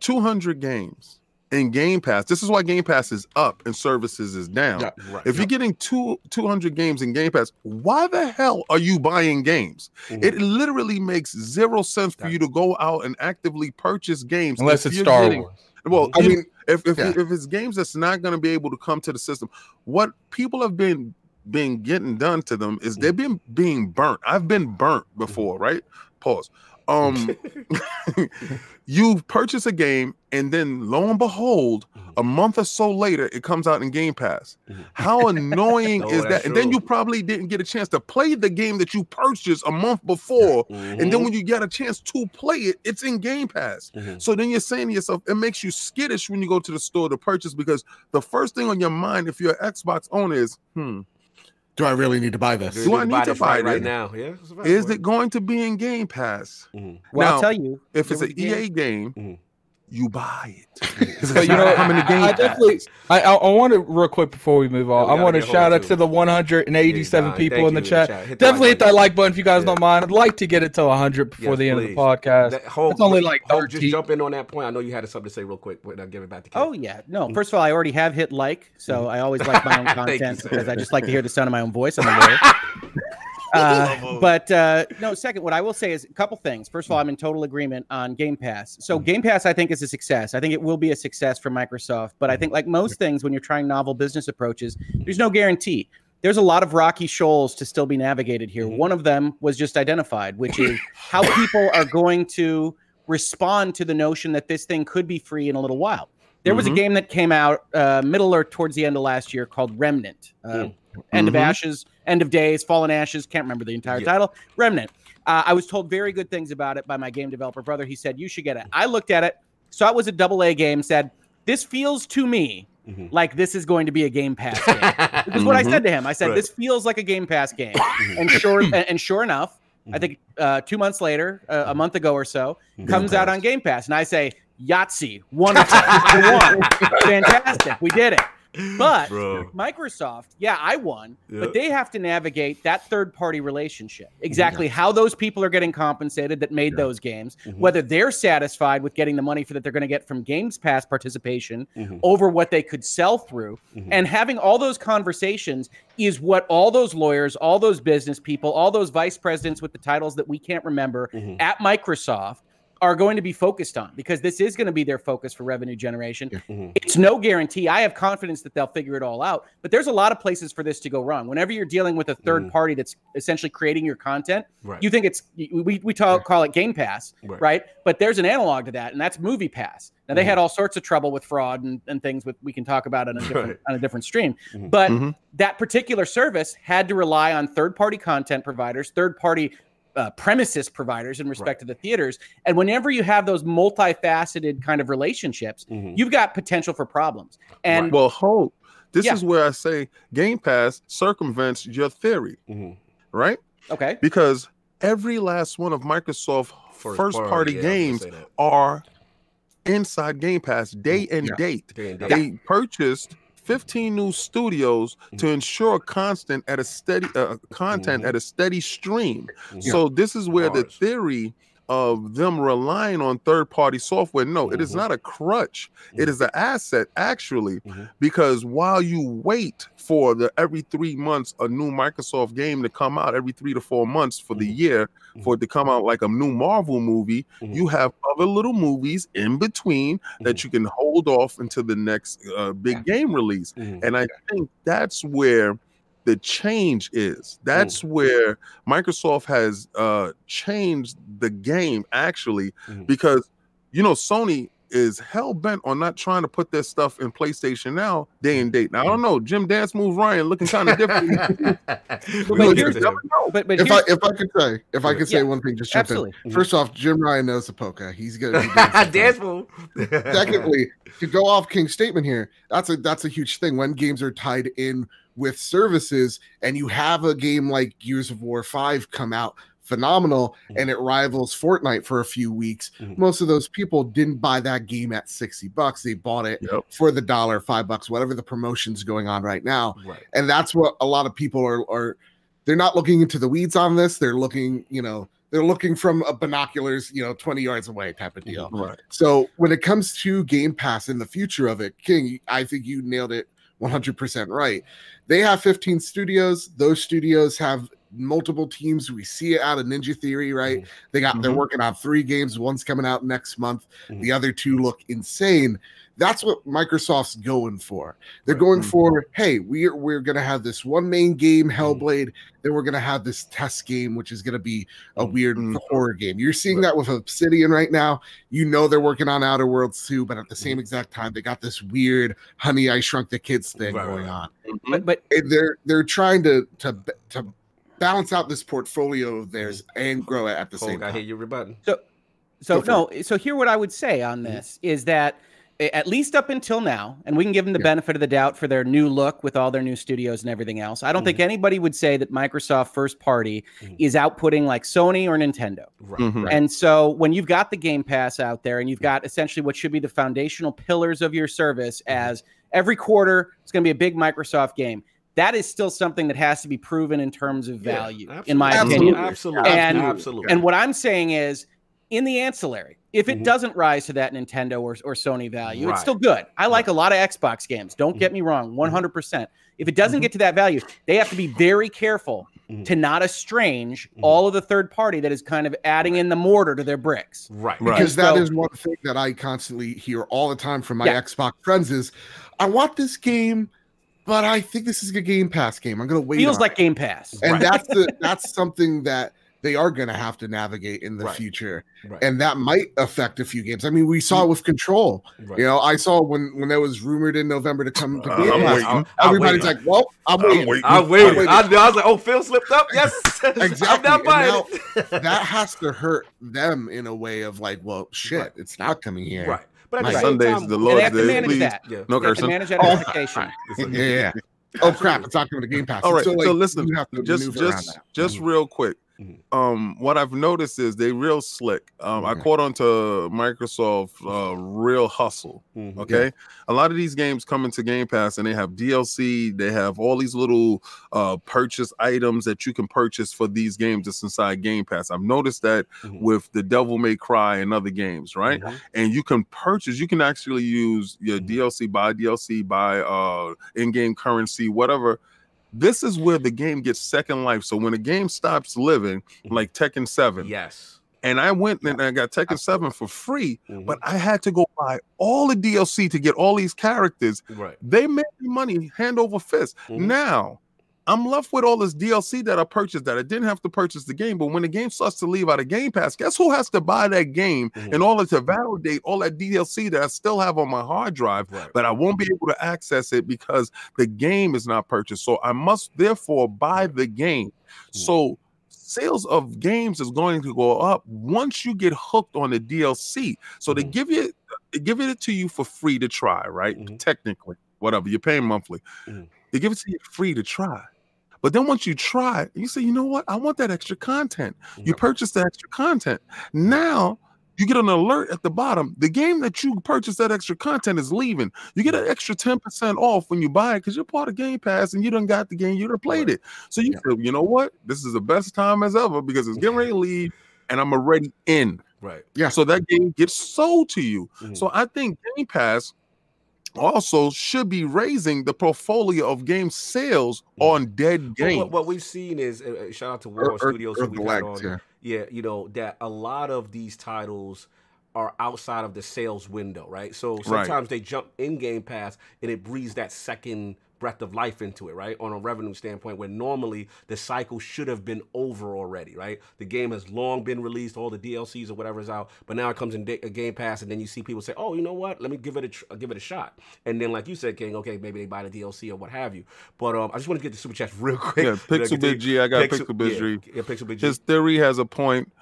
200 games in Game Pass, this is why Game Pass is up and services is down. Yeah. Right. If you're getting two 200 games in Game Pass, why the hell are you buying games? Mhm. It literally makes zero sense for you to go out and actively purchase games Unless it's Star getting- Wars. Well, I if- mean, if if, yeah. if it's games that's not going to be able to come to the system, what people have been been getting done to them is they've been being burnt. I've been burnt before, right? Pause. Um, you purchase a game and then lo and behold, a month or so later, it comes out in Game Pass. Mhm. How annoying No, is that? And then you probably didn't get a chance to play the game that you purchased a month before. And then Mhm. when you get a chance to play it, it's in Game Pass. Mhm. So then you're saying to yourself, it makes you skittish when you go to the store to purchase because the first thing on your mind, if you're an Xbox owner, is, hmm, Do I really need to buy this? Do Do I need need to this right, buy right it? now? Yeah. it's a fact, is boy. it going to be in Game Pass? Mhm. Well, Now, I'll tell you, If it's an was a EA game, Mhm. You buy it. But you know, I'm in the Game I definitely, I, I, I want to real quick before we move on. we I want to shout out too. to the 187 Yeah, people in the you chat. Hit Definitely like hit that like button if you guys Yeah. don't mind. I'd like to get it to 100 before Yes, the end please. of the podcast. That whole, It's only like Hope, just 13. jump in on that point. I know you had something to say real quick, but I'll give it back to Ken. Oh yeah, no. First of all, I already have hit like, so I always like my own content because I just like to hear the sound of my own voice. I'm a lawyer. Uh, but uh, no, second, what I will say is a couple things. First of all, I'm in total agreement on Game Pass. So Game Pass, I think, is a success. I think it will be a success for Microsoft. But I think, like most things, when you're trying novel business approaches, there's no guarantee. There's a lot of rocky shoals to still be navigated here. Mhm. One of them was just identified, which is how people are going to respond to the notion that this thing could be free in a little while. There was a Mhm. game that came out uh, middle or towards the end of last year called Remnant. Uh, Mm. End of Mhm. Ashes, End of Days, Fallen Ashes. Can't remember the entire Yeah. title. Remnant. Uh, I was told very good things about it by my game developer brother. He said you should get it. I looked at it, saw it was a double A game. Said this feels to me Mhm. like this is going to be a Game Pass game. Is what I said to him. I said Right. this feels like a Game Pass game. and sure, and, sure enough, I think uh, two months later, uh, a month ago or so, comes out on Game Pass, and I say Yahtzee, wonderful, won, fantastic, we did it. But Bro. Microsoft, yeah, I won, Yeah. but they have to navigate that third party relationship. Exactly how those people are getting compensated that made those games, Mhm. whether they're satisfied with getting the money for that they're going to get from Games Pass participation Mhm. over what they could sell through. Mhm. And having all those conversations is what all those lawyers, all those business people, all those vice presidents with the titles that we can't remember Mhm. at Microsoft are going to be focused on because this is going to be their focus for revenue generation. Mhm. It's no guarantee. I have confidence that they'll figure it all out, but there's a lot of places for this to go wrong. Whenever you're dealing with a third Mhm. party that's essentially creating your content, Right. you think it's we we talk, call it Game Pass, Right. right. But there's an analog to that, and that's Movie Pass. Now they had all sorts of trouble with fraud and, and things with we can talk about on a different Right. on a different stream. Mhm. But Mhm. that particular service had to rely on third party content providers, third party uh, premises providers in respect to the theaters. And whenever you have those multifaceted kind of relationships, Mhm. you've got potential for problems. And Well, hope. This Yeah. is where I say Game Pass circumvents your theory, Mhm. right? okay, Because every last one of Microsoft first, party, yeah, I was gonna games are inside Game Pass day and Yeah. date. Day and date. They purchased 15 new studios to ensure constant at a steady uh, content Mhm. at a steady stream. Mhm. So this is where the theory of them relying on third party software no it is Mhm. not a crutch it Mhm. is an asset actually Mhm. because while you wait for the every 3 months a new Microsoft game to come out every 3 to 4 months for the Mhm. Year for it to come out like a new Marvel movie Mhm. you have other little movies in between that you can hold off until the next uh, big game release Mhm. and I think that's where the change is. That's Mm. where Microsoft has uh, changed the game actually, Mhm. because you know Sony is hell bent on not trying to put their stuff in PlayStation now, day and date. Now I don't mm. know. Jim Dance Move Ryan looking kind of different. But Look, here's- you never know. But but if I if I could say if I could say Yeah, one thing, just jump absolutely. in. First off, Jim Ryan knows the polka. He's gonna be Dance move. Secondly, to go off King's statement here, that's a that's a huge thing when games are tied in with services, and you have a game like Gears of War Five come out phenomenal, and it rivals Fortnite for a few weeks. Mhm. Most of those people didn't buy that game at sixty bucks; they bought it Yep. for the dollar, five bucks, whatever the promotion's going on right now right. and that's what a lot of people are are they're not looking into the weeds on this they're looking you know they're looking from a binoculars you know 20 yards away type of deal Right. so when it comes to game pass and the future of it king i think you nailed it 100% right they have 15 studios those studios have multiple teams we see it out of ninja theory right Mhm. they got they're Mhm. working on three games one's coming out next month Mhm. the other two look insane that's what microsoft's going for they're Right. going Mhm. for hey we're we're gonna have this one main game Mm-hmm. hellblade then we're gonna have this test game which is gonna be a weird Mhm. horror game you're seeing Right. that with obsidian right now you know they're working on outer worlds too but at the Mm-hmm. same exact time they got this weird honey i shrunk the kids thing Right, right, going right. on but but they're they're trying to to to balance out this portfolio of theirs and grow it at the same time. I hear time you rebutting. So Go for no, so here what I would say on this is that at least up until now, and we can give them the Yeah. benefit of the doubt for their new look with all their new studios and everything else. I don't think anybody would say that Microsoft first party Mhm. is outputting like Sony or Nintendo. Right. Mhm. And so when you've got the Game Pass out there and you've got essentially what should be the foundational pillars of your service as every quarter it's going to be a big Microsoft game. That is still something that has to be proven in terms of Yeah, value, in my absolutely. opinion. Absolutely. And- absolutely. And what I'm saying is, in the ancillary, if it Mhm. doesn't rise to that Nintendo or, or Sony value, Right. it's still good. I like a lot of Xbox games. Don't get me wrong, 100%. If it doesn't Mhm. get to that value, they have to be very careful Mhm. to not estrange Mhm. all of the third party that is kind of adding in the mortar to their bricks. right. Right. because that So- is one thing that I constantly hear all the time from my Yeah. Xbox friends is I want this game, but I think this is a Game Pass game. I'm gonna wait. Feels on like it." Game Pass. and Right. that's the that's something that they are gonna have to navigate in the Right. future, Right. and that might affect a few games. I mean, we saw it with Control. right. You know, I saw when when that was rumored in November to come to Uh, Game I'm I'm Everybody's waiting. like, "Well, I'm I'm waiting." waiting. I I'm waited. waiting. I, I was like, "Oh, Phil slipped up." Yes, I'm Exactly, not buying now- it. that has to hurt them in a way of like, "Well, shit, Right. it's not coming here." right. But at the Right. same Sundays, time, the And Lord's they have to manage please. that. Yeah. No They have to manage that Oh. notification. Yeah, yeah. Oh crap! It's not coming to the Game Pass. All right, So, so listen, you just just that. just real quick. Um what i've noticed is they real slick um i caught on to microsoft uh real hustle Mhm. okay a lot of these games come into game pass and they have dlc they have all these little uh purchase items that you can purchase for these games that's inside game pass i've noticed that Mhm. with the devil may cry and other games right Mhm. and you can purchase you can actually use your Mhm. dlc buy dlc buy uh in-game currency whatever this is where the game gets second life so when a game stops living Mhm. like tekken 7 Yes. and i went and i got tekken 7 for free Mhm. but i had to go buy all the dlc to get all these characters right. they made me money hand over fist Mhm. now I'm left with all this DLC that I purchased that I didn't have to purchase the game. But when the game starts to leave out of Game Pass, guess who has to buy that game Mhm. in order to validate all that DLC that I still have on my hard drive, Right. but I won't be able to access it because the game is not purchased. So I must therefore buy the game. Mm. So sales of games is going to go up once you get hooked on the DLC. So they Mhm. give you they give it to you for free to try, right? Mhm. Technically, whatever you're paying monthly, Mhm. they give it to you free to try. But then once you try, you say, you know what? I want that extra content. You purchase the extra content. Now you get an alert at the bottom. The game that you purchased that extra content is leaving. You get an extra 10% off when you buy it because you're part of Game Pass and you done got the game, you done played it. So you feel, you know what? This is the best time as ever because it's getting ready to leave and I'm already in. Right. Yeah. So that game gets sold to you. Mhm. So I think Game Pass also should be raising the portfolio of game sales on dead Well, games. what, what we've seen is uh, uh, shout out to Or- War or- Studios or who the we've had legs, on. yeah. Yeah, you know that a lot of these titles are outside of the sales window, right? So Right. sometimes they jump in Game Pass and it breathes that second breath of life into it, right? On a revenue standpoint, where normally the cycle should have been over already, right? The game has long been released, all the DLCs or whatever is out, but now it comes in a Game Pass, and then you see people say, "Oh, you know what? Let me give it a tr- give it a shot." And then, like you said, King, okay, maybe they buy the DLC or what have you. But um, I just want to get the super chats real quick. Yeah, Pixel Big G, I got Pixel- Pixel Big yeah, G. Yeah, Pixel Big G. His theory has a point,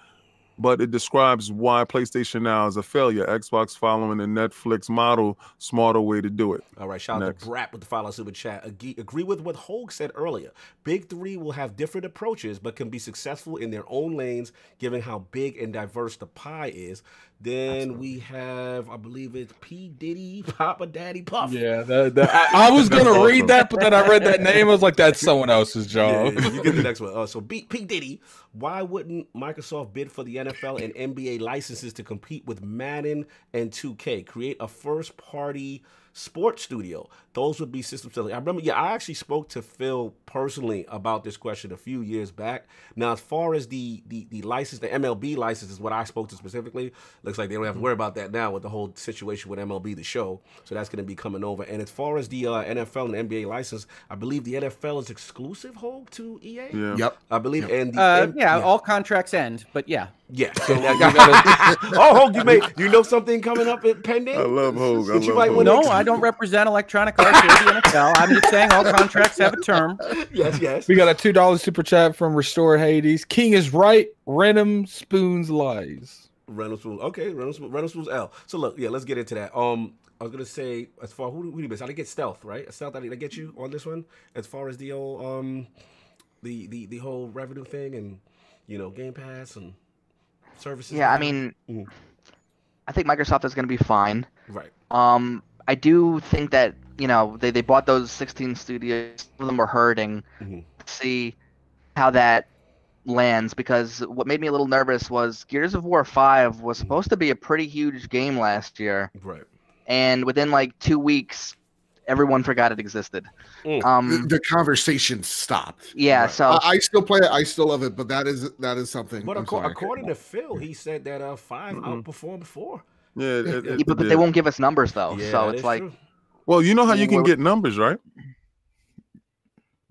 but it describes why PlayStation Now is a failure. Xbox following the Netflix model, smarter way to do it. All right, shout out to Brat with the follow super chat. Agree, agree with what Hoeg said earlier. Big three will have different approaches, but can be successful in their own lanes, given how big and diverse the pie is. Then we have, I believe it's P Diddy, Papa Daddy Puff. Yeah, that, that- I, I was gonna That's read that, but then I read that name. I was like, "That's someone else's Yeah, job." yeah, you get the next one. Uh, so B, P Diddy, why wouldn't Microsoft bid for the NFL and NBA licenses to compete with Madden and 2K? Create a first party sports studio. Those would be system sellers. I remember, yeah, I actually spoke to Phil personally about this question a few years back. Now, as far as the the, the license, the MLB license is what I spoke to specifically. Looks like they don't have to worry about that now with the whole situation with MLB the show. So that's going to be coming over. And as far as the uh, NFL and NBA license, I believe the NFL is exclusive hold to EA. Yeah. Yep. I believe, and the Uh, M- yeah, all contracts end, but yeah. yeah. So I got- oh, Hoeg, you may you know something coming up at pending? I love Hoeg. I That you might Hoeg. No, I don't represent Electronic Arts or the NFL. I'm just saying all contracts have a term. yes, yes. We got a two dollar super chat from Restore Hades. King is right. Random spoons lies. Reynolds Rules. Okay, Reynolds Reynolds Rules L. So look, yeah, let's get into that. Um, I was gonna say as far who, who do you miss? I did get stealth, right? Stealth. I did I get you on this one as far as the old um, the the the whole revenue thing and you know Game Pass and services. Yeah, I now? mean, Mhm. I think Microsoft is going to be fine. right. Um, I do think that you know they, they bought those 16 studios. Some of them were hurting. Mhm. See how that lands because what made me a little nervous was Gears of War 5 was supposed to be a pretty huge game last year, Right. and within like two weeks, everyone forgot it existed. Mm. The, Um, the conversation stopped. yeah, right. so I, I still play it. I still love it, but that is that is something. But I'm acco- sorry. according to Phil, he said that uh 5 Mm-mm. outperformed four. Yeah, it- it- yeah, it but, but they won't give us numbers though. Yeah, so it's like true. Well, you know how you can get numbers, right?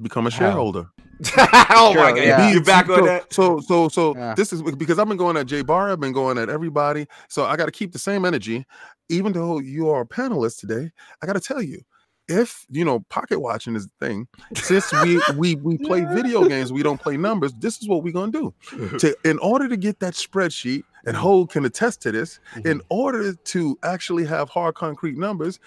Become a shareholder. oh my god, yeah. you back on so, that? So, so, so Yeah. this is because I've been going at Jay Bar, I've been going at everybody. So I got to keep the same energy, even though you are a panelist today. I got to tell you, if you know pocket watching is the thing, since we we we play video games, we don't play numbers. This is what we're gonna do. To in order to get that spreadsheet, and mm. Ho can attest to this, in mm-hmm. order to actually have hard concrete numbers.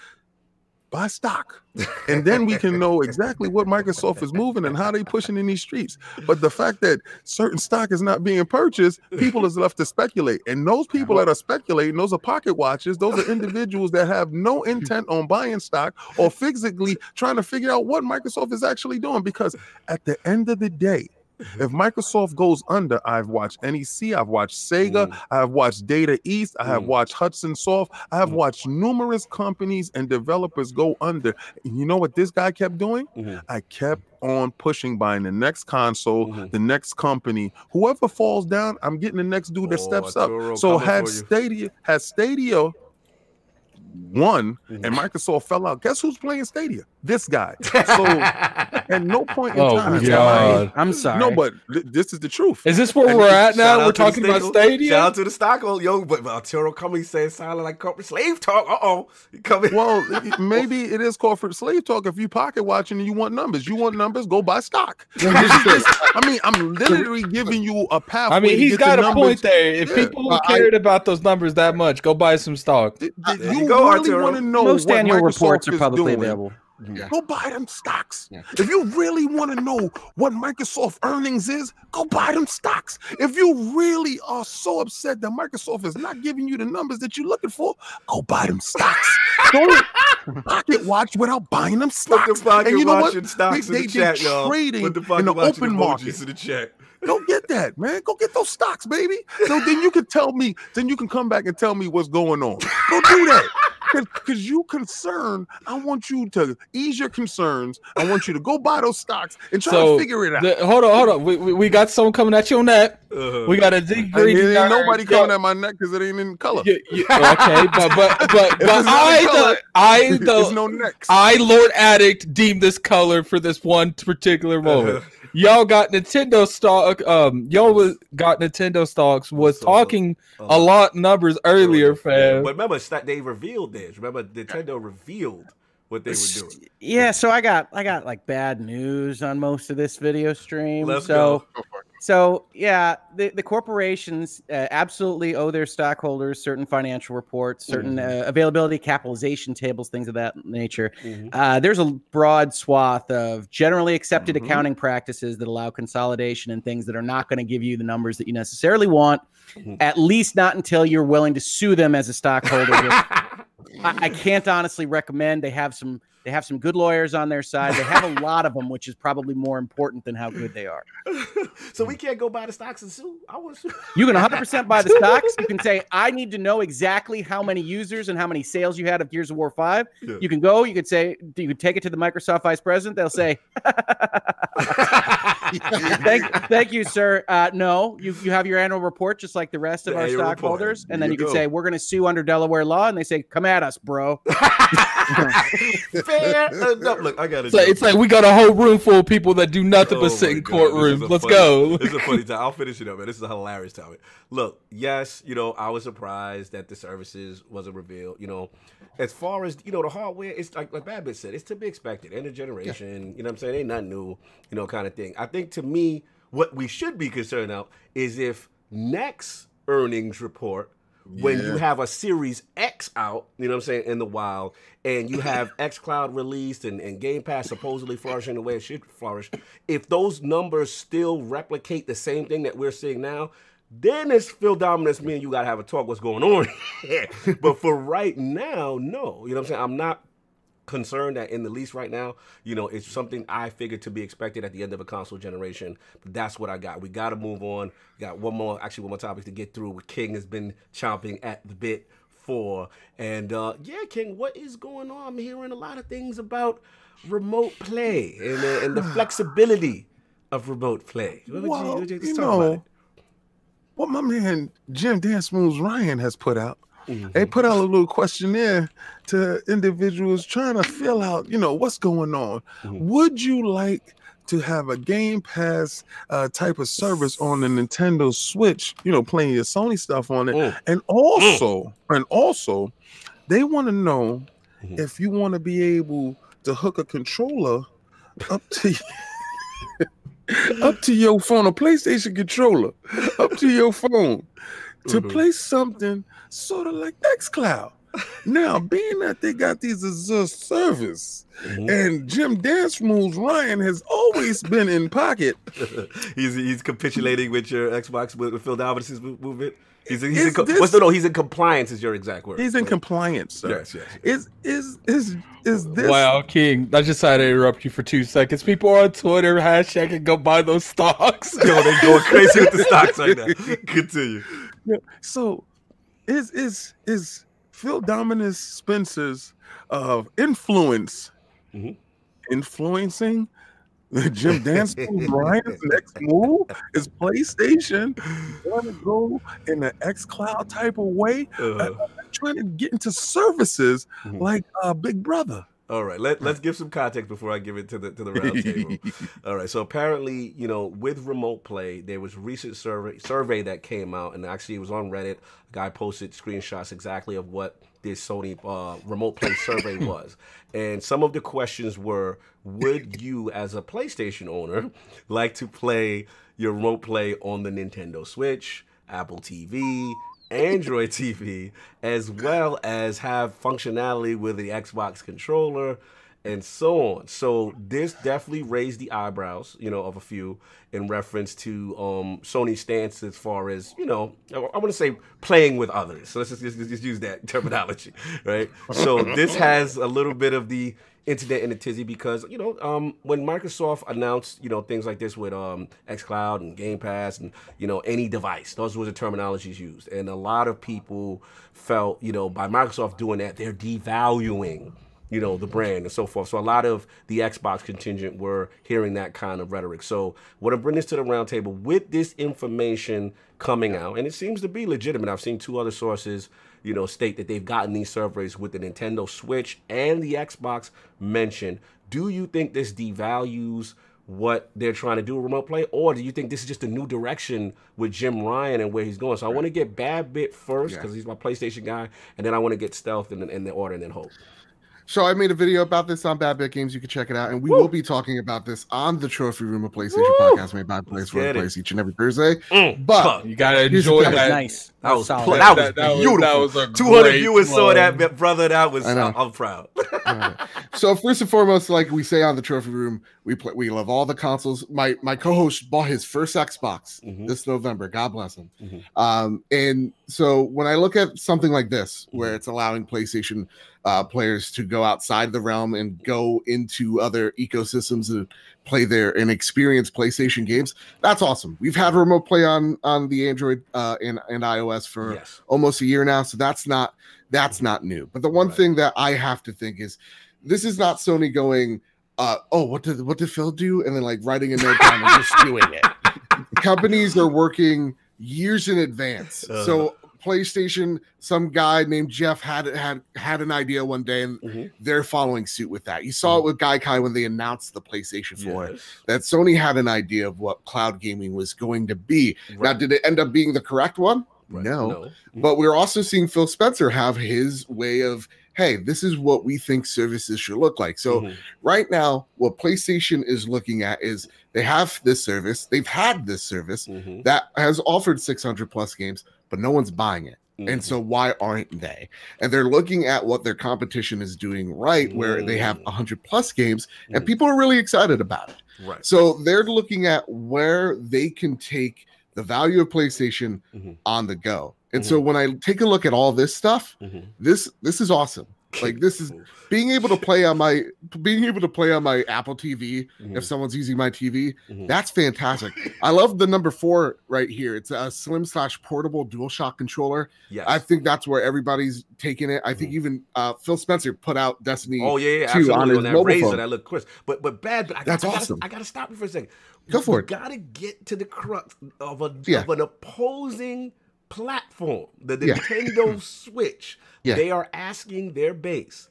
Buy stock, and then we can know exactly what Microsoft is moving and how they pushing in these streets. But the fact that certain stock is not being purchased, people is left to speculate. And those people that are speculating, those are pocket watchers, those are individuals that have no intent on buying stock or physically trying to figure out what Microsoft is actually doing. Because at the end of the day, if Microsoft goes under, I've watched NEC, I've watched Sega, Mm. I have watched Data East, I have Mm. watched Hudson Soft, I have Mm. watched numerous companies and developers go under. And you know what this guy kept doing? Mhm. I kept on pushing, buying the next console, Mhm. the next company. Whoever falls down, I'm getting the next dude that Oh, steps up. So had. Stadia, had Stadia won Mhm. and Microsoft fell out. Guess who's playing Stadia? This guy. So at no point in Oh, time. God. I'm sorry. No, but th- this is the truth. Is this where And we're at now? We're to the talking about Stinkle. Stadia. Shout out to the Stockholm, yo. But, but Arturo coming saying silent like corporate slave talk. Uh oh, coming. Well, maybe it is corporate slave talk. If you pocket watching and you want numbers, you want numbers, go buy stock. This is just- I mean, I'm literally giving you a path. I mean, he's got a point there. If Yeah. people Uh, I- cared about those numbers that much, go buy some stock. Did, There did you you go, really Arturo. want to know Most what annual Microsoft reports are is publicly doing? available. Yeah. Go buy them stocks. Yeah. If you really want to know what Microsoft earnings is, go buy them stocks. If you really are so upset that Microsoft is not giving you the numbers that you're looking for, go buy them stocks. Don't pocket watch without buying them Put stocks. the pocket And you know what? stocks They- in the they- chat, trading Put the in the open market. in the chat. Go get that, man. Go get those stocks, baby. So then you can tell me, then you can come back and tell me what's going on. Go do that. cause, cause you concerned. I want you to ease your concerns. I want you to go buy those stocks and try So, to figure it out. The- hold on, hold on. We, we, we got someone coming at you on that. Uh-huh. We got a degree. there ain't nobody coming at my neck because it ain't in color. okay, but but but, but If it's not I color, the I the no. I Lord Addict deemed this color for this one particular moment. Uh-huh. Y'all got Nintendo stock. Um, y'all was got Nintendo stocks. Was So- talking uh, a lot numbers earlier, fam. But remember, they revealed this. Remember, Nintendo revealed what they were doing. Yeah, so I got I got like bad news on most of this video stream. Let's so go. So yeah, the, the corporations uh, absolutely owe their stockholders certain financial reports, certain Mm-hmm. uh, availability capitalization tables, things of that nature. Mhm. Uh, there's a broad swath of generally accepted Mhm. accounting practices that allow consolidation and things that are not going to give you the numbers that you necessarily want, Mhm. at least not until you're willing to sue them as a stockholder. I, I can't honestly recommend. They have some they have some good lawyers on their side. They have a lot of them, which is probably more important than how good they are. so we can't go buy the stocks and sue. I to. You can 100% buy the stocks. You can say, I need to know exactly how many users and how many sales you had of Gears of War 5. Yeah. You can go, you could say, you could take it to the Microsoft vice president. They'll say, thank, thank you, sir. Uh, no, you, you have your annual report just like the rest of The our annual report. stockholders. And There then you you, can say, we're going to sue under Delaware law. And they say, come at us, bro. Fair enough. Look, I got to. It's like, it's like we got a whole room full of people that do nothing Oh but sit in God, this is courtrooms. Let's funny- go. This is a funny time. I'll finish it up, man. This is a hilarious topic. Look, yes, you know, I was surprised that the services wasn't revealed. You know, as far as you know, the hardware, it's like like Bad Bit said, it's to be expected. End of generation. You know what I'm saying? Ain't nothing new. You know, kind of thing. I think to me, what we should be concerned about is if next earnings report when you have a Series X out, you know what I'm saying, in the wild, and you have X Cloud released and, and Game Pass supposedly flourishing the way it should flourish, if those numbers still replicate the same thing that we're seeing now, then it's Phil Dominance, me and you gotta have a talk what's going on. but for right now, no. You know what I'm saying? I'm not concerned that in the least right now, you know, it's something I figured to be expected at the end of a console generation. But that's what I got. We got to move on. We got one more, actually, one more topic to get through. King has been chomping at the bit for. And uh, yeah, King, what is going on? I'm hearing a lot of things about remote play and, uh, and the flexibility of remote play. What would you, Well, what would you, you know, what my man Jim Dance Moves Ryan has put out. Mhm. They put out a little questionnaire to individuals trying to fill out, you know, what's going on. Mhm. Would you like to have a Game Pass uh, type of service on the Nintendo Switch? You know, playing your Sony stuff on it, Mm. and also, and also, they want to know Mhm. if you want to be able to hook a controller up to up to your phone, a PlayStation controller, up to your phone to Mhm. play something sort of like XCloud. Now, being that they got these as a service, Mhm. and Jim Dance Moves Ryan has always been in pocket. he's he's capitulating with your Xbox with, with Phil Dominance's mo- movement. He's, he's in, this- what's the no? He's in compliance. Is your exact word? He's in compliance, sir. Yes, yes. yes. Is is is is this? Wow, King. I just had to interrupt you for two seconds. People are on Twitter hashtag and go buy those stocks. Yo, they're going crazy with the stocks right now. Continue. So, is is is Phil Dominus Spencer's uh, influence Mhm. influencing the Jim Dance Ryan's next move? Is PlayStation going to go in an X Cloud type of way? Uh, trying to get into services Mhm. like uh, Big Brother. All right, let, let's give some context before I give it to the to the round table. All right, so apparently, you know, with remote play, there was recent survey survey that came out, and actually it was on Reddit. A guy posted screenshots exactly of what this Sony uh, remote play survey was, and some of the questions were: Would you, as a PlayStation owner, like to play your remote play on the Nintendo Switch, Apple TV? Android TV, as well as have functionality with the Xbox controller and so on. So this definitely raised the eyebrows, you know, of a few in reference to um, Sony's stance as far as you know. I, want to say playing with others. So let's just, just, just use that terminology, right? So this has a little bit of the incident in a tizzy because you know um, when Microsoft announced you know things like this with um, XCloud and Game Pass and you know any device, those were the terminologies used, and a lot of people felt you know by Microsoft doing that they're devaluing you know the brand and so forth. So a lot of the Xbox contingent were hearing that kind of rhetoric. So what I bring this to the roundtable with this information coming out, and it seems to be legitimate. I've seen two other sources you know, state that they've gotten these surveys with the Nintendo Switch and the Xbox mentioned. Do you think this devalues what they're trying to do with remote play, or do you think this is just a new direction with Jim Ryan and where he's going? So I want to get Bad Bit first because yeah. he's my PlayStation guy, and then I want to get Stealth in, in the order and then Hoeg. So I made a video about this on Bad Bit Games. You can check it out, and we Woo. will be talking about this on the Trophy Room of PlayStation Woo. podcast made by Place for Place each and every Thursday. Mm. But you gotta enjoy that. that. Nice. That was that, that, was that, beautiful. That was, that was 200 viewers saw that, brother. That was. I'm proud. so first and foremost, like we say on the Trophy Room, we play. We love all the consoles. My my co-host bought his first Xbox mm-hmm. this November. God bless him. Mm-hmm. Um, and so when I look at something like this, where mm-hmm. it's allowing PlayStation uh, players to go outside the realm and go into other ecosystems and play there and experience PlayStation games. That's awesome. We've had remote play on on the Android uh, and and iOS for yes. almost a year now, so that's not that's not new. But the one right. thing that I have to think is this is not Sony going. Uh, oh, what did what did Phil do? And then like writing a note down and just doing it. Companies are working years in advance. Uh, so PlayStation, some guy named Jeff had had had an idea one day, and mm-hmm. they're following suit with that. You saw mm-hmm. it with Gaikai when they announced the PlayStation 4. Yes. That Sony had an idea of what cloud gaming was going to be. Right. Now, did it end up being the correct one? Right. No. no. Mm-hmm. But we're also seeing Phil Spencer have his way of hey, this is what we think services should look like. So mm-hmm. right now, what PlayStation is looking at is they have this service, they've had this service mm-hmm. that has offered 600 plus games, but no one's buying it. Mm-hmm. And so why aren't they? And they're looking at what their competition is doing right, where they have 100 mm. plus games and mm. people are really excited about it. Right. So they're looking at where they can take the value of PlayStation mm-hmm. on the go. And mm-hmm. so when I take a look at all this stuff, mm-hmm. this this is awesome. Like this is being able to play on my being able to play on my Apple TV mm-hmm. if someone's using my TV. Mm-hmm. That's fantastic. I love the number four right here. It's a slim slash portable DualShock controller. Yeah, I think that's where everybody's taking it. I think mm-hmm. even uh, Phil Spencer put out Destiny. Oh yeah, yeah absolutely on, on that Razer Phone. that looked crisp. But but bad. But I, that's I awesome. Gotta, I gotta stop you for a second. Go for you it. Gotta get to the crux of a yeah. of an opposing platform, the Nintendo yeah. Switch. Yeah. They are asking their base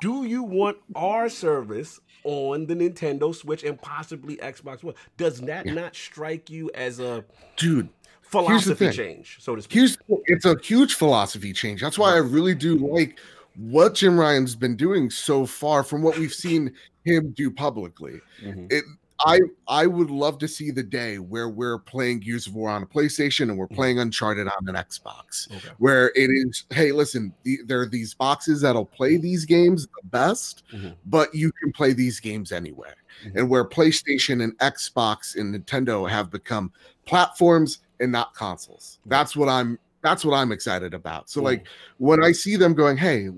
do you want our service on the Nintendo Switch and possibly Xbox One? Does that yeah. not strike you as a dude philosophy change, so to speak? Here's, it's a huge philosophy change. That's why I really do like what Jim Ryan's been doing so far from what we've seen him do publicly. Mm-hmm. It I I would love to see the day where we're playing Gears of War on a PlayStation and we're mm-hmm. playing Uncharted on an Xbox, okay. where it is, hey, listen, the, there are these boxes that'll play these games the best, mm-hmm. but you can play these games anywhere. Mm-hmm. And where PlayStation and Xbox and Nintendo have become platforms and not consoles. That's what I'm that's what I'm excited about. So like when I see them going, hey,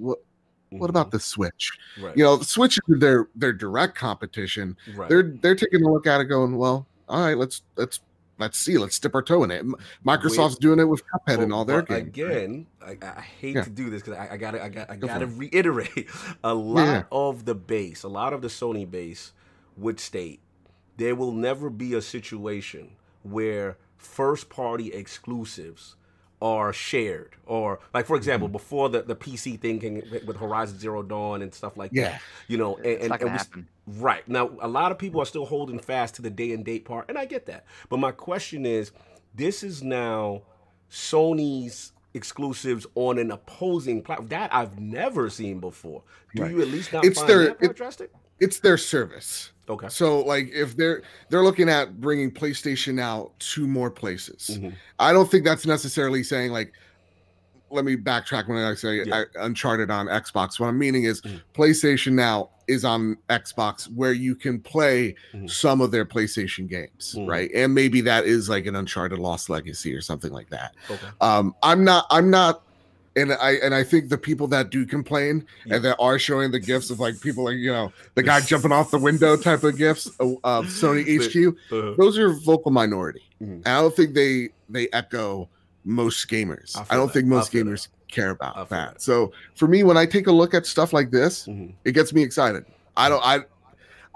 what what about mm-hmm. the Switch? Right. You know, Switch is their their direct competition. Right. They're they're taking a look at it, going, well, all right, let's let's let's see, let's dip our toe in it. Microsoft's Wait, doing it with Cuphead well, and all their games. Again, I, I hate yeah. to do this because I, I, gotta I got I gotta reiterate a lot yeah. of the base, a lot of the Sony base would state there will never be a situation where first party exclusives are shared or like for example mm-hmm. before the, the pc thing came with horizon zero dawn and stuff like yeah. that you know and, and, and happen. right now a lot of people are still holding fast to the day and date part and i get that but my question is this is now sony's exclusives on an opposing platform that i've never seen before do right. you at least not it's find their that it, it's their service Okay. So like if they're they're looking at bringing PlayStation out to more places. Mm-hmm. I don't think that's necessarily saying like let me backtrack when I say Yeah. I, Uncharted on Xbox. What I'm meaning is Mhm. PlayStation now is on Xbox where you can play Mhm. some of their PlayStation games, Mhm. right? And maybe that is like an Uncharted Lost Legacy or something like that. Okay. Um, I'm not. I'm not. And I and I think the people that do complain and that are showing the gifts of like people like you know the guy jumping off the window type of gifts of, of Sony HQ, Uh, those are vocal minority. Mhm. I don't think they they echo most gamers. I don't that. think most feel that. gamers care about that. that. So for me, when I take a look at stuff like this, mhm. it gets me excited. I don't. I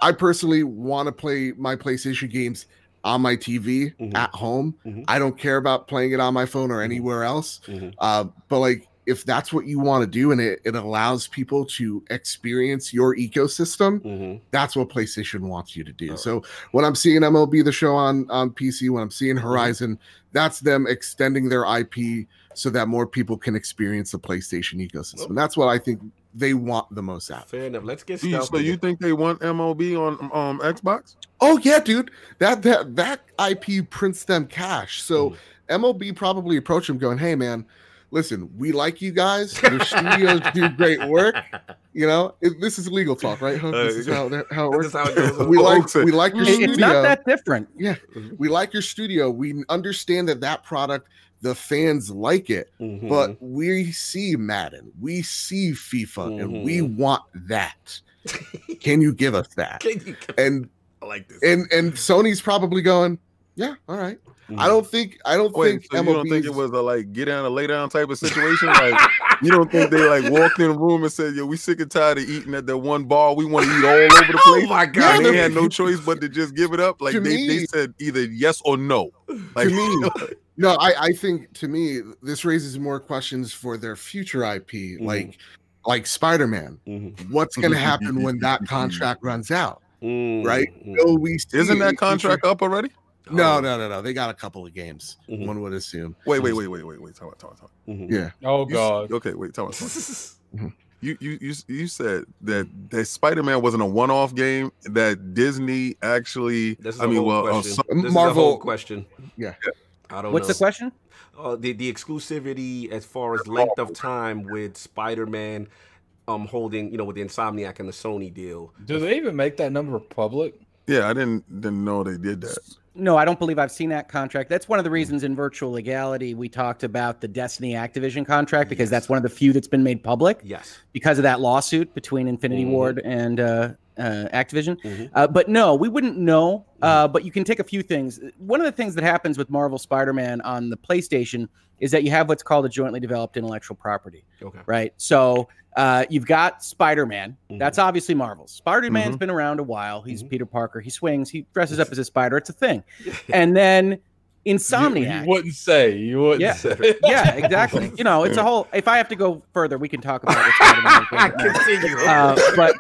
I personally want to play my PlayStation games on my TV Mhm. at home. Mhm. I don't care about playing it on my phone or anywhere else. Mhm. Uh, but like, if that's what you want to do, and it, it allows people to experience your ecosystem, Mhm. that's what PlayStation wants you to do. All right. So when I'm seeing MLB the show on on PC, when I'm seeing Mm-hmm. Horizon, that's them extending their IP so that more people can experience the PlayStation ecosystem. And that's what I think they want the most out. Fair enough. Let's get Do you- so you think they want MLB on um Xbox? Oh yeah, dude. That that that IP prints them cash. So Mhm. MLB probably approached him going, "Hey man, listen, we like you guys. Your studios do great work. You know, it, this is legal talk, right? Huh? This is how how it works. how it we like we like your It- studio. it's not that different. Yeah, we like your studio. We understand that that product, the fans like it, Mhm. but we see Madden, we see FIFA, and we Mhm. want that. Can you give us that? Can you- And I like this. and and Sony's probably going, yeah, all right. I don't think I don't Wait, think so you don't think it was a like get down and lay down type of situation? Like you don't think they like walked in the room and said, "Yo, we sick and tired of eating at that one bar. We want to eat all over the place." Oh place." my And god! they had no choice but to just give it up. Like To they, they said either yes or no. Like to me, no, I, I think to me this raises more questions for their future IP, Mhm. like like Spider-Man. Mhm. What's gonna happen when that contract runs out? Mm, Right? Will we isn't that contract up already? Oh. No, no, no, no. They got a couple of games. Mhm. One would assume. Wait, wait, wait, wait, wait, wait. Talk about, talk about, talk. about. Mhm. Yeah. Oh You god. Okay, wait. Talk about, talk about. Mhm. You you you you said that that Spider Man wasn't a one off game. That Disney actually. This is I a mean, whole well, uh, question. some- This is a Marvel- whole question. Yeah. I don't What's know. the question? uh, the the exclusivity as far as length of time with Spider-Man um holding, you know, with the Insomniac and the Sony deal. Do they even make that number public? Yeah, I didn't didn't know they did that. No, I don't believe I've seen that contract. That's one of the reasons in virtual legality we talked about the Destiny Activision contract because that's one of the few that's been made public Yes. because of that lawsuit between Infinity Mhm. Ward and uh, uh, Activision. Mhm. Uh, but no, we wouldn't know. Uh, but you can take a few things. One of the things that happens with Marvel Spider-Man on the PlayStation is that you have what's called a jointly developed intellectual property, Okay. right? So uh, you've got Spider-Man. Mhm. That's obviously Marvel's. Spider-Man's been around a while. He's Mhm. Peter Parker. He swings. He dresses up as a spider. It's a thing. And then You, Insomniac. you wouldn't say. You wouldn't Yeah. say. yeah, exactly. You know, it's a whole. If I have to go further, we can talk about what Continue. Uh, but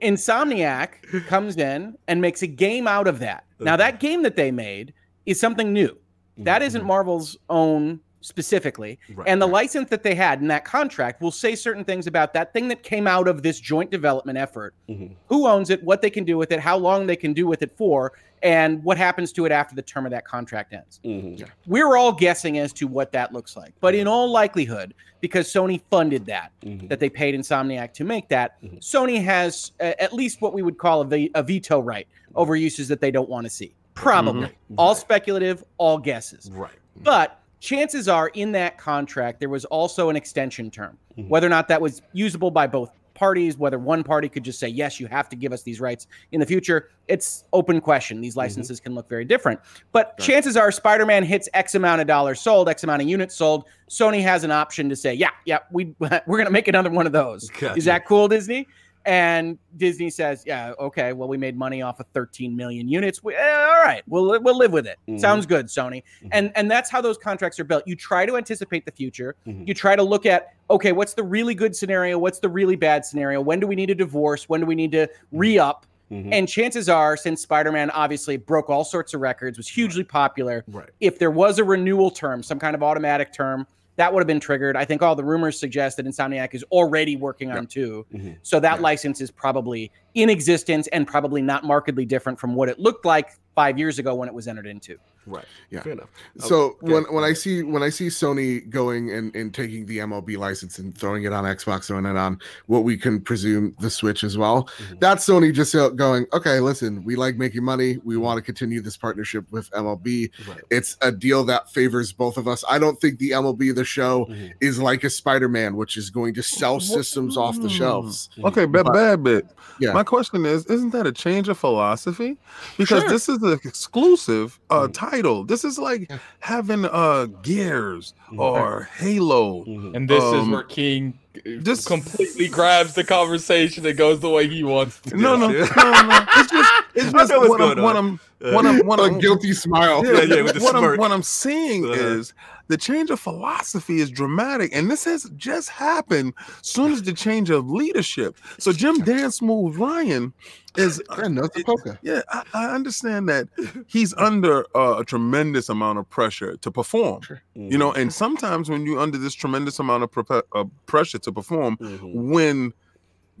Insomniac comes in and makes a game out of that. Now, that game that they made is something new. That isn't Marvel's own specifically. Right, And the right. license that they had in that contract will say certain things about that thing that came out of this joint development effort. Mhm. Who owns it, what they can do with it, how long they can do with it for, and what happens to it after the term of that contract ends. Mhm. We're all guessing as to what that looks like. But in all likelihood, because Sony funded that, Mhm. that they paid Insomniac to make that, Mhm. Sony has uh, at least what we would call a, ve- a veto right over uses that they don't want to see. Probably. All Right. speculative, all guesses. Right. But chances are in that contract, there was also an extension term. Whether or not that was usable by both parties, whether one party could just say, yes, you have to give us these rights in the future, it's open question. These mhm. licenses can look very different. But Right. chances are Spider Man hits X amount of dollars sold, X amount of units sold. Sony has an option to say, yeah, yeah, we, we're going to make another one of those. Gotcha. Is that cool, Disney? And Disney says, "Yeah, okay. Well, we made money off of 13 million units. We, eh, all right, we'll we'll live with it. Mhm. Sounds good, Sony." Mhm. And and that's how those contracts are built. You try to anticipate the future. Mhm. You try to look at, okay, what's the really good scenario? What's the really bad scenario? When do we need a divorce? When do we need to re up? Mhm. And chances are, since Spider-Man obviously broke all sorts of records, was hugely popular, Right. if there was a renewal term, some kind of automatic term, that would have been triggered. I think all the rumors suggest that Insomniac is already working on two. Mhm. So that Yeah. license is probably in existence and probably not markedly different from what it looked like five years ago when it was entered into. Right. Yeah. Fair enough. So Okay. when when I see when I see Sony going and, and taking the MLB license and throwing it on Xbox, throwing it on what we can presume the Switch as well, Mhm. that's Sony just going, okay, listen, we like making money, we want to continue this partnership with MLB. Right. It's a deal that favors both of us. I don't think the MLB the show Mhm. is like a Spider-Man, which is going to sell systems off the shelves. Okay, bad, But- bad bit. Yeah. My question is, isn't that a change of philosophy? Because Sure. this is an exclusive uh, Mhm. title. This is like Yeah. having uh Gears Mhm. or Halo. Mhm. And this is Um, where King this- completely grabs the conversation and goes the way he wants to. No, no, no, no. It's just, it's I just know what's what, I'm, going what on. I'm, Uh, what I'm, what A I'm, guilty smile. Yeah, yeah, with the what I'm, what I'm seeing Uh-huh. is the change of philosophy is dramatic, and this has just happened soon as the change of leadership. So Jim Dance Move Ryan is Yeah, no, it's. Yeah, I, I understand that he's under uh, a tremendous amount of pressure to perform. You know, and sometimes when you're under this tremendous amount of prepe- uh, pressure to perform, Mhm. when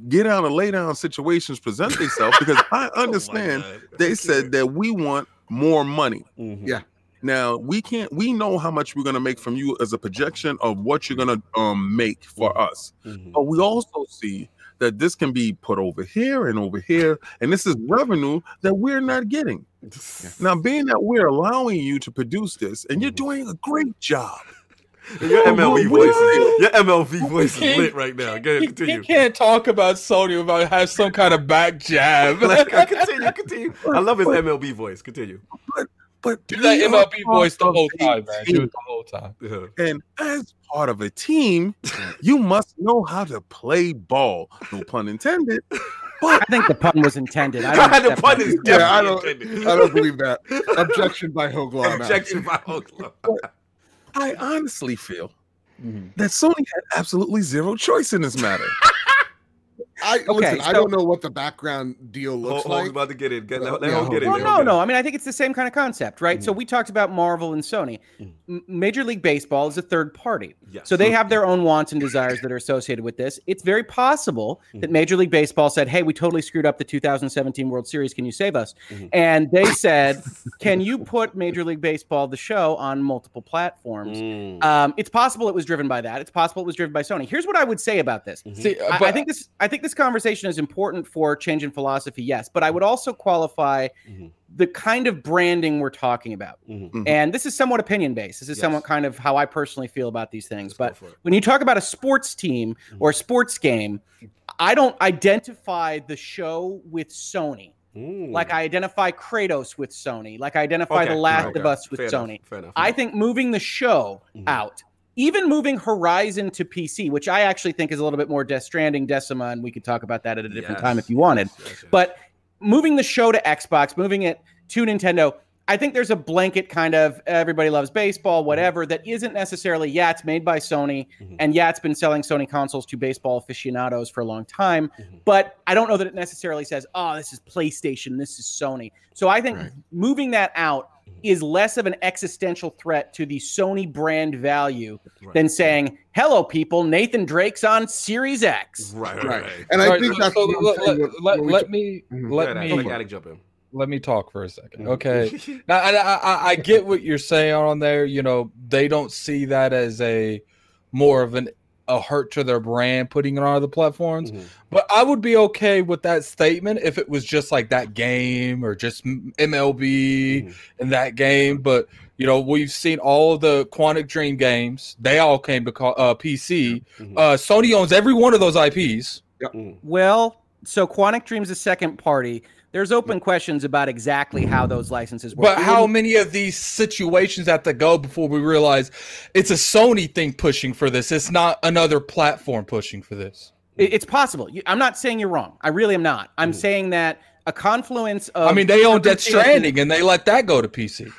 get out and lay down situations present themselves, because I Oh understand God. they said that we want more money. Mhm. Yeah. Now we can't. We know how much we're gonna make from you as a projection of what you're gonna um make for Mhm. us, Mhm. but we also see that this can be put over here and over here, and this is revenue that we're not getting. Now, being that we're allowing you to produce this, and you're Mhm. doing a great job. Your What- voice is your MLB voice is lit right now. Go ahead, He, continue. he can't talk about Sony without have some kind of back jab. Like, continue, continue. I love his MLB voice. Continue. But Do that MLB voice the whole of a time, man. Do it the whole time. Yeah. And as part of a team, you must know how to play ball. No pun intended. But I think the pun was intended. I don't the pun that. is Yeah, I don't, intended. I don't believe that. Objection by Hoeg Law. on that. Objection by Oklahoma. I honestly feel Mm-hmm. that Sony had absolutely zero choice in this matter. I Okay, listen. I don't know what the background deal Hold, looks hold, like. about to get in. Get, let, Yeah, let Ho get in. Well, no, no. in. I mean, I think it's the same kind of concept, right? So we talked about Marvel and Sony. Mhm. Major League Baseball is a third party. Yes. So they have their own wants and desires that are associated with this. It's very possible that Major League Baseball said, "Hey, we totally screwed up the 2017 World Series. Can you save us?" Mhm. And they said, "Can you put Major League Baseball the show on multiple platforms?" Mm. Um, it's possible it was driven by that. It's possible it was driven by Sony. Here's what I would say about this. Mhm. See, uh, I, but I think this I think this conversation is important for change in philosophy, yes, but I would also qualify Mhm. the kind of branding we're talking about. Mhm. Mhm. And this is somewhat opinion based. This is Yes. somewhat kind of how I personally feel about these things. Let's But when you talk about a sports team or a sports game, I don't identify the show with Sony. Mm. Like I identify Kratos with Sony. Like I identify Okay, The Last okay. of Us with Fair enough, Sony. Fair enough. I think moving the show Mhm. out, even moving Horizon to PC, which I actually think is a little bit more Death Stranding, Decima, and we could talk about that at a different time if you wanted. Yes, yes, yes. But moving the show to Xbox, moving it to Nintendo, I think there's a blanket kind of everybody loves baseball, whatever, that isn't necessarily, yeah, it's made by Sony, Mhm. and yeah, it's been selling Sony consoles to baseball aficionados for a long time. Mhm. But I don't know that it necessarily says, oh, this is PlayStation, this is Sony. So I think Right. moving that out. Is less of an existential threat to the Sony brand value Right. than saying, hello, people, Nathan Drake's on Series X. Right, right, Right. right. And I Right, think that's so let, let- when- let- when let me Mhm. let me I gotta jump in. let me talk for a second. Mhm. Okay. Now, I, I, I get what you're saying on there. You know, they don't see that as a more of an a hurt to their brand putting it on other platforms. Mhm. But I would be okay with that statement if it was just like that game or just M- MLB Mhm. in that game. But you know, we've seen all the Quantic Dream games. They all came to call, uh, PC. Mhm. Uh, Sony owns every one of those IPs. Well, so Quantic Dream's a second party. There's open questions about exactly how those licenses work. But how many of these situations have to go before we realize it's a Sony thing pushing for this? It's not another platform pushing for this. It's possible. I'm not saying you're wrong. I really am not. I'm Mhm. saying that a confluence of. I mean, they own Death Stranding and they let that go to PC.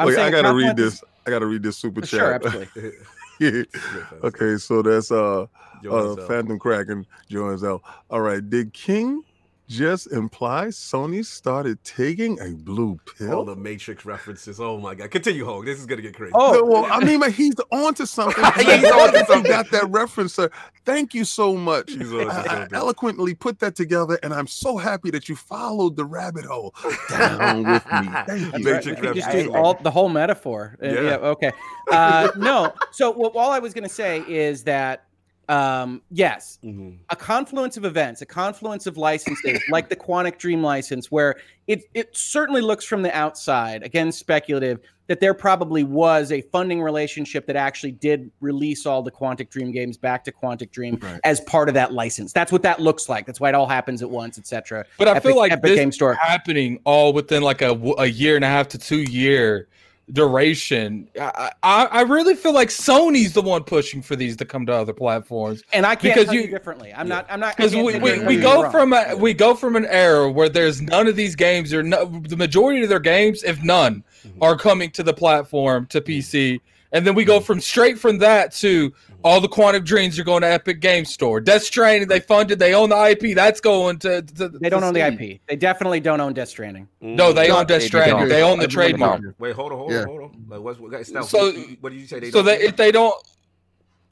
I'm Look, saying I a gotta read this. I gotta read this super Sure, chat. absolutely. okay, so that's uh Jones, uh uh, Phantom Kraken joins out. All right, did King just implies Sony started taking a blue pill. All the Matrix references. Oh my god. Continue, Hoeg. This is gonna get crazy. Oh, well, I mean, but he's on to something. He's on to something. Got that reference, sir. Thank you so much. He's on to I- I something. eloquently put that together, and I'm so happy that you followed the rabbit hole down with me. Thank you. Matrix We could just references. do all the whole metaphor. Uh, Yeah. Yeah. okay. Uh, no. So what all I was going to say is that um, yes, Mhm. a confluence of events, a confluence of licenses, like the Quantic Dream license, where it it certainly looks from the outside, again speculative, that there probably was a funding relationship that actually did release all the Quantic Dream games back to Quantic Dream Right. as part of that license. That's what that looks like. That's why it all happens at once, etc. But I feel like Epic this Game Store. happening all within like a a year and a half to two year duration. I, I I really feel like Sony's the one pushing for these to come to other platforms And I can't Because tell you, you- differently. I'm not. I'm not. Because we, we, we go wrong. from a, we go from an era where there's none of these games or no, the majority of their games, if none, Mhm. are coming to the platform to PC, and then we go from straight from that to all the Quantum Dreams are going to Epic Game Store. Death Stranding, they funded, they own the IP, that's going to. to They don't to own the IP. They definitely don't own Death Stranding. No, they No, own Death they Stranding. don't. They own the trademark. Wait, hold on, hold Yeah. on, hold on. Like, what's, what, stealth, So- what did you say? They So don't that if they don't,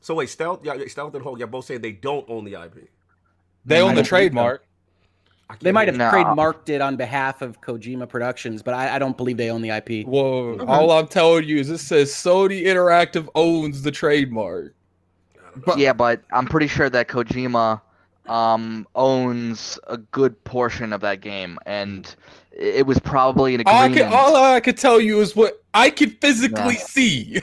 So wait, stealth, yeah, stealth and Hoeg, y'all both saying they don't own the IP. they I own the don't trademark. I can't They might have No. trademarked it on behalf of Kojima Productions, but I, I don't believe they own the IP. Well, all I'm telling you is it says Sony Interactive owns the trademark. But yeah, but I'm pretty sure that Kojima um, owns a good portion of that game, and it it was probably an All I agreement. can, all I could tell you is what I can physically Yeah. see.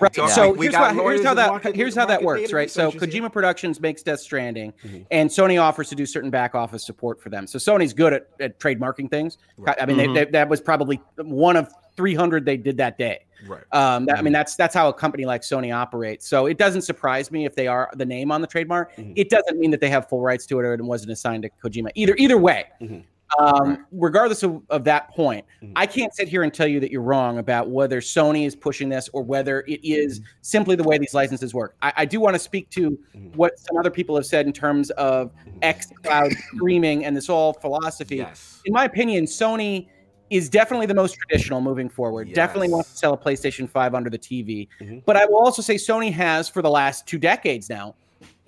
Right. Talk- So we here's, what, here's how that market- here's how that works, right? So researchers here. Kojima Productions makes Death Stranding, Mhm. and Sony offers to do certain back office support for them. So Sony's good at, at trademarking things. Right. I mean, Mhm. they, they, that was probably one of 300 they did that day. Right. Um, that, I mean, that's that's how a company like Sony operates. So it doesn't surprise me if they are the name on the trademark. Mhm. It doesn't mean that they have full rights to it or it wasn't assigned to Kojima. Either either way, Mhm. Um, regardless of, of that point, Mhm. I can't sit here and tell you that you're wrong about whether Sony is pushing this or whether it is Mm-hmm. simply the way these licenses work. I, I do want to speak to Mhm. what some other people have said in terms of X cloud streaming and this whole philosophy Yes. in my opinion, Sony is definitely the most traditional moving forward. Definitely wants to sell a PlayStation 5 under the TV. Mhm. But I will also say Sony has, for the last two decades now,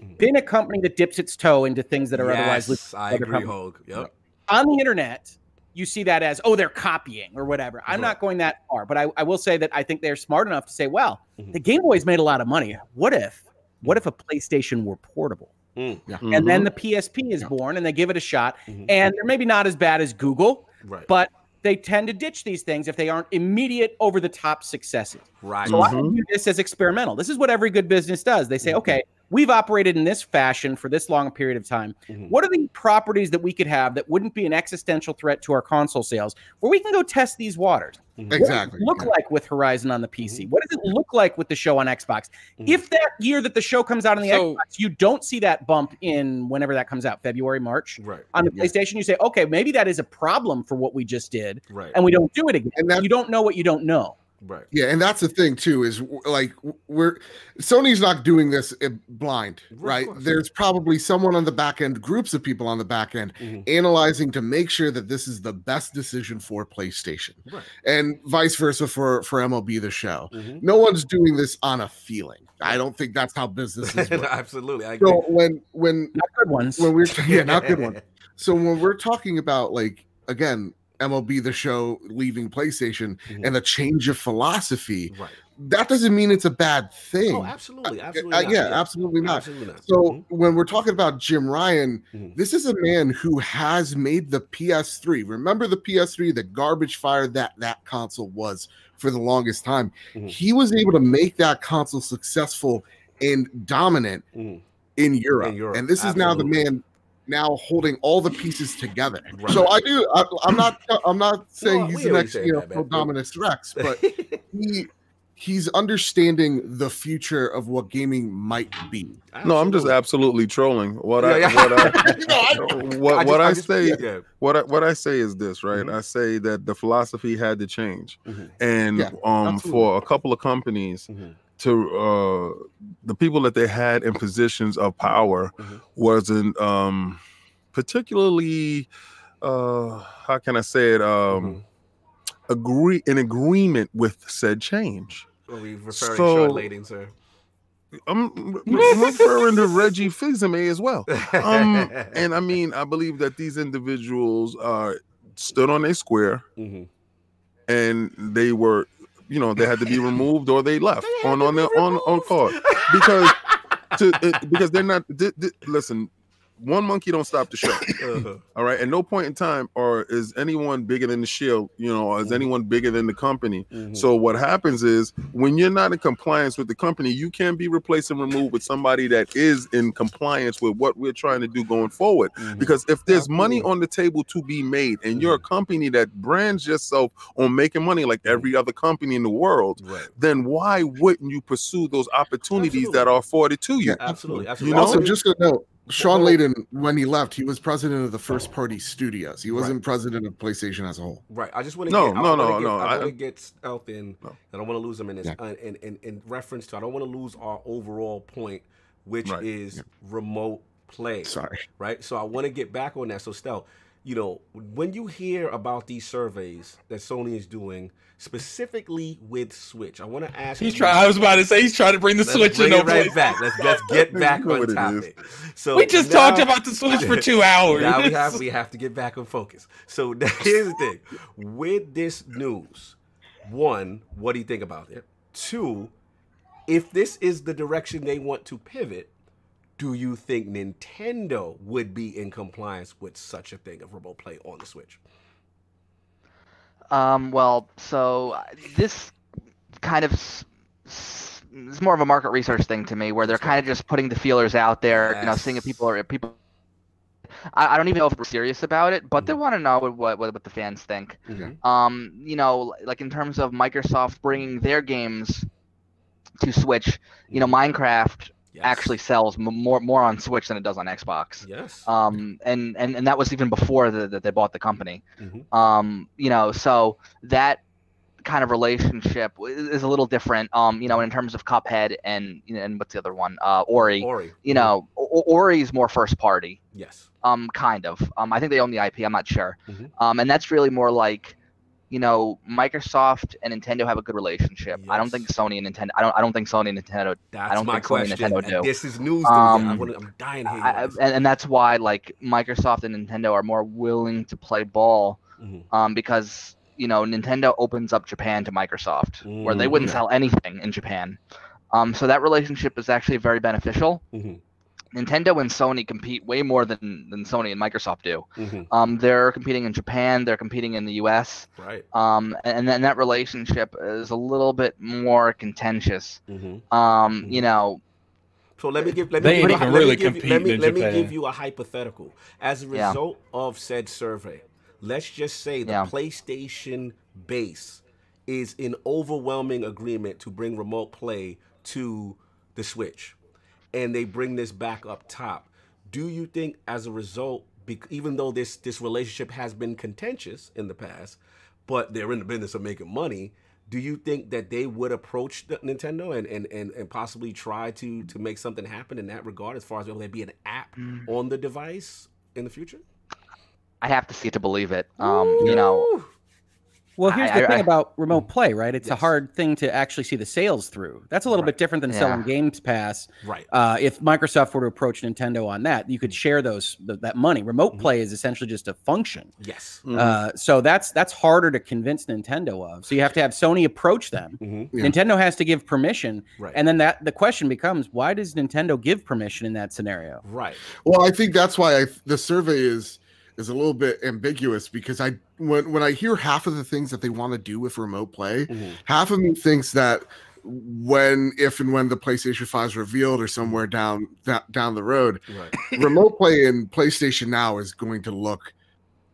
Mhm. been a company that dips its toe into things that are otherwise I agree, companies. Hoeg. Yep. On the internet. You see that as, oh, they're copying or whatever. I'm Right. not going that far, but I, I will say that I think they're smart enough to say, well, Mhm. the Game Boys made a lot of money. What if, what if a PlayStation were portable? Mm, And then the PSP is born and they give it a shot. Mhm. And they're maybe not as bad as Google, Right. but they tend to ditch these things if they aren't immediate over the top successes. right. So I Mhm. view this as experimental. This is what every good business does. They say, Mhm. okay, we've operated in this fashion for this long a period of time. Mhm. What are the properties that we could have that wouldn't be an existential threat to our console sales where we can go test these waters? Mhm. What does Exactly. it look yeah. like with Horizon on the PC? What does it look like with the show on Xbox? Mhm. If that year that the show comes out on the So- Xbox, you don't see that bump in whenever that comes out, February, March. Right. On the Yeah. PlayStation, you say, okay, maybe that is a problem for what we just did, Right. and we don't do it again. And that- you don't know what you don't know. Right. Yeah, and that's the thing too is like we're Sony's not doing this uh, blind, Of right? There's probably someone on the back end, groups of people on the back end Mhm. analyzing to make sure that this is the best decision for PlayStation. Right. And vice versa for for MLB the show. Mhm. No one's doing this on a feeling. I don't think that's how businesses work. Absolutely. I agree. so when when Not good ones. when we're yeah, not good ones. So when we're talking about like again MLB the show leaving PlayStation Mhm. and a change of philosophy, Right. that doesn't mean it's a bad thing. Oh, absolutely. Absolutely. Uh, yeah, absolutely not. Absolutely not. So Mhm. when we're talking about Jim Ryan, Mhm. this is a man who has made the PS3. Remember the PS3, the garbage fire that that console was for the longest time. Mhm. He was able to make that console successful and dominant Mhm. in Europe. In Europe, And this is now the man now holding all the pieces together. Right. So I do. I, I'm not. I'm not saying No, he's the next, you know, that. Dominus Rex, but he he's understanding the future of what gaming might be. No, I'm just Absolutely. absolutely trolling. What I Yeah, yeah. what I No, what, just- what I, just- say yeah. what I, what I say is this, right? Mhm. I say that the philosophy had to change, Mhm. and Yeah, um, absolutely. for a couple of companies Mhm. To uh, the people that they had in positions of power Mhm. wasn't um, particularly uh how can I say it um Mhm. agree in agreement with said change. Are we referring So- Shawn Layden, sir? I'm, referring to Reggie Fils-Aimé as well. Um, and I mean, I believe that these individuals uh, stood on a square Mhm. and they were, you know, they had to be removed or they left on on their on on card because to it, because they're not. Th- th- listen, one monkey don't stop the show. Uh-huh. All right, at no point in time or is anyone bigger than the shield, you know, or is anyone bigger than the company. Mhm. So what happens is when you're not in compliance with the company, you can be replaced and removed with somebody that is in compliance with what we're trying to do going forward. Mhm. Because if there's money on the table to be made, and you're a company that brands yourself on making money like every other company in the world, Right. then why wouldn't you pursue those opportunities Absolutely. that are afforded to you? Absolutely. Absolutely. You Absolutely. know? Also, just a note, Shawn Well- Layden, when he left, he was president of the first party studios. He wasn't president of PlayStation as a whole. Right. I just want to No, get, no, no, get, no, I, I- want to get stealth in. No. I don't want to lose them in this. Yeah. Uh, in, in in reference to, I don't want to lose our overall point, which Right. is remote play. Sorry. Right. So I want to get back on that. So stealth, you know, when you hear about these surveys that Sony is doing specifically with Switch, I want to ask. He's trying. I was about to say he's trying to bring the Let's Switch bring in. it right back. Let's let's get back on what it is. topic. So We just now- talked about the Switch for two hours. now we have we have to get back on focus. So here's the thing: with this news, one, what do you think about it? Two, if this is the direction they want to pivot, do you think Nintendo would be in compliance with such a thing of remote play on the Switch? Um, well, so uh, this kind of s- s- is more of a market research thing to me, where they're kind of just putting the feelers out there, you know, seeing if people are if people. I, I don't even know if we're serious about it, but they Mm-hmm. want to know what, what what the fans think. Mhm. Um, you know, like in terms of Microsoft bringing their games to Switch, you know, Minecraft Yes. actually sells more more on Switch than it does on Xbox. yes. Um, and, and and that was even before the, that they bought the company. Mhm. Um, you know, so that kind of relationship is a little different. Um, you know, in terms of Cuphead and you know, and what's the other one? Uh, Ori. Ori. You know, O- Ori is more first party. Yes. Um, kind of. Um, I think they own the IP. I'm not sure. Mhm. Um, and that's really more like, you know, Microsoft and Nintendo have a good relationship. I don't think Sony and Nintendo. I don't. I don't think Sony and Nintendo. That's don't my think Sony and question. Nintendo do. This is news to. I'm, I'm dying I, I- and, and that's why like Microsoft and Nintendo are more willing to play ball, Mhm. um, because you know Nintendo opens up Japan to Microsoft, where they wouldn't Mhm. sell anything in Japan. Um, so that relationship is actually very beneficial. Mhm. Nintendo and Sony compete way more than, than Sony and Microsoft do. Mhm. Um, they're competing in Japan, they're competing in the U.S. Right. Um, and then that relationship is a little bit more contentious. Mm-hmm. Um, you know, So let me give. Let They me, ain't give- even let me really give you- Let me, let me give you a hypothetical. As a Yeah. result of said survey, let's just say the Yeah. PlayStation base is in overwhelming agreement to bring remote play to the Switch, and they bring this back up top. Do you think, as a result, even though this this relationship has been contentious in the past, but they're in the business of making money? Do you think that they would approach the- Nintendo and, and, and, and possibly try to to make something happen in that regard, as far as will there be an app on the device in the future? I'd have to see it to believe it. Um, you know, Ooh. Well, here's I- the I- thing I- about remote play, right? It's a hard thing to actually see the sales through. That's a little Right. bit different than Yeah. selling Games Pass. right. Uh, if Microsoft were to approach Nintendo on that, you could share those th- that money. Remote Mhm. play is essentially just a function. Yes. Mhm. Uh, so that's that's harder to convince Nintendo of. So you have to have Sony approach them. hmm Yeah. Nintendo has to give permission, Right. and then that the question becomes, why does Nintendo give permission in that scenario? right. Well, I think that's why I, the survey is is a little bit ambiguous because I when when I hear half of the things that they want to do with remote play, Mhm. half of me thinks that when if and when the PlayStation 5 is revealed or somewhere down da- down the road, Right. remote play in PlayStation Now is going to look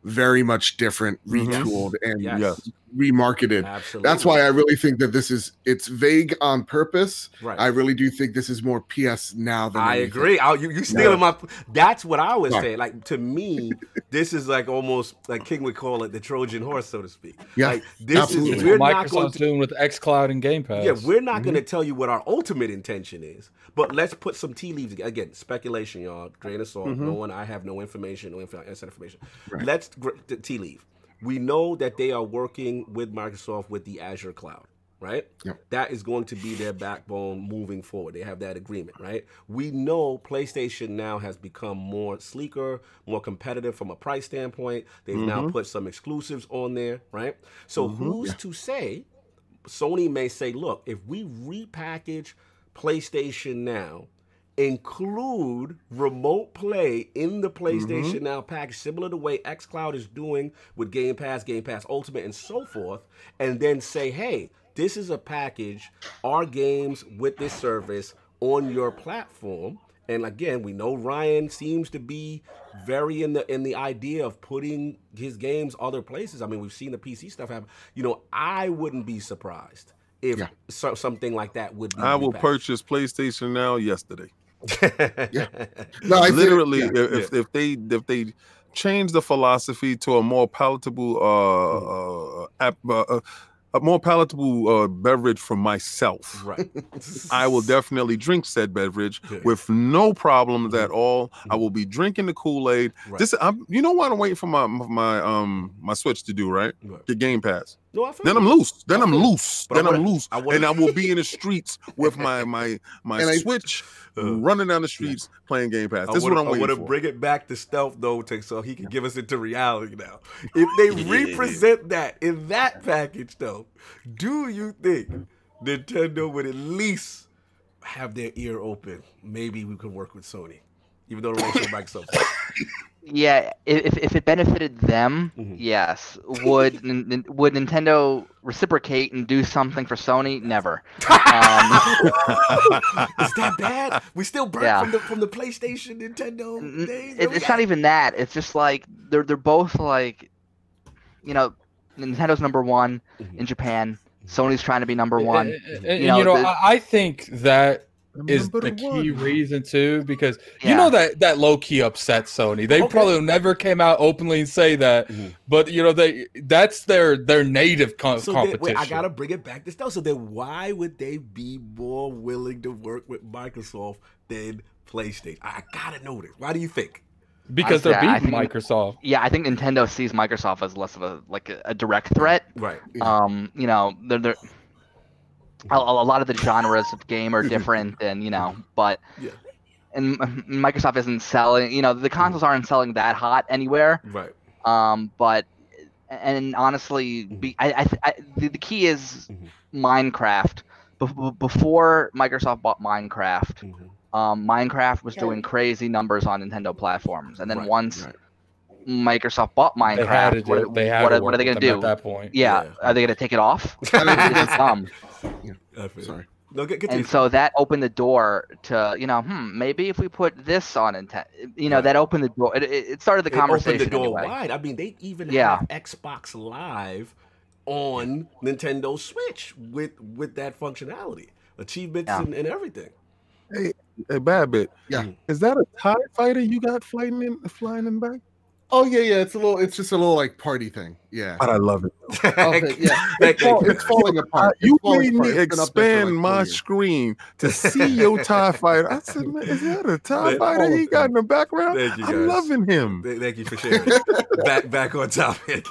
very much different, Mhm. retooled, and Yes. Yes. remarketed. Absolutely. That's why I really think that this is it's vague on purpose. Right. I really do think this is more PS now than I anything. agree. I, you you stealing my. That's what I was Right. saying. Like to me, this is like almost like King would call it the Trojan horse, so to speak. Yeah, like, this absolutely. is we're not going to. doing with xCloud and Game Pass. Yeah, we're not Mm-hmm. going to tell you what our ultimate intention is, but let's put some tea leaves again. Speculation, y'all. Grain of salt. Mm-hmm. No one. I have no information. No info, inside information. Let's gr- the tea leaf. We know that they are working with Microsoft with the Azure cloud, right? Yep. That is going to be their backbone moving forward. They have that agreement, right? We know PlayStation now has become more sleeker, more competitive from a price standpoint. They've now mm-hmm. put some exclusives on there, right? So mm-hmm. who's to say Sony may say, look, if we repackage PlayStation Now, include remote play in the mm-hmm. PlayStation Now package, similar to the way xCloud is doing with Game Pass, Game Pass Ultimate, and so forth, and then say, hey, this is a package, our games with this service on your platform. And again, we know Ryan seems to be very in the in the idea of putting his games other places. I mean, we've seen the PC stuff happen. You know, I wouldn't be surprised if Yeah. so, something like that would be. I will purchase PlayStation now yesterday. No, I Literally, yeah. if, if if they if they change the philosophy to a more palatable uh, uh, app, uh, uh, a more palatable uh, beverage for myself. right. I will definitely drink said beverage Yeah. with no problems at all. I will be drinking the Kool Aid. Right. This, I'm, you know what? I'm waiting for my my um my Switch to do right. Right. Get Game Pass. No, I feel Then. I'm loose. Then I I'm loose. But I Then I'm loose, I and I will be in the streets with my my my And I- Switch, Uh, running down the streets playing Game Pass. I This is what I'm I waiting wanna for. bring it back to stealth though, to, so he can give us into reality now. If they represent that in that package though, do you think Nintendo would at least have their ear open? Maybe we could work with Sony, even though the with Microsoft. Yeah, if if it benefited them, Mhm. yes. Would Nin- Nin- would Nintendo reciprocate and do something for Sony? Never. Um, Is that bad? We still burnt Yeah. from the from the PlayStation Nintendo days. it, it's not even that. It's just like they're they're both like, you know, Nintendo's number one Mhm. in Japan. Sony's trying to be number one. And, and, You you know, know, the- I, I think that is Remember the key reason too, because you know that that low key upset Sony. They Okay. probably never came out openly and say that, Mhm. but you know they that's their their native co- So then, competition. wait, I gotta bring it back to stuff. So then, why would they be more willing to work with Microsoft than PlayStation? I gotta know this. Why do you think? because they're I- I beating think- Microsoft. Yeah, I think Nintendo sees Microsoft as less of a like a, a direct threat. Right. Um, you know, they're, they're a, a lot of the genres of game are different, and you know, but Yeah. and Microsoft isn't selling. You know, the consoles aren't selling that hot anywhere. Right. Um, but and honestly, be, I, I, I the, the key is Mhm. Minecraft. Be- be- before Microsoft bought Minecraft, Mhm. um, Minecraft was doing crazy numbers on Nintendo platforms, and then Right, once right. Microsoft bought They had Minecraft, to what, do, they had what, to are- what are they gonna do? at that point? Yeah, Yeah. are they gonna take it off? I mean, This is dumb. I Sorry. No, get, continue. And so that opened the door to you know, hmm, maybe if we put this on Nintendo, you know, Right. that opened the door. It, it it started the It opened conversation the door anyway. wide. I mean, they even Yeah. have Xbox Live on Nintendo Switch with with that functionality, achievements Yeah. and, and everything. Hey, bad bit. Yeah. Is that a Tie Fighter you got flying in flying in back? Oh yeah, yeah. It's a little. It's just a little like party thing. Yeah. God, I love it. Okay, yeah. It's, fall, it's falling apart. It's you falling made me apart. It's been up there for, expand like, my screen to see your Tie Fighter. I said, man, is that a Tie Fighter he got in the background? Thank you, I'm loving him. Thank you for sharing. back back on topic.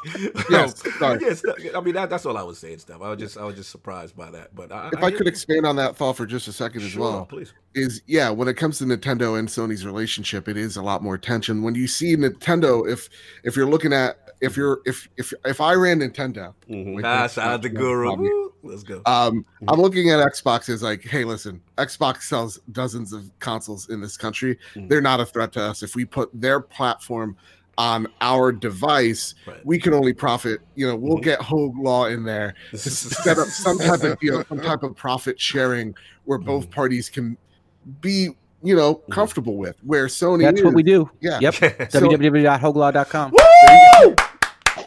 Yes, oh, sorry. yes, I mean that, that's all I was saying. Stuff. I was just I was just surprised by that. But I, If I could expand on that thought for just a second as well, please. Is yeah, when it comes to Nintendo and Sony's relationship, it is a lot more tension. When you see Nintendo, if if you're looking at if you're if if if I ran Nintendo, Mhm. Wait, Ah, shout out not- Guru. Let's go. um, I'm looking at Xbox as like, hey, listen, Xbox sells dozens of consoles in this country. Mhm. They're not a threat to us. If we put their platform on our device, Right. we can only profit. You know, we'll Mhm. get Hoeg Law in there to set up some type of deal, some type of profit sharing where both Mhm. parties can be, you know, Mhm. comfortable with. Where Sony That's is, what we do. Yeah. Yep. So- www.hoeglaw.com. Woo!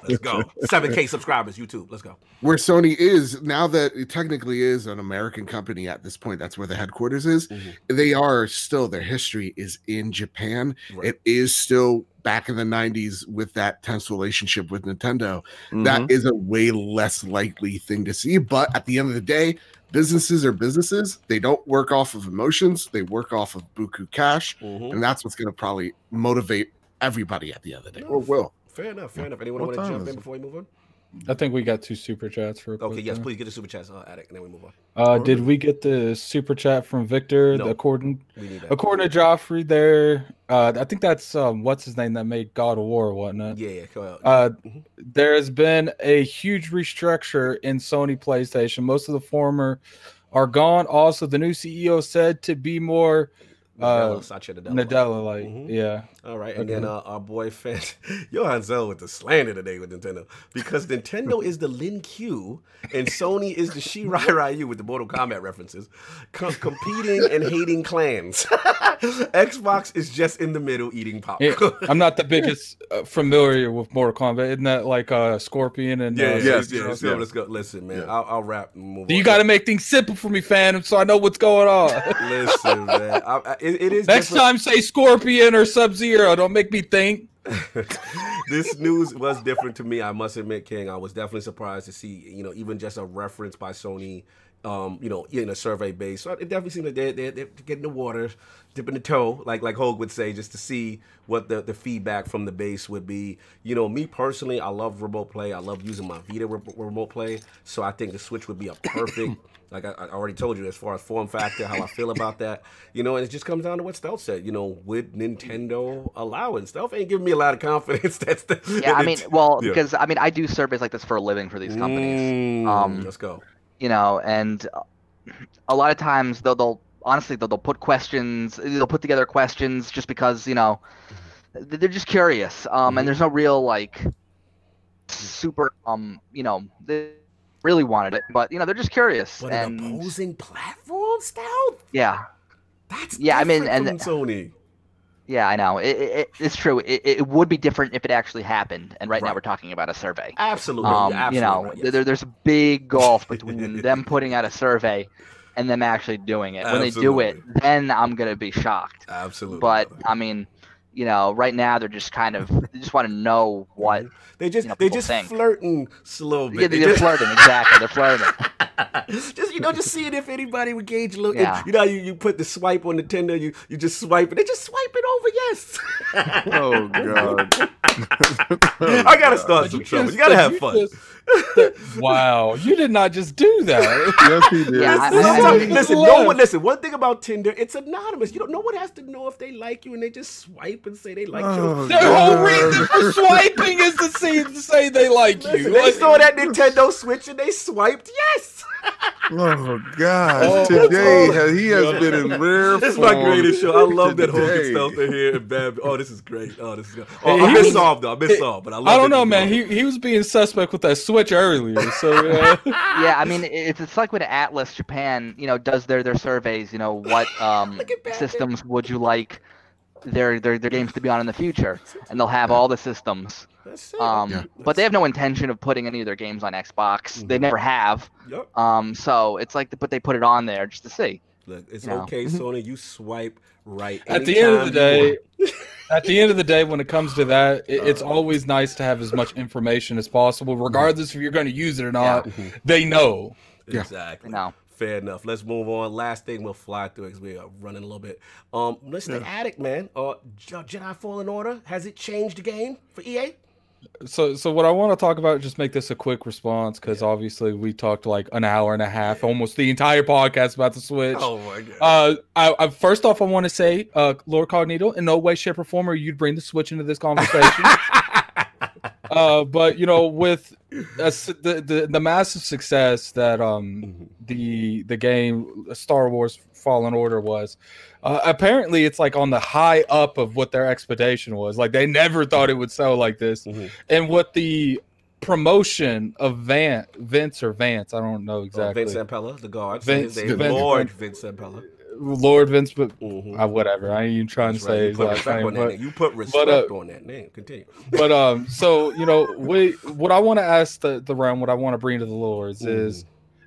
Let's go. 7K subscribers, YouTube. Let's go. where Sony is now that it technically is an American company at this point. That's where the headquarters is. Mhm. They are still their history is in Japan. Right. It is still back in the 90s with that tense relationship with Nintendo. Mhm. That is a way less likely thing to see. But at the end of the day, businesses are businesses. They don't work off of emotions, they work off of buku cash. Mhm. And that's what's going to probably motivate everybody at the end of the day, or will. Fair enough. Fair enough. Anyone What want to jump in before we move on? I think we got two super chats for. Okay, yes, please get the super chats, uh, Attic, and then we move on. Uh, did we get the super chat from Victor? No. According We need that. according to Joffrey, there. Uh, I think that's um, what's his name that made God of War or whatnot. Yeah, yeah. Go ahead. Uh, Mhm. there has been a huge restructure in Sony PlayStation. Most of the former are gone. Also, the new CEO said to be more Nadella, uh, Satya Nadella. Nadella, like Mhm. yeah. All right, and then uh, our boy fan Johan Zell with the slander today with Nintendo because Nintendo is the Lin Kuei and Sony is the Shirai Ryu with the Mortal Kombat references, com- competing and hating clans. Xbox is just in the middle eating popcorn. Yeah, I'm not the biggest uh, familiar with Mortal Kombat. Isn't that like uh, Scorpion and Yeah, uh, yeah, Yes, yeah, yes, so yes. let's go. Listen, man, Yeah. I'll, I'll rap move You got to make things simple for me, Phantom, so I know what's going on. listen, man. I, I, it, it is Next different. time, say Scorpion or Sub Zero. Don't make me think. this news was different to me. I must admit, King. I was definitely surprised to see, you know, even just a reference by Sony, um, you know, in a survey base. So it definitely seemed like they're, they're, they're getting the water, dipping the toe, like like Hoeg would say, just to see what the, the feedback from the base would be. You know, me personally, I love remote play. I love using my Vita re- remote play. So I think the Switch would be a perfect. Like I, I already told you, as far as form factor, how I feel about that, you know, and it just comes down to what Stealth said. You know, would Nintendo allow it? Stealth ain't giving me a lot of confidence. That's the Yeah, I mean, well, Yeah. because I mean, I do surveys like this for a living for these companies. Mm, Um, let's go. You know, and uh, a lot of times they'll, they'll honestly they'll, they'll put questions, they'll put together questions just because you know they're just curious, um, and there's no real like super um, you know, they really wanted it, but you know they're just curious, But and opposing platform, Stealth. yeah, That's Yeah, I mean, and- Sony. Yeah, I know it, it, it- it's true. It, it would be different if it actually happened, and right, now we're talking about a survey. Absolutely, um, you're you know, absolutely right, there, there's a big gulf between them putting out a survey and them actually doing it. When they do it, then I'm gonna be shocked. absolutely. But. I mean, you know, right now they're just kind of they just want to know what. they just you know, they people just think. flirting slow bit. Yeah, They they're flirting exactly. They're flirting. just you know, just seeing if anybody would gauge a little. Yeah. You know, you, you put the swipe on Nintendo, you you just swipe it. They just swipe it over. Yes. Oh god. I gotta start some trouble. You gotta have fun. just- wow, you did not just do that. Yes, he did. Yeah, I- Listen, I- listen, I- listen, no one listen. One thing about Tinder, it's anonymous. You don't. No one has to know if they like you, and they just swipe and say they like Oh, you. Their whole reason for swiping is to see to say they like Listen, you. they Like- saw that Nintendo Switch and they swiped yes. Oh God! Oh, Today that's all. has, he has been in rare This is my greatest show. I love that Hogan today. Stealth in here and Bad. Oh, this is great. Oh, this is good. Oh, Hey, I he miss was- though. I miss Solve, but I love. I don't know, man. gone. He he was being suspect with that switch earlier. So uh, Yeah, I mean, it's it's like when Atlus Japan, you know, does their their surveys. You know, what um Look at Batman. systems would you like their their their games to be on in the future? And they'll have all the systems. That's it. Um, Yeah. but they have no intention of putting any of their games on Xbox. They Mhm. never have. Yup. Um, so it's like, but they put it on there just to see. Look, it's you know. okay, Sony. You swipe right. at the end of the day, at the end of the day, when it comes to that, it, it's always nice to have as much information as possible, regardless if you're going to use it or not. They know. Exactly. You know. Fair enough. Let's move on. Last thing we'll fly through because we are running a little bit. Um, let's the Attic man. Uh, Je- Jedi Fallen Order has it changed the game for EA? So, so what I want to talk about, just make this a quick response, because obviously we talked like an hour and a half, almost the entire podcast about the Switch. Oh my god. Uh, I, I first off, I want to say, uh, Lord Cognito, in no way, shape, or form are you bring the Switch into this conversation. uh, but you know, with the, the the massive success that um the the game Star Wars Fallen Order was, uh, apparently it's like on the high up of what their expectation was. Like they never thought it would sell like this, Mhm. and what the promotion of Van Vince or Vance, I don't know Oh, exactly. Vince Zampella, the guard. Vince- Vince- Lord Vince Zampella. Lord Vince, but Mhm. uh, whatever. I ain't even trying That's to right. say You put respect name, on that but- name. You put respect uh, on that name. Continue. but um, so you know, we what I want to ask the the round, what I want to bring to the lords is,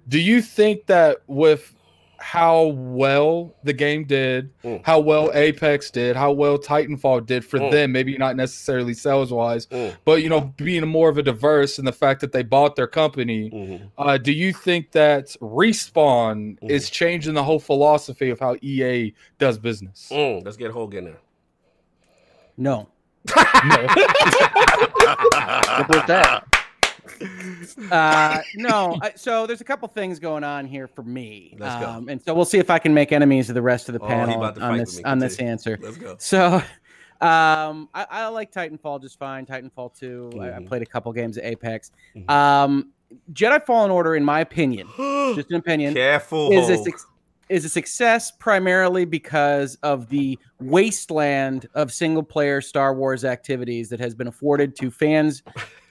do you think that with how well the game did, Mm. how well Apex did, how well Titanfall did for Mm. them, maybe not necessarily sales wise, Mm. but you know, being more of a diverse and the fact that they bought their company, Mhm. uh, do you think that respawn Mm. is changing the whole philosophy of how EA does business? Mm, let's get Hogan there. No. No. Simple as that. Uh, no. I, so there's a couple things going on here for me. Let's go. Um, and so we'll see if I can make enemies of the rest of the Oh, panel on this on this answer. Let's go. So, um, I, I like Titanfall just fine. Titanfall 2. I, I Mhm. played a couple games of Apex. Mhm. Um, Jedi Fallen Order, in my opinion, just an opinion, Careful. is a Hoeg. suc- is a success primarily because of the wasteland of single player Star Wars activities that has been afforded to fans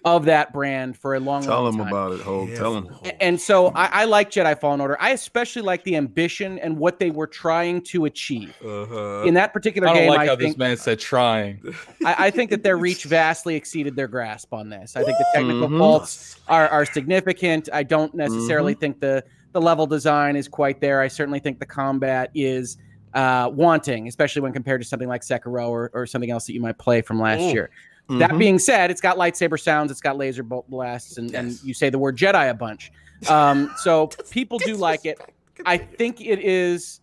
of that brand for a long, time. Tell long him time. about it, Hope. Tell them. And so I, I like Jedi Fallen Order. I especially like the ambition and what they were trying to achieve. Uh-huh. In that particular game. I don't game, like I how think this man said trying. I, I think that their reach vastly exceeded their grasp on this. I think the technical Mhm. faults are, are significant. I don't necessarily Mm-hmm. think the the level design is quite there. I certainly think the combat is uh, wanting, especially when compared to something like Sekiro or, or something else that you might play from last year. That Mhm. being said, it's got lightsaber sounds, it's got laser bolt blasts, and, and you say the word Jedi a bunch. Um, so people do like it. I think it is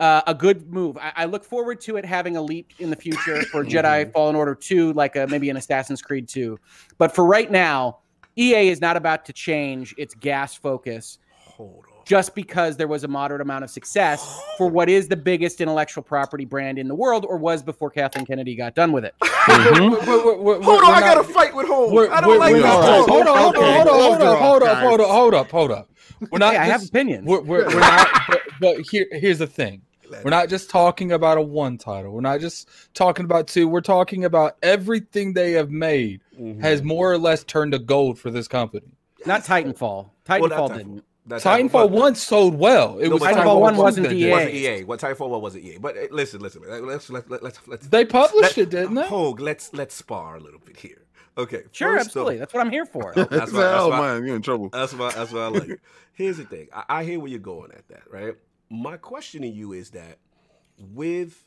uh, a good move. I, I look forward to it having a leap in the future for Jedi Fallen Order 2, like a, maybe an Assassin's Creed 2. But for right now, EA is not about to change its gas focus. Just because there was a moderate amount of success for what is the biggest intellectual property brand in the world, or was before Kathleen Kennedy got done with it. Hold on, I got to fight with Hoeg. We're- I don't we're- like we're- this. hold talk. on, hold on, hold on, hold on, hold on, hold off, up, hold guys. up, hold up, hold up. We're not Hey, I have opinions. we're, we're, we're not, but, but here, here's the thing. We're not just talking about a one title. We're not just talking about two. We're talking about everything they have made Mhm. has more or less turned to gold for this company. Not Titanfall. Titanfall Well, not didn't. That's Titanfall one sold well. It No, was Titanfall 1 wasn't EA. wasn't EA. What Titanfall one wasn't EA. But uh, listen, listen. Let's let's let's let's let's. They published let- it, didn't they? Hoeg, let's let's spar a little bit here. Okay. Sure, first absolutely. off- That's what I'm here for. That's That's why- that's hell, man. You're in trouble. That's why that's why I like it. Here's the thing. I, I hear where you're going at that, right? My question to you is that with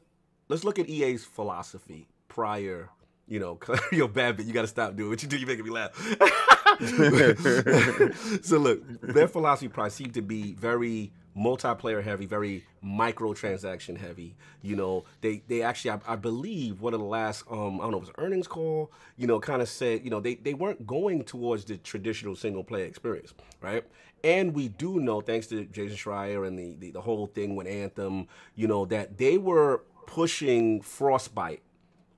let's look at EA's philosophy prior, you know, yo, bad bit, you gotta stop doing what you do, you're making me laugh. so look, their philosophy probably seemed to be very multiplayer heavy, very microtransaction heavy. You know, they they actually I, I believe one of the last um I don't know, it was earnings call, you know, kind of said, you know, they, they weren't going towards the traditional single player experience, right? And we do know, thanks to Jason Schreier and the, the, the whole thing with Anthem, you know, that they were pushing Frostbite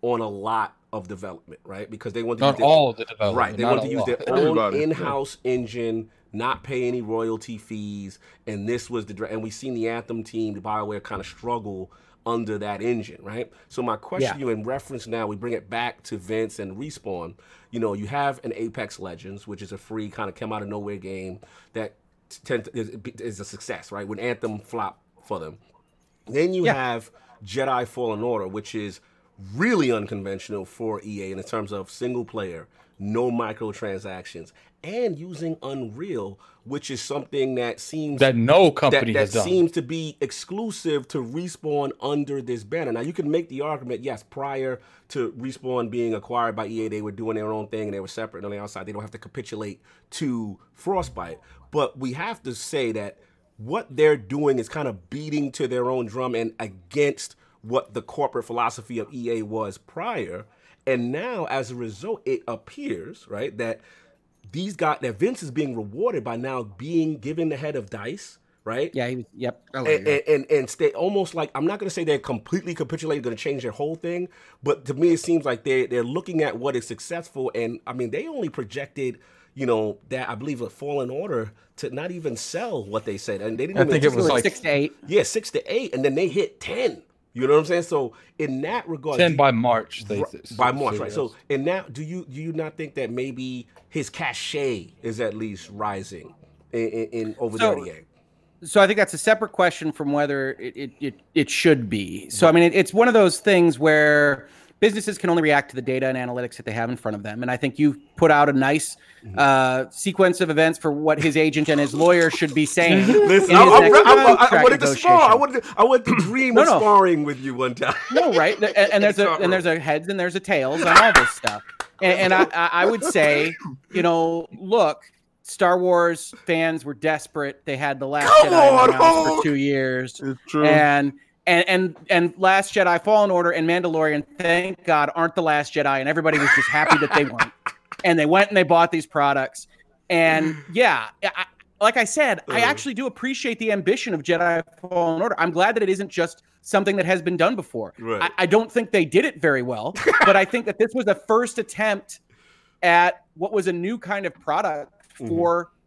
on a lot of development, right? Because they want to Not use their- all of the development. Right. They not wanted to use lot. their own in-house engine, not pay any royalty fees, and this was the and we've seen the Anthem team, the Bioware, kind of struggle under that engine, right? So my question Yeah. to you in reference now, we bring it back to Vince and Respawn. You know, you have an Apex Legends, which is a free kind of come out of nowhere game that tend to, is, is a success, right? When Anthem flopped for them. Then you Yeah. have Jedi Fallen Order, which is really unconventional for EA in terms of single player, no microtransactions, and using Unreal, which is something that seems that no that, company that has done. seems to be exclusive to Respawn under this banner. Now you can make the argument, yes, prior to Respawn being acquired by EA, they were doing their own thing and they were separate on the outside. They don't have to capitulate to Frostbite. But we have to say that what they're doing is kind of beating to their own drum and against what the corporate philosophy of EA was prior. And now, as a result, it appears, right, that these guys, that Vince is being rewarded by now being given the head of Dice, right? Yeah, he was, yep. I like and, it. and, and and stay almost like I'm not going to say they're completely capitulated, going to change their whole thing, but to me it seems like they're, they're looking at what is successful, and I mean they only projected, you know, that I believe a Fallen Order to not even sell what they said, and they didn't. I even think it It was was like six to eight. yeah six to eight, and then they hit ten. You know what I'm saying? So in that regard, ten do- by March. They, by March, right? yes. So, and now, do you do you not think that maybe his cachet is at least rising in, in, in over So- there? at EA? So I think that's a separate question from whether it it, it, it should be. So I mean, it, it's one of those things where businesses can only react to the data and analytics that they have in front of them. And I think you've put out a nice uh, sequence of events for what his agent and his lawyer should be saying. Listen, I, I, I, I, wanted to spar. I wanted to, I wanted to dream No, of no. sparring with you one time. No, right? And, and there's a and there's a heads and there's a tails on all this stuff. And, and I, I I would say, you know, look, Star Wars fans were desperate. They had the last Come Jedi on, for two years, It's true. and and and and Last Jedi Fallen Order and Mandalorian, thank God, aren't the Last Jedi, and everybody was just happy that they weren't. And they went and they bought these products, and yeah, I, like I said, I actually do appreciate the ambition of Jedi Fallen Order. I'm glad that it isn't just something that has been done before. Right. I, I don't think they did it very well, but I think that this was the first attempt at what was a new kind of product Mm-hmm.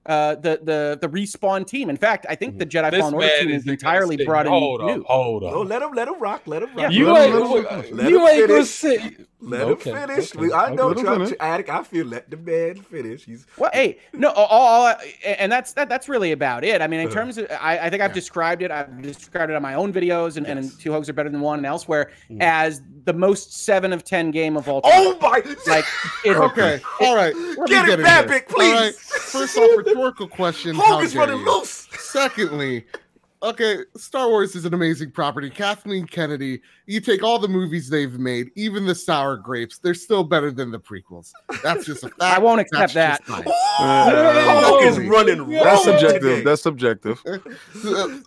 For uh, the the the respawn team. In fact, I think the Mm-hmm. Jedi This Fallen Order team is is entirely exhausted. brought in Hold new. hold up. No, let him let him rock. Let him rock. You let ain't, him, you let him ain't gonna sit. Let Okay, him finish. okay, We, I know, okay. Let him Attic. I feel let the man finish. He's Well, hey, no, all, all and that's that, that's really about it. I mean, in Uh-huh. terms of, I, I think I've Yeah. described it. I've described it on my own videos, and, and two hogs are better than one, and elsewhere Mhm. as the most seven of ten game of all time. oh my! like it, Okay, all right. Get it, Bad Bit, please. All right. First off, rhetorical question. Hogan's dare running loose. Secondly, okay, Star Wars is an amazing property. Kathleen Kennedy, you take all the movies they've made, even the sour grapes, they're still better than the prequels. That's just a fact. I won't accept That's that. just Ooh, Uh, Hogan's running. That's That's subjective. That's subjective. Uh,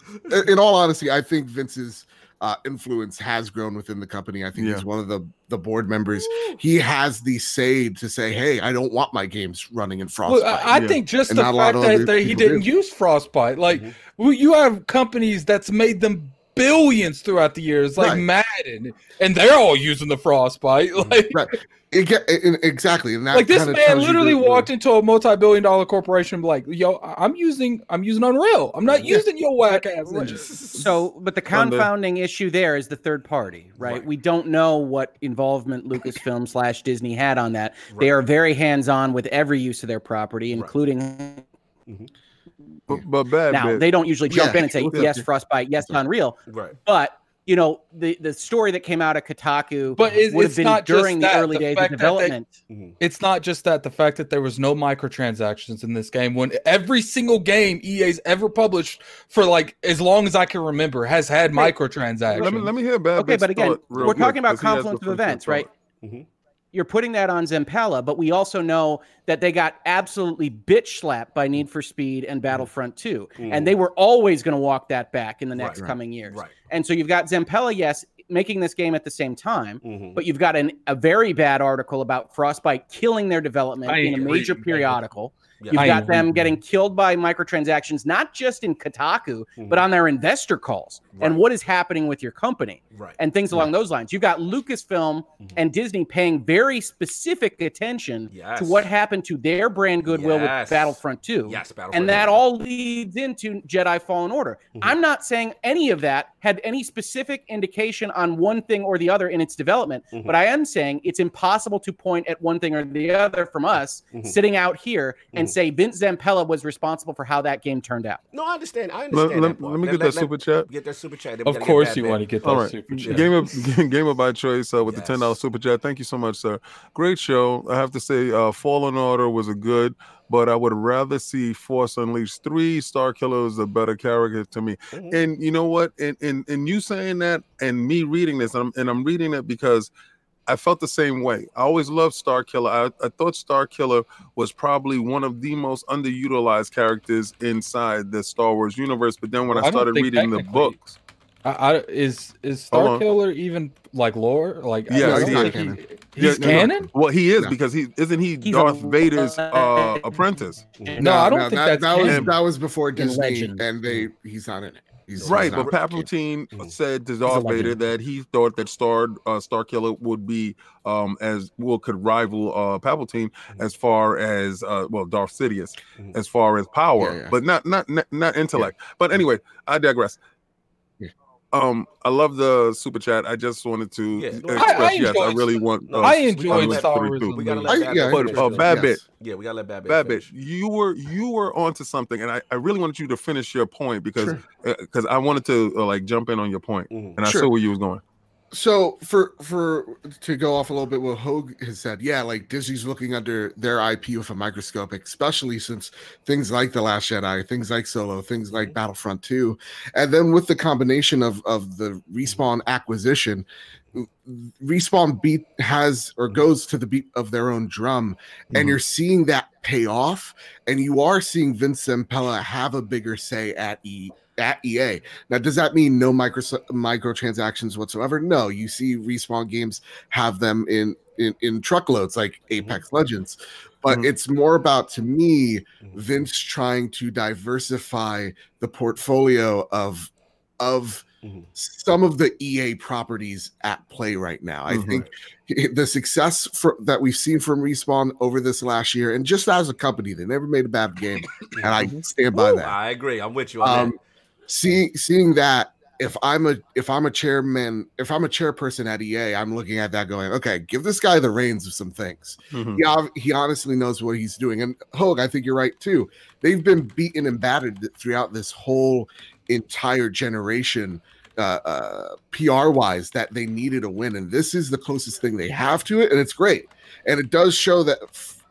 in all honesty, I think Vince's uh, influence has grown within the company. I think Yeah. he's one of the the board members. He has the say to say, "Hey, I don't want my games running in Frostbite." Well, I, I Yeah. think just And the not a lot fact that, that he didn't do. use Frostbite, like Mhm. well, you have companies that's made them billions throughout the years, like Right. Madden, and they're all using the Frostbite. Like, right. It it- exactly, and that like this man literally the- the- walked into a multi-billion-dollar corporation, like, "Yo, I'm using, I'm using Unreal. I'm not Yeah. using your whack ass engine." So, but the Thunder. confounding issue there is the third party, right? Right. We don't know what involvement Lucasfilm slash Disney had on that. They are very hands on with every use of their property, including mm-hmm. But, but bad now bit. they don't usually jump Yeah. in and say yes, Frostbite, yes, Unreal, Right. but you know the the story that came out of Kotaku But it's- would have it's been not just during the that, early the days of fact that they- development. It's not just that the fact that there was no microtransactions in this game when every single game EA's ever published for like as long as I can remember has had microtransactions. let me let me hear bad. Okay, but again, we're quick, talking about confluence of events, thought. right? Mhm. You're putting that on Zampella, but we also know that they got absolutely bitch slapped by Need for Speed and Battlefront 2. And they were always going to walk that back in the next Right. coming years. Right. And so you've got Zampella, yes, making this game at the same time, Mhm. but you've got an, a very bad article about Frostbite killing their development I in a major periodical. Yeah. You've I got ain't them getting killed by microtransactions, not just in Kotaku, Mhm. but on their investor calls and what is happening with your company Right. and things along those lines. You've got Lucasfilm Mhm. and Disney paying very specific attention Yes. to what happened to their brand goodwill Yes. with Battlefront 2. Yes, Battlefront And that two. all leads into Jedi Fallen Order. Mhm. I'm not saying any of that had any specific indication on one thing or the other in its development, Mhm. but I am saying it's impossible to point at one thing or the other from us Mhm. sitting out here and. Say Vince Zampella was responsible for how that game turned out. No, I understand. I understand. let- that part. let me get that super chat. Get that super chat. Of course, you Bad. want to get that All right. super chat. Gamer Gamer by choice uh, with the ten dollars super chat. Thank you so much, sir. Great show. I have to say, uh, Fallen Order was a good, but I would rather see Force Unleashed three. Starkiller is a better character to me. Mhm. And you know what? And and and you saying that, and me reading this, and I'm, and I'm reading it because I felt the same way. I always loved Starkiller. I, I thought Starkiller was probably one of the most underutilized characters inside the Star Wars universe. But then when Well, I I started think reading the books, I, I, is is Star. Killer even like lore? Like, I Yes, he think is. he- he's Yeah, no, no. canon. Well, he is No. because he isn't he He's Darth a Vader's uh, apprentice. No, I don't think that, that's that was him. that was before Disney, and they he's not in it. He's Right, he's but Palpatine Mhm. said to Darth Vader that he thought that Star uh, Starkiller would be um as well could rival uh Palpatine as far as uh well Darth Sidious Mhm. as far as power, Yeah, yeah. but not not not, not intellect. But anyway, I digress. Yeah. Um, I love the super chat. I just wanted to Yeah, express. I- I yes, I really want. Uh, I we enjoyed gotta Star Wars. We gotta movie. let I- Bad yeah, But uh, though. Yes. bit, Yeah, we gotta let Bad Bitch. bad finish. You were you were onto something, and I, I really wanted you to finish your point because Sure. because I wanted to uh, like jump in on your point, Mhm. and I Sure. saw where you was going. So for for to go off a little bit, what Hoeg has said, yeah, like Disney's looking under their IP with a microscope, especially since things like The Last Jedi, things like Solo, things like Battlefront 2, and then with the combination of of the respawn acquisition, respawn beat has or goes to the beat of their own drum, and Mhm. you're seeing that pay off, and you are seeing Vince Zampella have a bigger say at E at EA. Now, does that mean no micro microtransactions whatsoever? No, you see respawn games have them in in, in truckloads like Apex Legends, but Mhm. it's more about to me Mhm. Vince trying to diversify the portfolio of of Mhm. some of the EA properties at play right now. I think the success for, that we've seen from Respawn over this last year, and just as a company, they never made a bad game, and I stand by Woo, that I agree. I'm with you on um seeing seeing that if i'm a if i'm a chairman if i'm a chairperson at ea i'm looking at that going okay give this guy the reins of some things. Mhm. yeah he honestly knows what he's doing. And Hoeg i think you're right too. They've been beaten and battered throughout this whole entire generation uh, uh pr wise that they needed a win. And this is the closest thing they have to it and it's great. And it does show that f-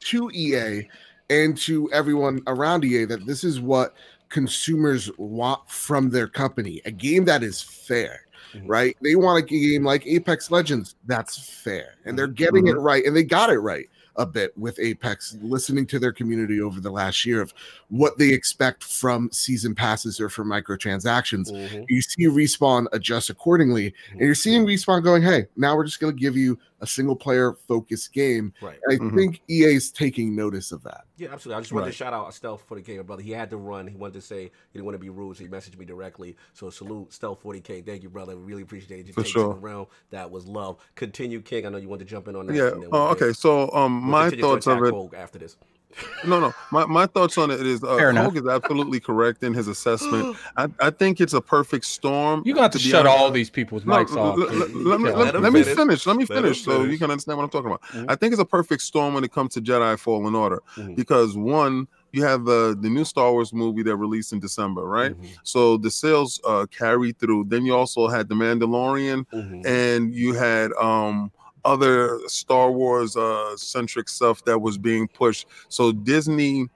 to ea and to everyone around ea that this is what consumers want from their company a game that is fair Mhm. right? They want a game like apex legends that's fair and they're getting it right and they got it right a bit with apex listening to their community over the last year of what they expect from season passes or from microtransactions. Mhm. you see respawn adjust accordingly and you're seeing respawn going hey now we're just going to give you a single player focused game Right. i Mhm. think is taking notice of that Yeah, absolutely. I just wanted Right. to shout out Stealth 40K, my brother. He had to run. He wanted to say he didn't want to be rude, so he messaged me directly. So salute Stealth 40K. Thank you, brother. We really appreciate you For taking sure. the realm. That was love. Continue, King. I know you want to jump in on that. Yeah. and Oh, get- okay. So, um, we'll my thoughts of it. After this. No, no. My, my thoughts on it is uh, Fair enough. Is absolutely correct in his assessment. I, I think it's a perfect storm. You got to, be shut honest. all these people's No, mics off. l- l- let, me, let, Let me finish. finish. Let me Let him finish so you can understand what I'm talking about. Mhm. I think it's a perfect storm when it comes to Jedi Fallen Order Mhm. because one, you have the the new Star Wars movie that released in December, right? Mhm. So the sales uh, carried through. Then you also had the Mandalorian, Mhm. and you had um other Star Wars uh centric stuff that was being pushed. So Disney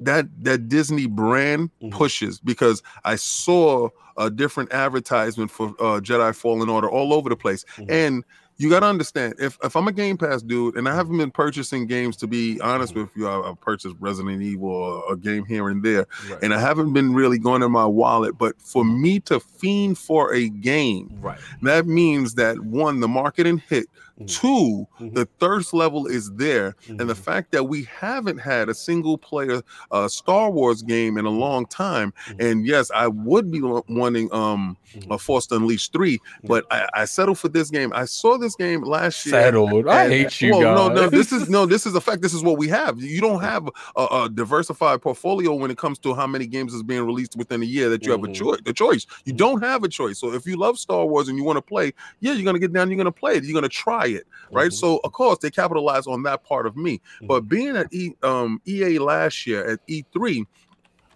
that that Disney brand Mhm. pushes because I saw a different advertisement for uh, Jedi Fallen Order all over the place. Mhm. And you got to understand if, if I'm a Game Pass dude and I haven't been purchasing games to be honest with you, I, I've purchased Resident Evil or a game here and there, Right. and I haven't been really going in my wallet. But for me to fiend for a game, right. that means that one, the marketing hit. Mhm. 2 Mhm. the thirst level is there, and the Mhm. fact that we haven't had a single player uh, Star Wars game in a long time. Mhm. And yes, I would be wanting um Mhm. a Force Unleashed three, but I, I settled for this game. I saw this game last year. Settled. I hate you well, guys. No, no, this is no, this is a fact. This is what we have. You don't have a, a diversified portfolio when it comes to how many games is being released within a year that you have a choice. A choice. You don't have a choice. So if you love Star Wars and you want to play, yeah, you're gonna get down. You're gonna play it. You're gonna try it, right? Mhm. So of course they capitalize on that part of me. Mhm. But being at e, um, EA last year at E3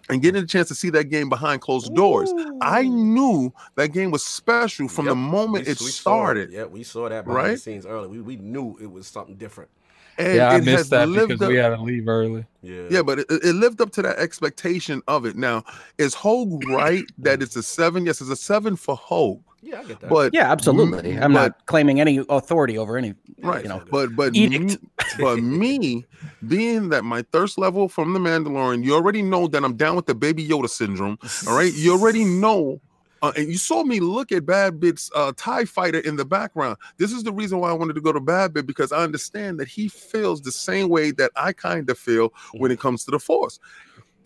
and getting a chance to see that game behind closed doors, I knew that game was special from the moment We- it we saw started. Yeah, we saw that behind the scenes early. We, we knew it was something different. And yeah, I it missed that lived because up- we had to leave early. Yeah. Yeah, but it, it lived up to that expectation of it. Now, is Hoeg right that it's a seven? Yes, it's a seven for Hoeg. Yeah, I get that. But Yeah, absolutely. I'm but- not claiming any authority over any. right, You know, but but edict. me, but me being that my thirst level from the Mandalorian, you already know that I'm down with the Baby Yoda syndrome. All right, you already know. Uh, and you saw me look at Bad Bit's uh, TIE fighter in the background. This is the reason why I wanted to go to Bad Bit because I understand that he feels the same way that I kind of feel when it comes to the Force.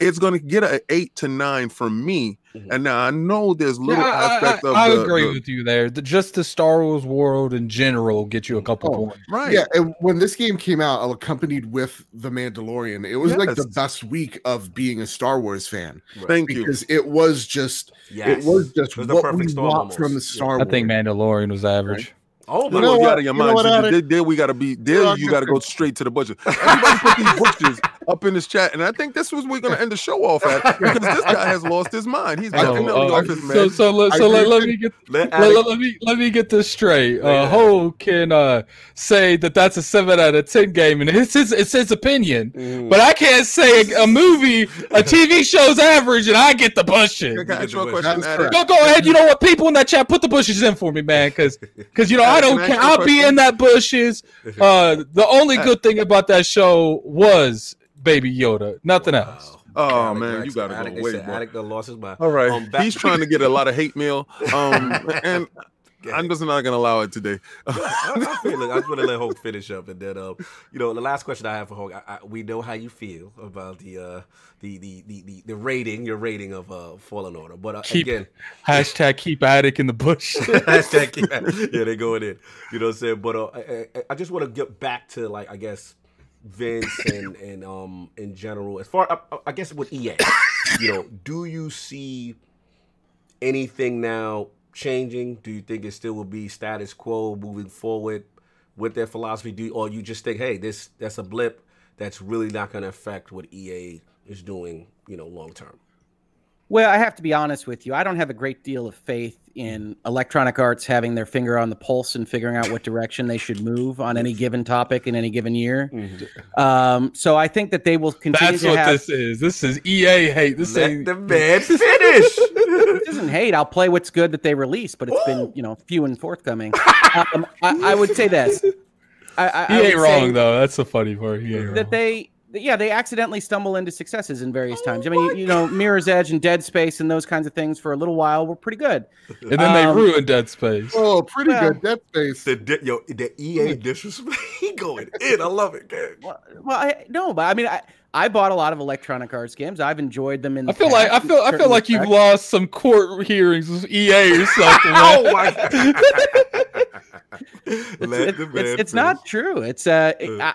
It's going to get an eight to nine from me. Mhm. And now I know there's little Yeah, I- aspect I, of I the, agree the- with you there. The, just the Star Wars world in general get you a couple Oh, points. right. Yeah, and when this game came out, accompanied with The Mandalorian, it was like the best week of being a Star Wars fan Thank you. because it was just Yes. it was just It was the what perfect we storm want almost. from the Yeah. Star I think Mandalorian was average. Oh my know know, god. you out of your You mind. what, there, there we gotta be. There You you gotta go straight to the butcher. Everybody put these butchers up in this chat, and I think this was we're gonna end the show off at because this guy has lost his mind. He's I know, definitely uh, off his so man. so let, so let, let me get Let let, let- let me let me get this straight. Yeah. Uh, Ho can uh, say that that's a seven out of ten game, and it's his it's his opinion. Mm. But I can't say a, a movie, a TV show's average, and I get the bullshit. Can I ask you a That question, is Addy? Go go ahead. You know what? People in that chat, put the bushes in for me, man, because because you know I Can don't I ask care. you a I'll be in that bushes. Uh, the only good thing about that show was Baby Yoda. Nothing else. Oh Alex man, you gotta Alex- go away, said boy. Alex lost his mind. All right, Um, back- he's trying to get a lot of hate mail, um, and Go I'm just not gonna allow it today. I, I feel it. I just want to let Hulk finish up, and then, um, you know, the last question I have for Hulk, I, I, we know how you feel about the, uh, the, the, the, the, the rating, your rating of uh, Fallen Order, but uh, Keep- again, Hashtag keep attic in the bush. hashtag keep at- yeah, they're going in. You know what I'm saying? But uh, I, I, I just want to get back to like I guess Vince and and um in general, as far I, I guess with EA, you know, do you see anything now changing? Do you think it still will be status quo moving forward with their philosophy? Do or you just think, hey, this that's a blip that's really not going to affect what EA is doing, you know, long term? Well, I have to be honest with you. I don't have a great deal of faith in Electronic Arts having their finger on the pulse and figuring out what direction they should move on any given topic in any given year. Um, so I think that they will continue That's to what have. this is. This is EA hate. This Let ain't the man finish. This isn't hate. I'll play what's good that they release, but it's been you know few and forthcoming. um, I, I would say this. I, I, he I ain't say wrong though. That's the funny part. He ain't wrong. That they. Yeah, they accidentally stumble into successes in various times. I mean, you, you know, Mirror's Edge and Dead Space and those kinds of things for a little while were pretty good. and then they um, ruined Dead Space. Oh, pretty Well- good. Dead Space. The di- yo, the EA disrespect, he going in. I love it, man. Well, well, I no, but I mean, I, I bought a lot of Electronic Arts games. I've enjoyed them in. I The feel like I feel I feel certain like you've lost some court hearings with EA or something. Oh my god! Let It's, the it's, man it's not true. It's uh, Uh. I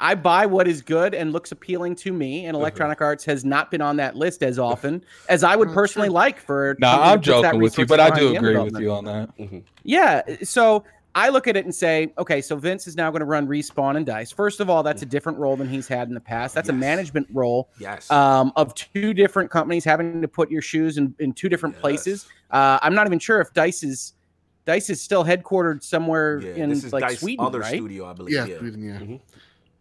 I I buy what is good and looks appealing to me, and Electronic Arts has not been on that list as often as I would personally like for. a Nah, I'm that that joking with you, but I do agree with you on that. Yeah. So I look at it and say, okay, so Vince is now going to run respawn and dice. First of all, that's a different role than he's had in the past. That's a management role Yes. um, of two different companies having to put your shoes in, in two different Yes. places. Uh, I'm not even sure if Dice is Dice is still headquartered somewhere yeah, in this is like Dice Sweden, other right? studio, I believe. Yeah, Yeah. Sweden, yeah. Mhm.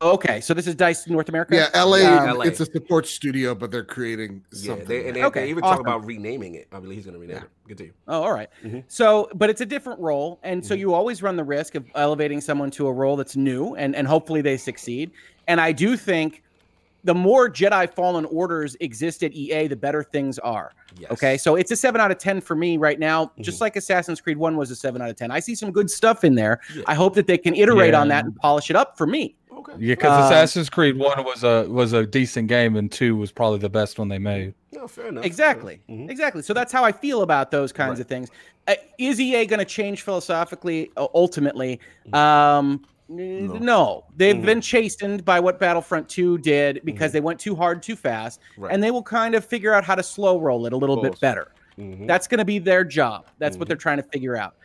Okay, so this is Dice North America. Yeah, LA, Um, LA. It's a support studio, but they're creating Yeah, something. they, and they, Okay, they even awesome. talk about renaming it. I believe he's going to rename Yeah. it. Continue. Oh, all right. Mhm. So, but it's a different role, and so Mhm. you always run the risk of elevating someone to a role that's new, and and hopefully they succeed. And I do think the more Jedi Fallen Orders exist at EA, the better things are. Yes. Okay, so it's a seven out of ten for me right now, just like Assassin's Creed One was a seven out of ten. I see some good stuff in there. Yeah. I hope that they can iterate on that and polish it up for me. Okay. Yeah, because Um, Assassin's Creed One was a was a decent game, and two was probably the best one they made. No, fair enough. Exactly. Mhm. Exactly. So that's how I feel about those kinds Right. of things. Uh, is EA going to change philosophically uh, ultimately? Mm-hmm. Um, n- no. They've Mhm. been chastened by what Battlefront 2 did because they went too hard too fast, Mm-hmm. Right. and they will kind of figure out how to slow roll it a little bit better. Mhm. That's going to be their job. That's what they're trying to figure out.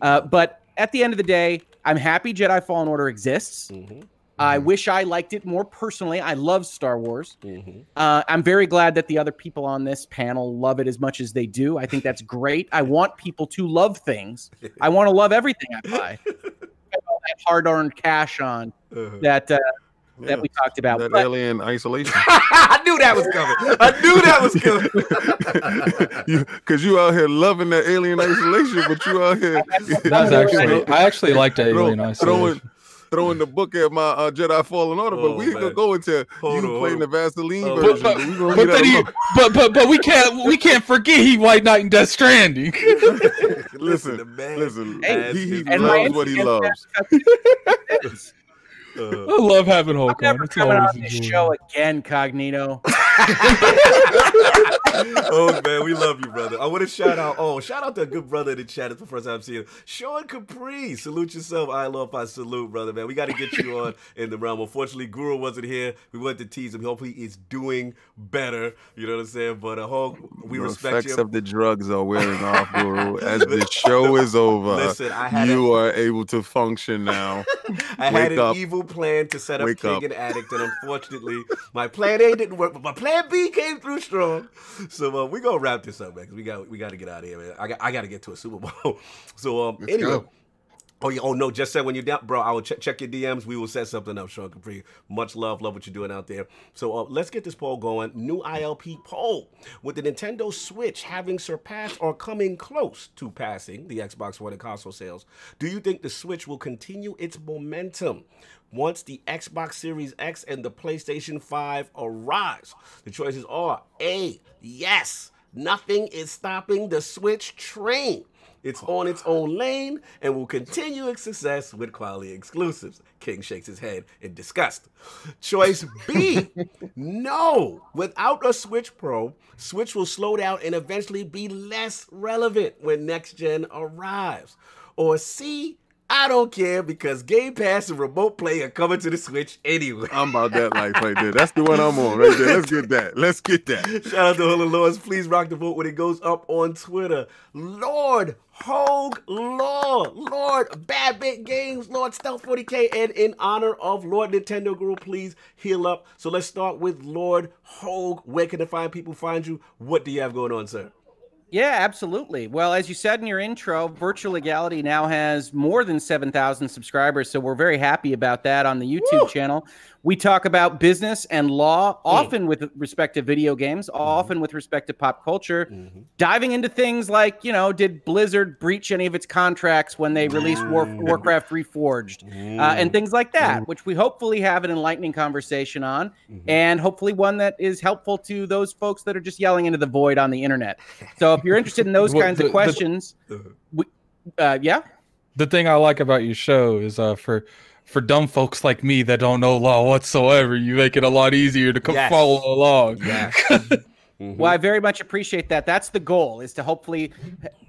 Uh, but at the end of the day, I'm happy Jedi Fallen Order exists. I wish I liked it more personally. I love Star Wars. Uh, I'm very glad that the other people on this panel love it as much as they do. I think that's great. I want people to love things. I want to love everything I buy. Spend all that hard-earned cash on Uh-huh. that uh, Yeah, that we talked about. that But alien isolation. I knew that was coming. I knew that was coming. because you out here loving that alien isolation, but you out here That's actually I actually liked Alien throw, Isolation. throwing throwing the book at my uh, Jedi Fallen Order. Oh, but we ain't gonna go into Hold you on, playing the Vaseline Oh, version. but, we but then he, but but but we can't we can't forget he White Knight and Death Stranding. Listen, the man listen, Hey, he, he loves what he Instagram loves. cuts- Uh, I love having I'm Hulk on. never It's coming always on this enjoyable. show again, Cognito. oh man, we love you, brother. I want to shout out. Oh, shout out to a good brother in the chat. It's the first time I'm seeing him. Sean Capri, salute yourself. I love I salute, brother. Man, we got to get you on in the realm. Unfortunately, Guru wasn't here. We went to tease him. Hopefully, he's doing better. You know what I'm saying? But uh, Hulk, we the respect effects you. of the drugs are wearing off, Guru. As the show is over, Listen, I had you are able to function now. I had an up. evil plan to set up Wake King up. and Addict, and unfortunately, my plan A didn't work, but my plan B came through strong. So uh, we gonna wrap this up, man, because we got we got to get out of here, man. I got I got to get to a Super Bowl. so um, Let's anyway. go. Oh, yeah, oh no! Just said when you're down, bro. I will check check your DMs. We will set something up, Sean Capri. Much love, love what you're doing out there. So uh, let's get this poll going. New ILP poll with the Nintendo Switch having surpassed or coming close to passing the Xbox One in console sales. Do you think the Switch will continue its momentum once the Xbox Series X and the PlayStation 5 arrives? The choices are A. Yes, nothing is stopping the Switch train. It's oh, on its own lane and will continue its success with quality exclusives. King shakes his head in disgust. Choice B No. Without a Switch Pro, Switch will slow down and eventually be less relevant when next gen arrives. Or C I don't care because Game Pass and Remote Play are coming to the Switch anyway. I'm about that life right there. That's the one I'm on right there. Let's get that. Let's get that. Shout out to Hula Lords. Please rock the vote when it goes up on Twitter. Lord Hoeg Law, Lord Bad Bit Games, Lord Stealth 40K, and in honor of Lord Nintendo Guru, please heal up. So let's start with Lord Hoeg. Where can the fine people find you? What do you have going on, sir? Yeah, absolutely. Well, as you said in your intro, Virtual Legality now has more than 7,000 subscribers. So we're very happy about that on the YouTube channel. We talk about business and law, hmm. often with respect to video games, hmm. often with respect to pop culture, hmm. diving into things like, you know, did Blizzard breach any of its contracts when they released War- Warcraft Reforged uh, and things like that, which we hopefully have an enlightening conversation on and hopefully one that is helpful to those folks that are just yelling into the void on the internet. So if you're interested in those Well, kinds the- of the- questions, uh-huh. we, uh, yeah. the thing I like about your show is uh for for dumb folks like me that don't know law whatsoever, you make it a lot easier to come Yes. follow along. Yes. Mm-hmm. Well, I very much appreciate that. That's the goal is to hopefully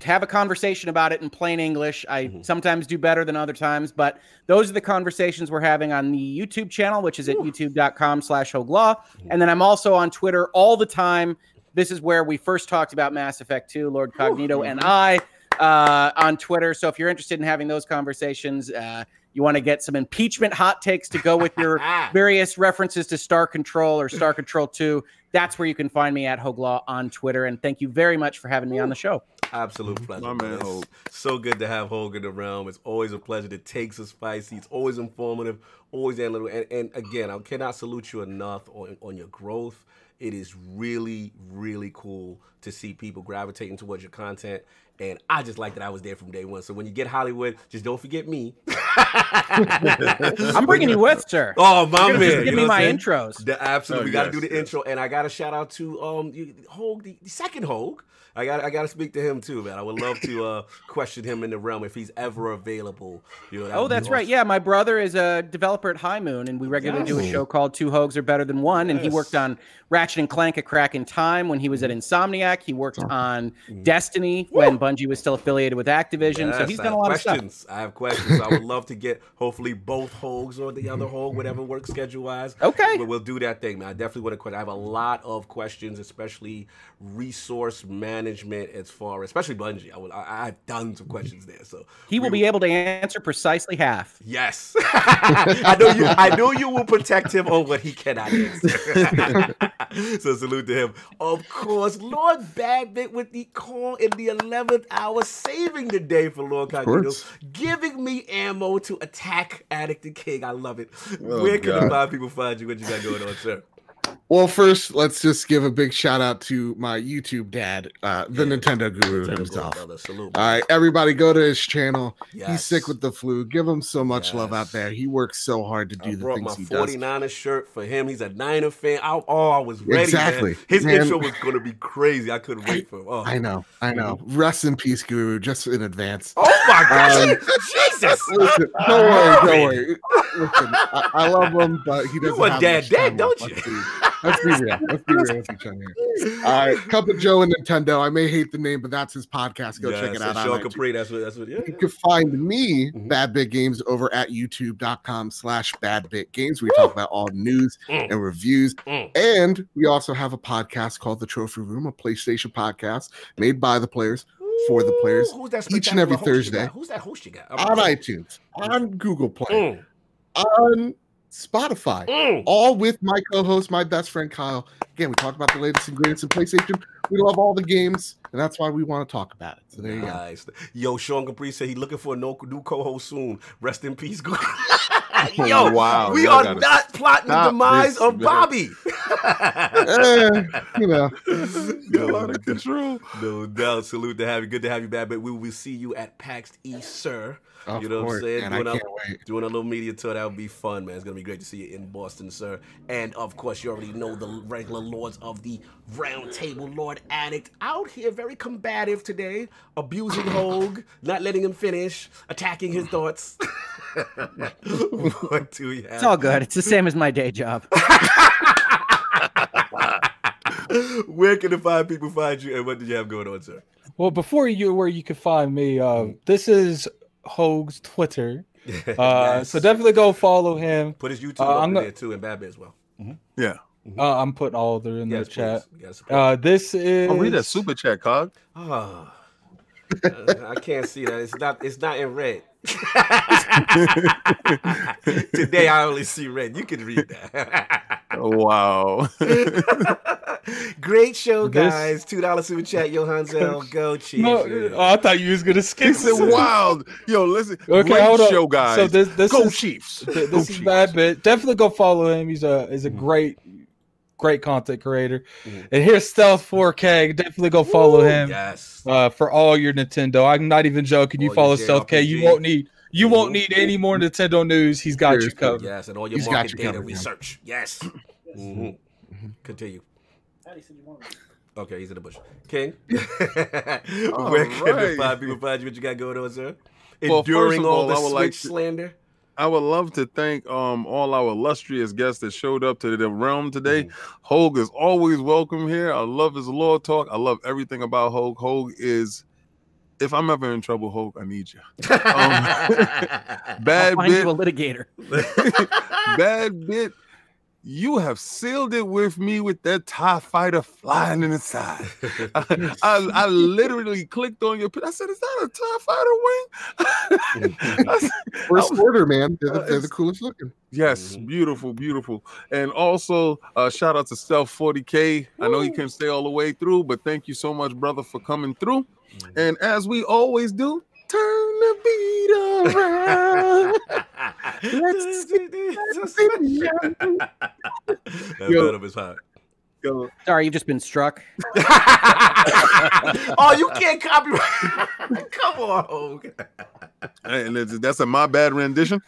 have a conversation about it in plain English. I Mm-hmm. sometimes do better than other times, but those are the conversations we're having on the YouTube channel, which is at youtube.com slash hoeglaw. Mm-hmm. And then I'm also on Twitter all the time. This is where we first talked about Mass Effect 2, Lord Cognito and I uh, on Twitter. So if you're interested in having those conversations, uh, you want to get some impeachment hot takes to go with your ah. various references to Star Control or Star Control 2, that's where you can find me at HoegLaw on Twitter. And thank you very much for having me on the show. Absolute pleasure. My man, Hoeg. So good to have Hoeg in the realm. It's always a pleasure. The takes are spicy. It's always informative, always analytical. And, and again, I cannot salute you enough on, on your growth. It is really, really cool to see people gravitating towards your content. And I just like that I was there from day one. So when you get Hollywood, just don't forget me. I'm bringing you with, sir. Oh, my You're gonna man. just you give know me my saying? intros. The, absolutely, Oh, we got to yes, do the yes. intro, and I got to shout out to um you- Hoeg, the, the second Hoeg. I got I got to speak to him too, man. I would love to uh question him in the realm if he's ever available. You know, that Oh, that's right. awesome. Yeah, my brother is a developer at High Moon, and we regularly do a show called Two Hogs Are Better Than One. And he worked on Ratchet and Clank: A Crack in Time when he was at mm-hmm. Insomniac. He worked mm-hmm. on mm-hmm. Destiny when Bungie was still affiliated with Activision. so he's done a lot of stuff. questions. I have questions. I would love to get hopefully both hogs or the other hog, whatever works schedule wise. Okay. But we'll do that thing, man. I definitely want to question. I have a lot of questions, especially resource management as far, especially Bungie. I, will, I, I have tons of questions there. So He will we- be able to answer precisely half. Yes, I know you. I know you will protect him on what he cannot answer. so salute to him. Of course, Lord Badbit with the call in the eleventh hour, saving the day for Lord Cognito, giving me ammo to attack Addict and King. I love it. Oh, Where can the God. five people find you? What you got going on, sir? Well, first, let's just give a big shout out to my YouTube dad, uh, the Nintendo Guru Nintendo himself. salute. All right, everybody, go to his channel. He's sick with the flu. Give him so much love out there. He works so hard to I do the brought my things he does. 49er shirt for him. He's a Niner fan. I, oh, I was ready. Exactly. Man. His Man. intro was going to be crazy. I couldn't wait for him. Oh, I know, I know. Rest in peace, Guru. Just in advance. Oh my gosh! Um, Jesus! Listen, don't worry, don't worry. Listen, I, I love him, but he doesn't. want have dad time don't you? Let's be real. Let's be real with each other. here. All right, Cup of Joe and Nintendo. I may hate the name, but that's his podcast. Go check it out. Sean. Capri. That's what. That's what. Yeah. You can find me, Mhm. Bad Bit Games, over at youtube.com slash bad bit games. We talk about all news Mm. and reviews. Mm. And we also have a podcast called The Trophy Room, a PlayStation podcast made by the players for the players Ooh, Who's that each and every spectacular host you got? Thursday. Who's that host you got? on iTunes, on Google Play, Mm, on Spotify. mm. All with my co-host, my best friend Kyle. Again, we talk about the latest and greatest in PlayStation. We love all the games, and that's why we want to talk about it. So there you go. Yo, Sean Capri said he looking for a no, new co-host soon. Rest in peace. Yo, wow, we are not plotting the demise of man. Bobby. Eh, you know, out of control. No doubt. Salute to have you. Good to have you back. But we will see you at PAX East, sir. Of You know what I'm saying? and I Doing can't up- wait. Doing a little media tour. That would be fun, man. It's going to be great to see you in Boston, sir. And of course, you already know the regular lords of the round table, Lord Addict, out here very combative today, abusing Hoeg, not letting him finish, attacking his thoughts. what do you have? It's all good. It's the same as my day job. Where can the five people find you, and what did you have going on, sir? Well, before you where you can find me, uh, this is Hoeg's Twitter. Uh, Yes. So definitely go follow him. put his YouTube uh, up I'm in go- there too, and Bad Bit as well. Yeah. Uh, I'm putting all of them in Yes, the chat. please. You gotta. Uh, this is. Oh, read that super chat, Cog. Ah. Uh, I can't see that. It's not. It's not in red. Today I only see red. You can read that. wow. Great show, This- guys. Two dollar super chat. Johan Zell. Go Chiefs. No, oh, I thought you was gonna skip It's a wild. Yo, listen. Okay, great hold on. show, guys. So this this Go is Chiefs. th- Go this is Chiefs. bad bit. Definitely go follow him. He's a he's a great great content creator. Mhm. And here's Stealth 40K. Definitely go follow Woo, him Yes. uh, for all your Nintendo. I'm not even joking. You All follow Stealth K, you won't need you won't Mhm. need any more Nintendo news. He's got you Seriously. covered. Yes, and all your He's got market you data covered, yeah. research. Yes. Mhm. Continue. Okay, he's in the bush. King, where can the right. five people find you? What you got going on, sir? Well, first Enduring of all all, the I would Switch like to- slander. I would love to thank um all our illustrious guests that showed up to the realm today. Mm-hmm. Hoeg is always welcome here. I love his law talk. I love everything about Hoeg. Hoeg is, if I'm ever in trouble, Hoeg, I need you. I'll Bad find bit, you a litigator. bad bit. You have sealed it with me with that TIE fighter flying in the side. I, I, I literally clicked on your. pic- I said, "Is that a TIE fighter wing?" I said- First was- order, man. They're the, Uh, they're the coolest looking. Yes, Mhm. beautiful, beautiful. And also, uh, shout out to Stealth 40K. I know he couldn't stay all the way through, but thank you so much, brother, for coming through. Mhm. And as we always do, turn the beat around. Let's that Yo. venom is hot. Go. Sorry, you've just been struck. oh, you can't copyright. Come on, Hoeg. And it's- that's a my bad rendition.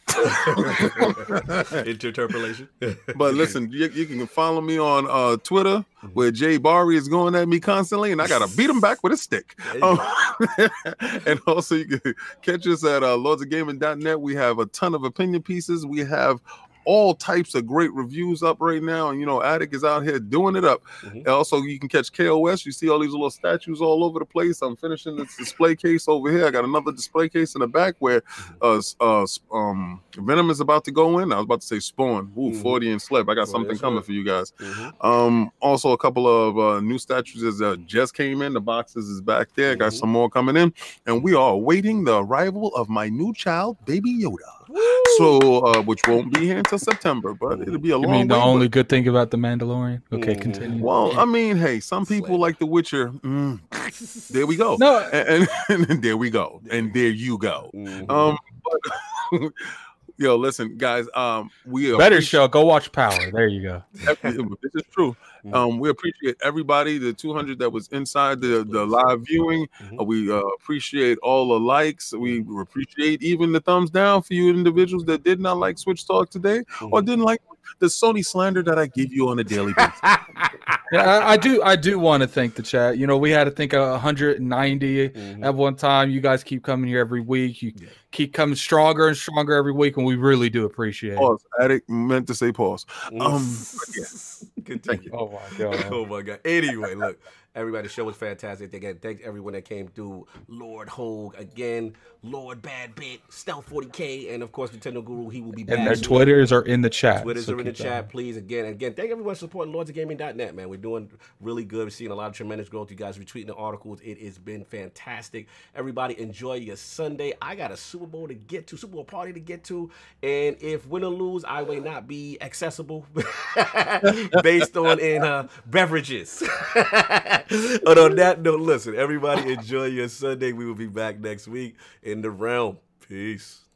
Interpolation. But listen, you, you can follow me on uh, Twitter where Jay Barry is going at me constantly, and I gotta beat him back with a stick. Um, and also, you can catch us at uh, lordsofgaming.net. We have a ton of opinion pieces. We have all types of great reviews up right now. And you know, Attic is out here doing it up. Mhm. Also, you can catch KOS. You see all these little statues all over the place. I'm finishing this display case over here. I got another display case in the back where uh, uh, um, Venom is about to go in. I was about to say Spawn. Ooh, Mhm. 40 and Slip. I got 40 something coming Slip. for you guys. Mhm. Um, also a couple of uh, new statues that just came in. The boxes is back there. Got Mhm. some more coming in, and we are awaiting the arrival of my new child, Baby Yoda. So, uh, which won't be here until September, but it'll be a You long mean the way, but- only good thing about the Mandalorian? Okay, Mhm. continue. Well, I mean, hey, some people Slay. like The Witcher. Mm, there we go. no, And, and, and there we go. And there you go. Mhm. Um, but, yo, listen, guys. Um, we better appreciate- show. Go watch Power. There you go. this is true. Mhm. Um, we appreciate everybody, the 200 that was inside the, the live viewing. Mhm. Uh, we uh, appreciate all the likes. We appreciate even the thumbs down for you individuals that did not like Switch Talk today or Mhm. didn't like the Sony slander that I give you on a daily basis. Yeah, I, I do. I do want to thank the chat. You know, we had to think of 190 Mhm. at one time. You guys keep coming here every week. You Yeah. Keep coming stronger and stronger every week, and we really do appreciate it. Pause. Addict meant to say pause. Um, Continue. Oh my god. oh my god. Anyway, look, everybody, the show was fantastic. Again, thank everyone that came through. Lord Hoeg again, Lord Bad Bit, Stealth 40K, and of course Nintendo Guru. He will be back. And their soon. Twitters are in the chat. Twitters so are in the chat, that. please. Again, again, thank everyone for supporting lordsofgaming.net, man. We're doing really good. We're seeing a lot of tremendous growth. You guys retweeting the articles. It has been fantastic. Everybody enjoy your Sunday. I got a Super Bowl to get to, Super Bowl party to get to. And if win or lose, I may not be accessible based on in uh, beverages. but on that note, listen, everybody enjoy your Sunday. We will be back next week in the realm. Peace.